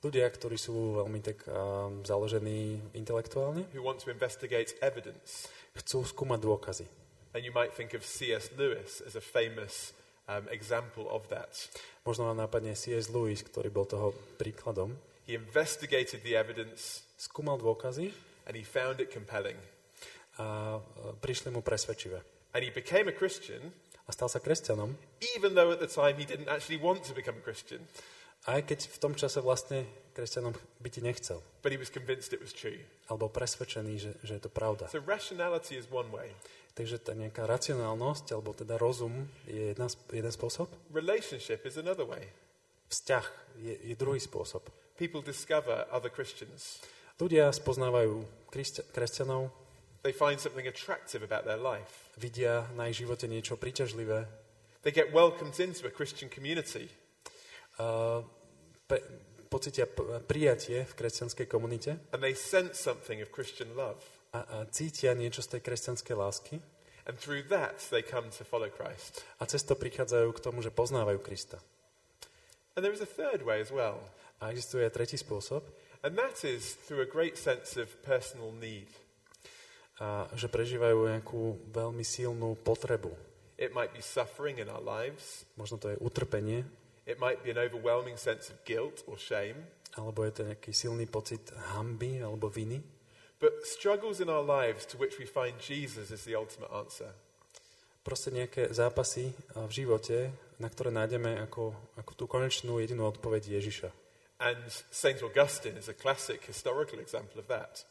Ľudia, ktorí sú veľmi tak uh, založení intelektuálne, who want to investigate evidence. chcú skúmať dôkazy. And you might think of C.S. Lewis as a famous um, example of that. Možno vám nápadne C.S. Lewis, ktorý bol toho príkladom. He investigated the evidence Skúmal dôkazy and he found it compelling. a uh, prišli mu presvedčivé. And he became a Christian, A stal sa kresťanom, even though at the time he didn't actually want to become a Christian, aj keď v tom čase vlastne kresťanom byť nechcel. but he was convinced it was true. Alebo presvedčený, že, že je to pravda. So rationality is one way. Takže tá nejaká racionálnosť, alebo teda rozum je jedna, jeden spôsob. Relationship is another way. Vzťah je, je druhý spôsob. People discover other Christians. Ľudia spoznávajú kresťanov, They find something attractive about their life. vidia na ich živote niečo príťažlivé, They get welcomed into a Christian community. a pe- pocitia prijatie v kresťanskej komunite And they sense something of Christian love. a, a cítia niečo z tej kresťanskej lásky And through that, they come to follow Christ. a cez to prichádzajú k tomu, že poznávajú Krista. And there is a third way as well. A existuje tretí spôsob, And that is through a great sense of personal need. A že prežívajú nejakú veľmi silnú potrebu. It might be suffering in our lives. Možno to je utrpenie, It might be an overwhelming sense of guilt or shame. alebo je to nejaký silný pocit hamby alebo viny. But struggles in our lives to which we find Jesus is the ultimate answer. Proste nejaké zápasy v živote, na ktoré nájdeme ako, ako tú konečnú jedinú odpoveď Ježiša. And St. Augustine is a classic historical example of that.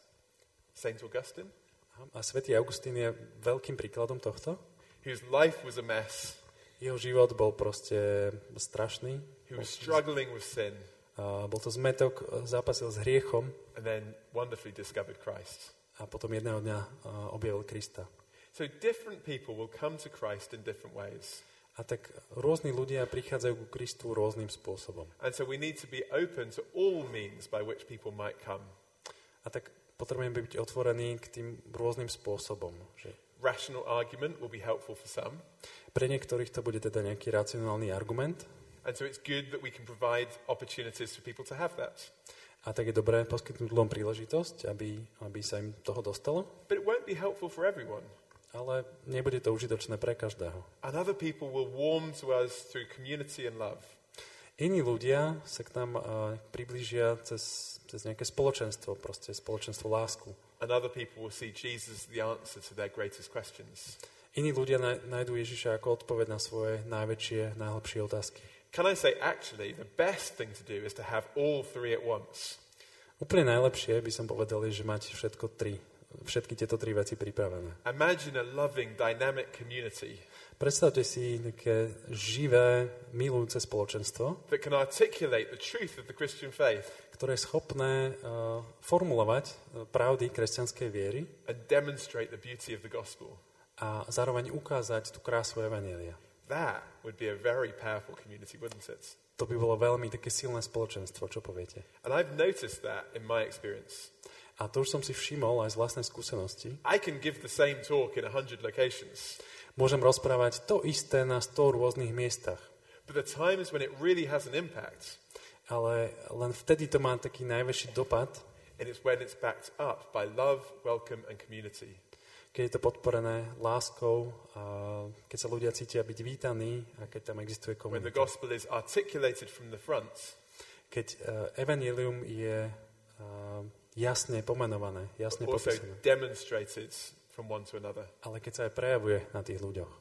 St. Augustine, A svätý Augustín je veľkým príkladom tohto. whose life was a mess, Jeho život bol proste strašný. who was struggling with sin, A bol to zmetok, zápasil s hriechom and then wonderfully discovered Christ. a potom jedného dňa a, objavil Krista. So different people will come to Christ in different ways. A tak rôzni ľudia prichádzajú ku Kristu rôznym spôsobom. And so we need to be open to all means by which people might come. A tak potrebujeme byť otvorení k tým rôznym spôsobom. Že Rational argument will be helpful for some. pre niektorých to bude teda nejaký racionálny argument And so it's good that we can provide opportunities for people to have that. a tak je dobré poskytnúť ľuďom príležitosť, aby, aby sa im toho dostalo, But it won't be helpful for everyone. ale nebude to užitočné pre každého. And other people will warm to us through community and love. Iní ľudia sa k nám uh, priblížia cez, cez nejaké spoločenstvo, proste spoločenstvo lásku. And other people will see Jesus the answer to their greatest questions. Iní ľudia nájdú Ježiša ako odpoveď na svoje najväčšie, najhlbšie otázky. Can I say, actually, the best thing to do is to have all three at once? Úplne najlepšie by som povedal, je, že mať všetko tri, všetky tieto tri veci pripravené. Imagine a loving, dynamic community Predstavte si také živé, milujúce spoločenstvo, that can articulate the truth of the Christian faith ktoré je schopné uh, formulovať uh, pravdy kresťanskej viery and demonstrate the beauty of the gospel. a zároveň ukázať tú krásu Evanielia. That would be a very powerful community, wouldn't it? To by bolo veľmi také silné spoločenstvo, čo poviete. And I've noticed that in my experience. A to už som si všimol aj z vlastnej skúsenosti. I can give the same talk in a hundred locations, Môžem rozprávať to isté na 100 rôznych miestach, but the times when it really has an impact, ale len vtedy to má taký najväčší dopad, and it's when it's backed up by love, welcome, and community. keď je to podporené láskou, a keď sa ľudia cítia byť vítaní a keď tam existuje When the komunita. gospel is articulated from the front Keď uh, evanelium je uh, jasne pomenované, jasne popísané. From one to another. Ale keď sa aj prejavuje na tých ľuďoch.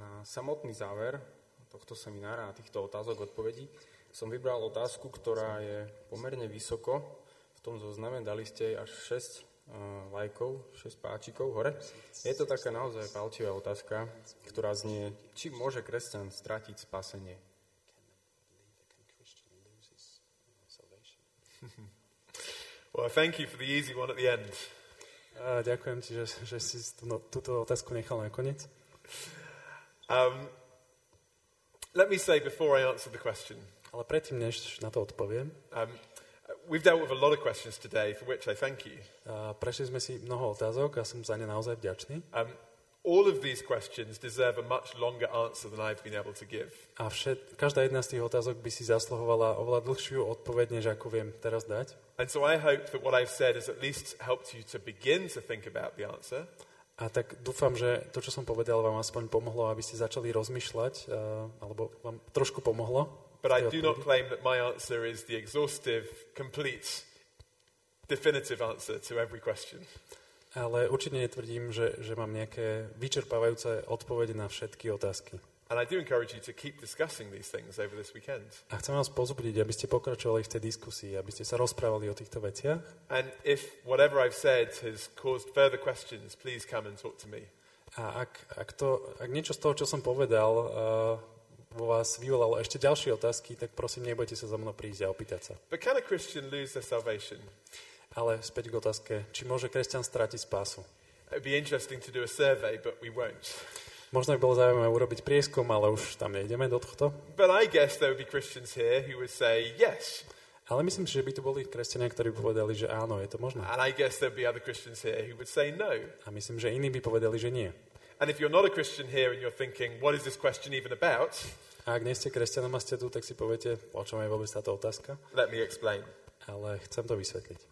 Na samotný záver tohto seminára a týchto otázok odpovedí som vybral otázku, ktorá je pomerne vysoko v tom zozname. Dali ste jej až 6 uh, lajkov, 6 páčikov hore. Je to taká naozaj palčivá otázka, ktorá znie, či môže kresťan stratiť spasenie. Well, thank you for the easy one at the end. A ďakujem ti, že, že si tú, túto otázku nechal nakoniec. Um, let me say before I answer the question, Ale predtým, než na to odpoviem, um, we've dealt with a lot of questions today, for which I thank you. a prešli sme si mnoho otázok a som za ne naozaj vďačný. Um, all of these questions deserve a much longer answer than I've been able to give. A všet, každá jedna z tých otázok by si zasluhovala oveľa dlhšiu odpoveď, než ako viem teraz dať. And so I hope that what I've said has at least helped you to begin to think about the answer. A tak dúfam, že to, čo som povedal, vám aspoň pomohlo, aby ste začali rozmýšľať, a, alebo vám trošku pomohlo. But I do not claim that my answer is the exhaustive, complete, definitive answer to every question. Ale určite netvrdím, že, že mám nejaké vyčerpávajúce odpovede na všetky otázky. And I do encourage you to keep discussing these things over this weekend. A chcem vás pozbudiť, aby ste pokračovali v tej diskusii, aby ste sa rozprávali o týchto veciach. And if whatever I've said has caused further questions, please come and talk to me. A ak, ak, to, ak niečo z toho, čo som povedal, uh, vo vás vyvolalo ešte ďalšie otázky, tak prosím, nebojte sa za mnou prísť a opýtať sa. But can a Christian lose their salvation? Ale späť k otázke, či môže kresťan stratiť spásu? It would be interesting to do a survey, but we won't. Možno by bolo zaujímavé urobiť prieskum, ale už tam nejdeme do tohto. But I guess there would be Christians here who would say yes. Ale myslím si, že by tu boli kresťania, ktorí by povedali, že áno, je to možné. And I guess there'd be other Christians here who would say no. A myslím, že iní by povedali, že nie. And if you're not a Christian here and you're thinking, what is this question even about? A ak nie ste kresťanom a ste tu, tak si poviete, o čom je vôbec táto otázka. Let me explain. Ale chcem to vysvetliť.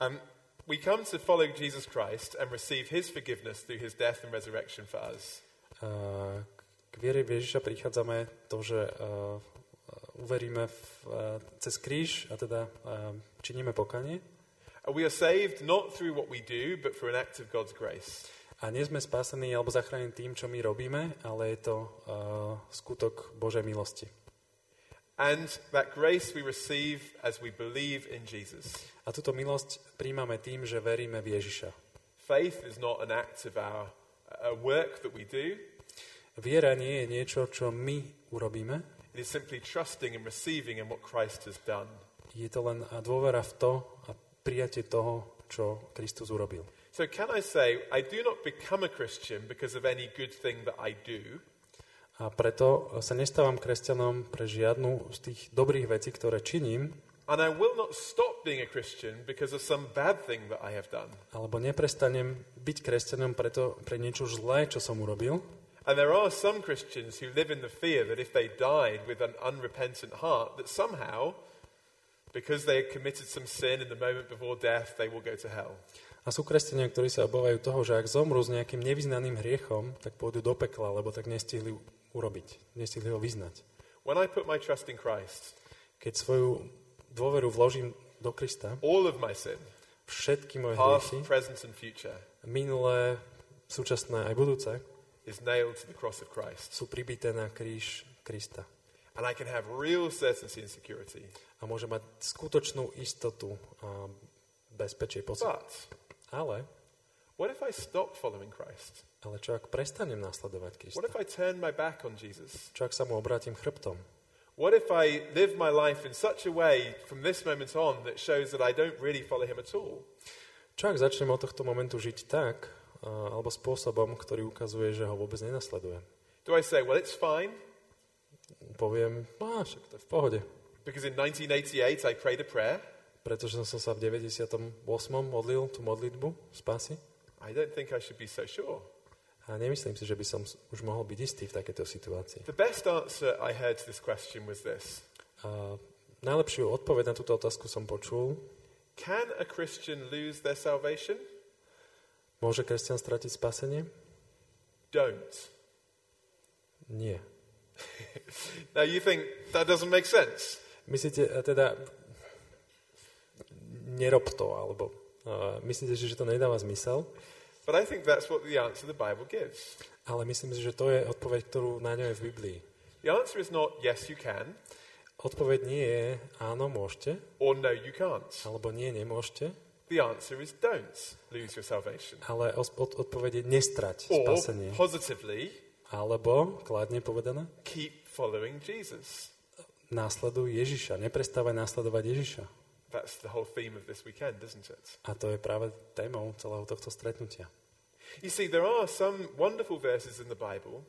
Um, we come to follow Jesus Christ and receive his forgiveness through his death and resurrection for us. K viere v Ježiša prichádzame to, že uh, uveríme v, uh, cez kríž a teda uh, činíme pokanie. And we are saved not through what we do, but through an act of God's grace. A nie sme spásení alebo zachránení tým, čo my robíme, ale je to uh, skutok Božej milosti. And that grace we receive as we believe in Jesus. A túto milosť príjmame tým, že veríme v Ježiša. Faith is not an act of our uh, work that we do, Viera nie je niečo, čo my urobíme. it is simply trusting and receiving in what Christ has done. Je to len a dôvera v to a prijatie toho, čo Kristus urobil. So, can I say, I do not become a Christian because of any good thing that I do, A preto sa nestávam kresťanom pre žiadnu z tých dobrých vecí, ktoré činím, and I will not stop being a Christian because of some bad thing that I have done. alebo neprestanem byť kresťanom preto, pre niečo zlé, čo som urobil. And there are some Christians who live in the fear that if they died with an unrepentant heart, that somehow, because they had committed some sin in the moment before death, they will go to hell. A sú kresťania, ktorí sa obávajú toho, že ak zomrú s nejakým nevyznaným hriechom, tak pôjdu do pekla, lebo tak nestihli urobiť, nestihli ho vyznať. When I put my trust in Christ, Keď svoju dôveru vložím do Krista, all of my sin, všetky moje past, hriechy, present, and future, minulé, súčasné aj budúce, is nailed to the cross of Christ. sú pribité na kríž Krista. And I can have real certainty and security. A môže mať skutočnú istotu a bezpečie pocit. But Ale, what if I stop following Christ? Ale čo ak prestanem nasledovať Krista? What if I turn my back on Jesus? Čo ak sa mu obrátim chrbtom? What if I live my life in such a way from this moment on that shows that I don't really follow him at all? Čo ak začnem od tohto momentu žiť tak, alebo spôsobom, ktorý ukazuje, že ho vôbec nenasledujem? Do I say, well, it's fine, Poviem, no však to je v pohode, because in 1988 I prayed a prayer? pretože som sa v 98. modlil tú modlitbu spásy I don't think I should be so sure. A nemyslím si, že by som už mohol byť istý v takejto situácii. The best answer I heard to this question was this A najlepšiu odpoveď na túto otázku som počul. Can a Christian lose their salvation? Môže kresťan stratiť spasenie? Don't. Nie. now you think that doesn't make sense. Myslíte, a teda, nerob to, alebo uh, myslíte si, že to nedáva zmysel, But I think that's what the answer the Bible gives. ale myslím si, že to je odpoveď, ktorú nájdeme v Biblii. The answer is not yes, you can, Odpoveď nie je áno, môžete, or no, you can't. alebo nie, nemôžete, The answer is don't lose your salvation. ale od- odpoveď je nestrať Or, spasenie. positively, Alebo, kladne povedané, keep following Jesus. následuj Ježiša, neprestávaj následovať Ježiša. That's the whole theme of this weekend, isn't it? A to je práve témou celého tohto stretnutia. You see, there are some wonderful verses in the Bible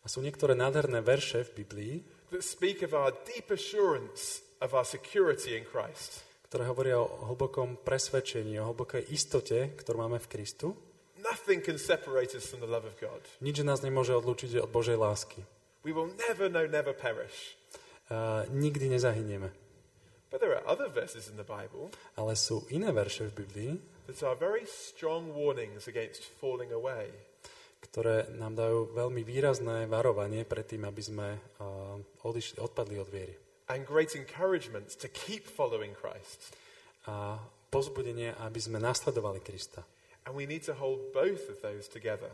A sú niektoré nádherné verše v Biblii, that speak of our deep assurance of our security in Christ. ktoré hovoria o hlbokom presvedčení, o hlbokej istote, ktorú máme v Kristu. Nothing can separate us from the love of God. Nič nás nemôže odlúčiť od Božej lásky. We will never, no, never perish. A nikdy nezahynieme. But there are other verses in the Bible Ale sú iné verše v Biblii, that are very strong warnings against falling away. ktoré nám dajú veľmi výrazné varovanie pred tým, aby sme uh, odišli, odpadli od viery. and great encouragement to keep following Christ. A pozbudenie, aby sme nasledovali Krista. And we need to hold both of those together.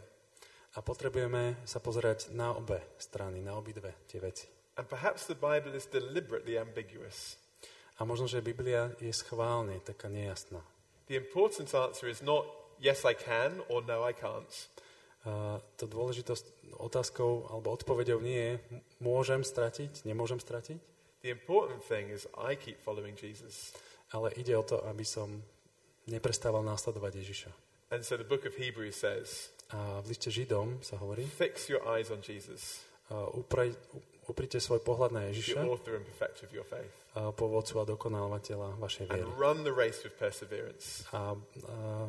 A potrebujeme sa pozerať na obe strany, na obidve tie veci. And perhaps the Bible is deliberately ambiguous. A možno, že Biblia je schválne taká nejasná. The important answer is not yes, I can or no, I can't. A to dôležitosť otázkou alebo odpovedou nie je môžem stratiť, nemôžem stratiť, The important thing is I keep following Jesus. ale ide o to, aby som neprestával následovať Ježiša. And so the book of Hebrews says, A v liste Židom sa hovorí, fix your eyes on Jesus, a uprej, uprite svoj pohľad na Ježiša, povodcu a dokonávateľa vašej viery. run the race with perseverance. A, a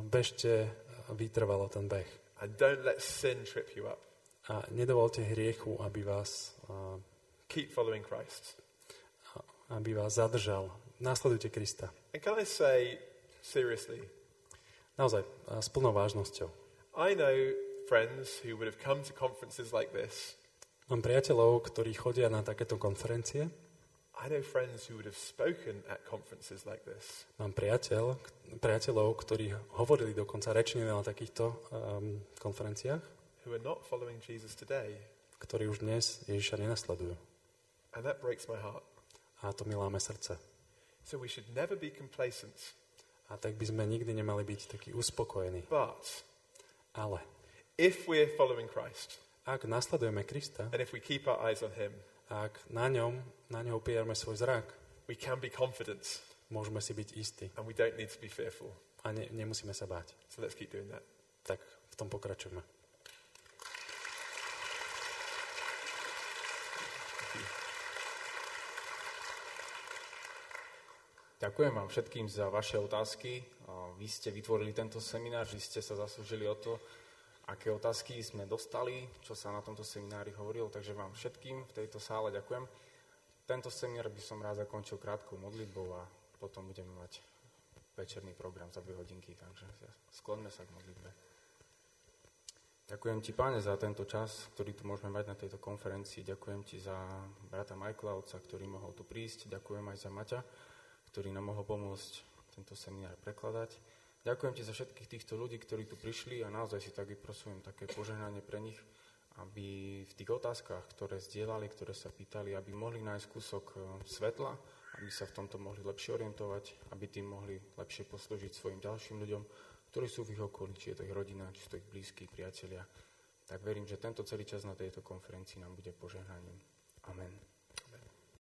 bežte vytrvalo ten beh. And don't let sin trip you up. A nedovolte hriechu, aby vás, a, Keep following Christ. aby vás zadržal. Následujte Krista. And can I say, seriously, Naozaj, s plnou vážnosťou. I know friends who would have come to conferences like this. Mám priateľov, ktorí chodia na takéto konferencie. I know friends who would have spoken at conferences like this. Mám priateľ, priateľov, ktorí hovorili dokonca rečnili na takýchto um, konferenciách, who are not following Jesus today. ktorí už dnes Ježiša nenasledujú. And that breaks my heart. A to mi láme srdce. So we should never be complacent. A tak by sme nikdy nemali byť takí uspokojení. But Ale if we're following Christ, ak nasledujeme Krista, and if we keep our eyes on Him, a ak na ňom, na ňo upierame svoj zrak, we can be confident môžeme si byť istí and we don't need to be fearful. a ne, nemusíme sa báť. So let's keep doing that. Tak v tom pokračujeme. Ďakujem vám všetkým za vaše otázky. A Vy ste vytvorili tento seminár, že ste sa zaslúžili o to, aké otázky sme dostali, čo sa na tomto seminári hovorilo, takže vám všetkým v tejto sále ďakujem. Tento seminár by som rád zakončil krátkou modlitbou a potom budeme mať večerný program za dve hodinky, takže skloňme sa k modlitbe. Ďakujem ti, páne, za tento čas, ktorý tu môžeme mať na tejto konferencii. Ďakujem ti za brata Michaela, otca, ktorý mohol tu prísť. Ďakujem aj za Maťa, ktorý nám mohol pomôcť tento seminár prekladať. Ďakujem ti za všetkých týchto ľudí, ktorí tu prišli a naozaj si tak vyprosujem také požehnanie pre nich, aby v tých otázkach, ktoré zdieľali, ktoré sa pýtali, aby mohli nájsť kúsok e, svetla, aby sa v tomto mohli lepšie orientovať, aby tým mohli lepšie poslúžiť svojim ďalším ľuďom, ktorí sú v ich okolí, či je to ich rodina, či sú to ich blízki, priatelia. Tak verím, že tento celý čas na tejto konferencii nám bude požehnaním. Amen.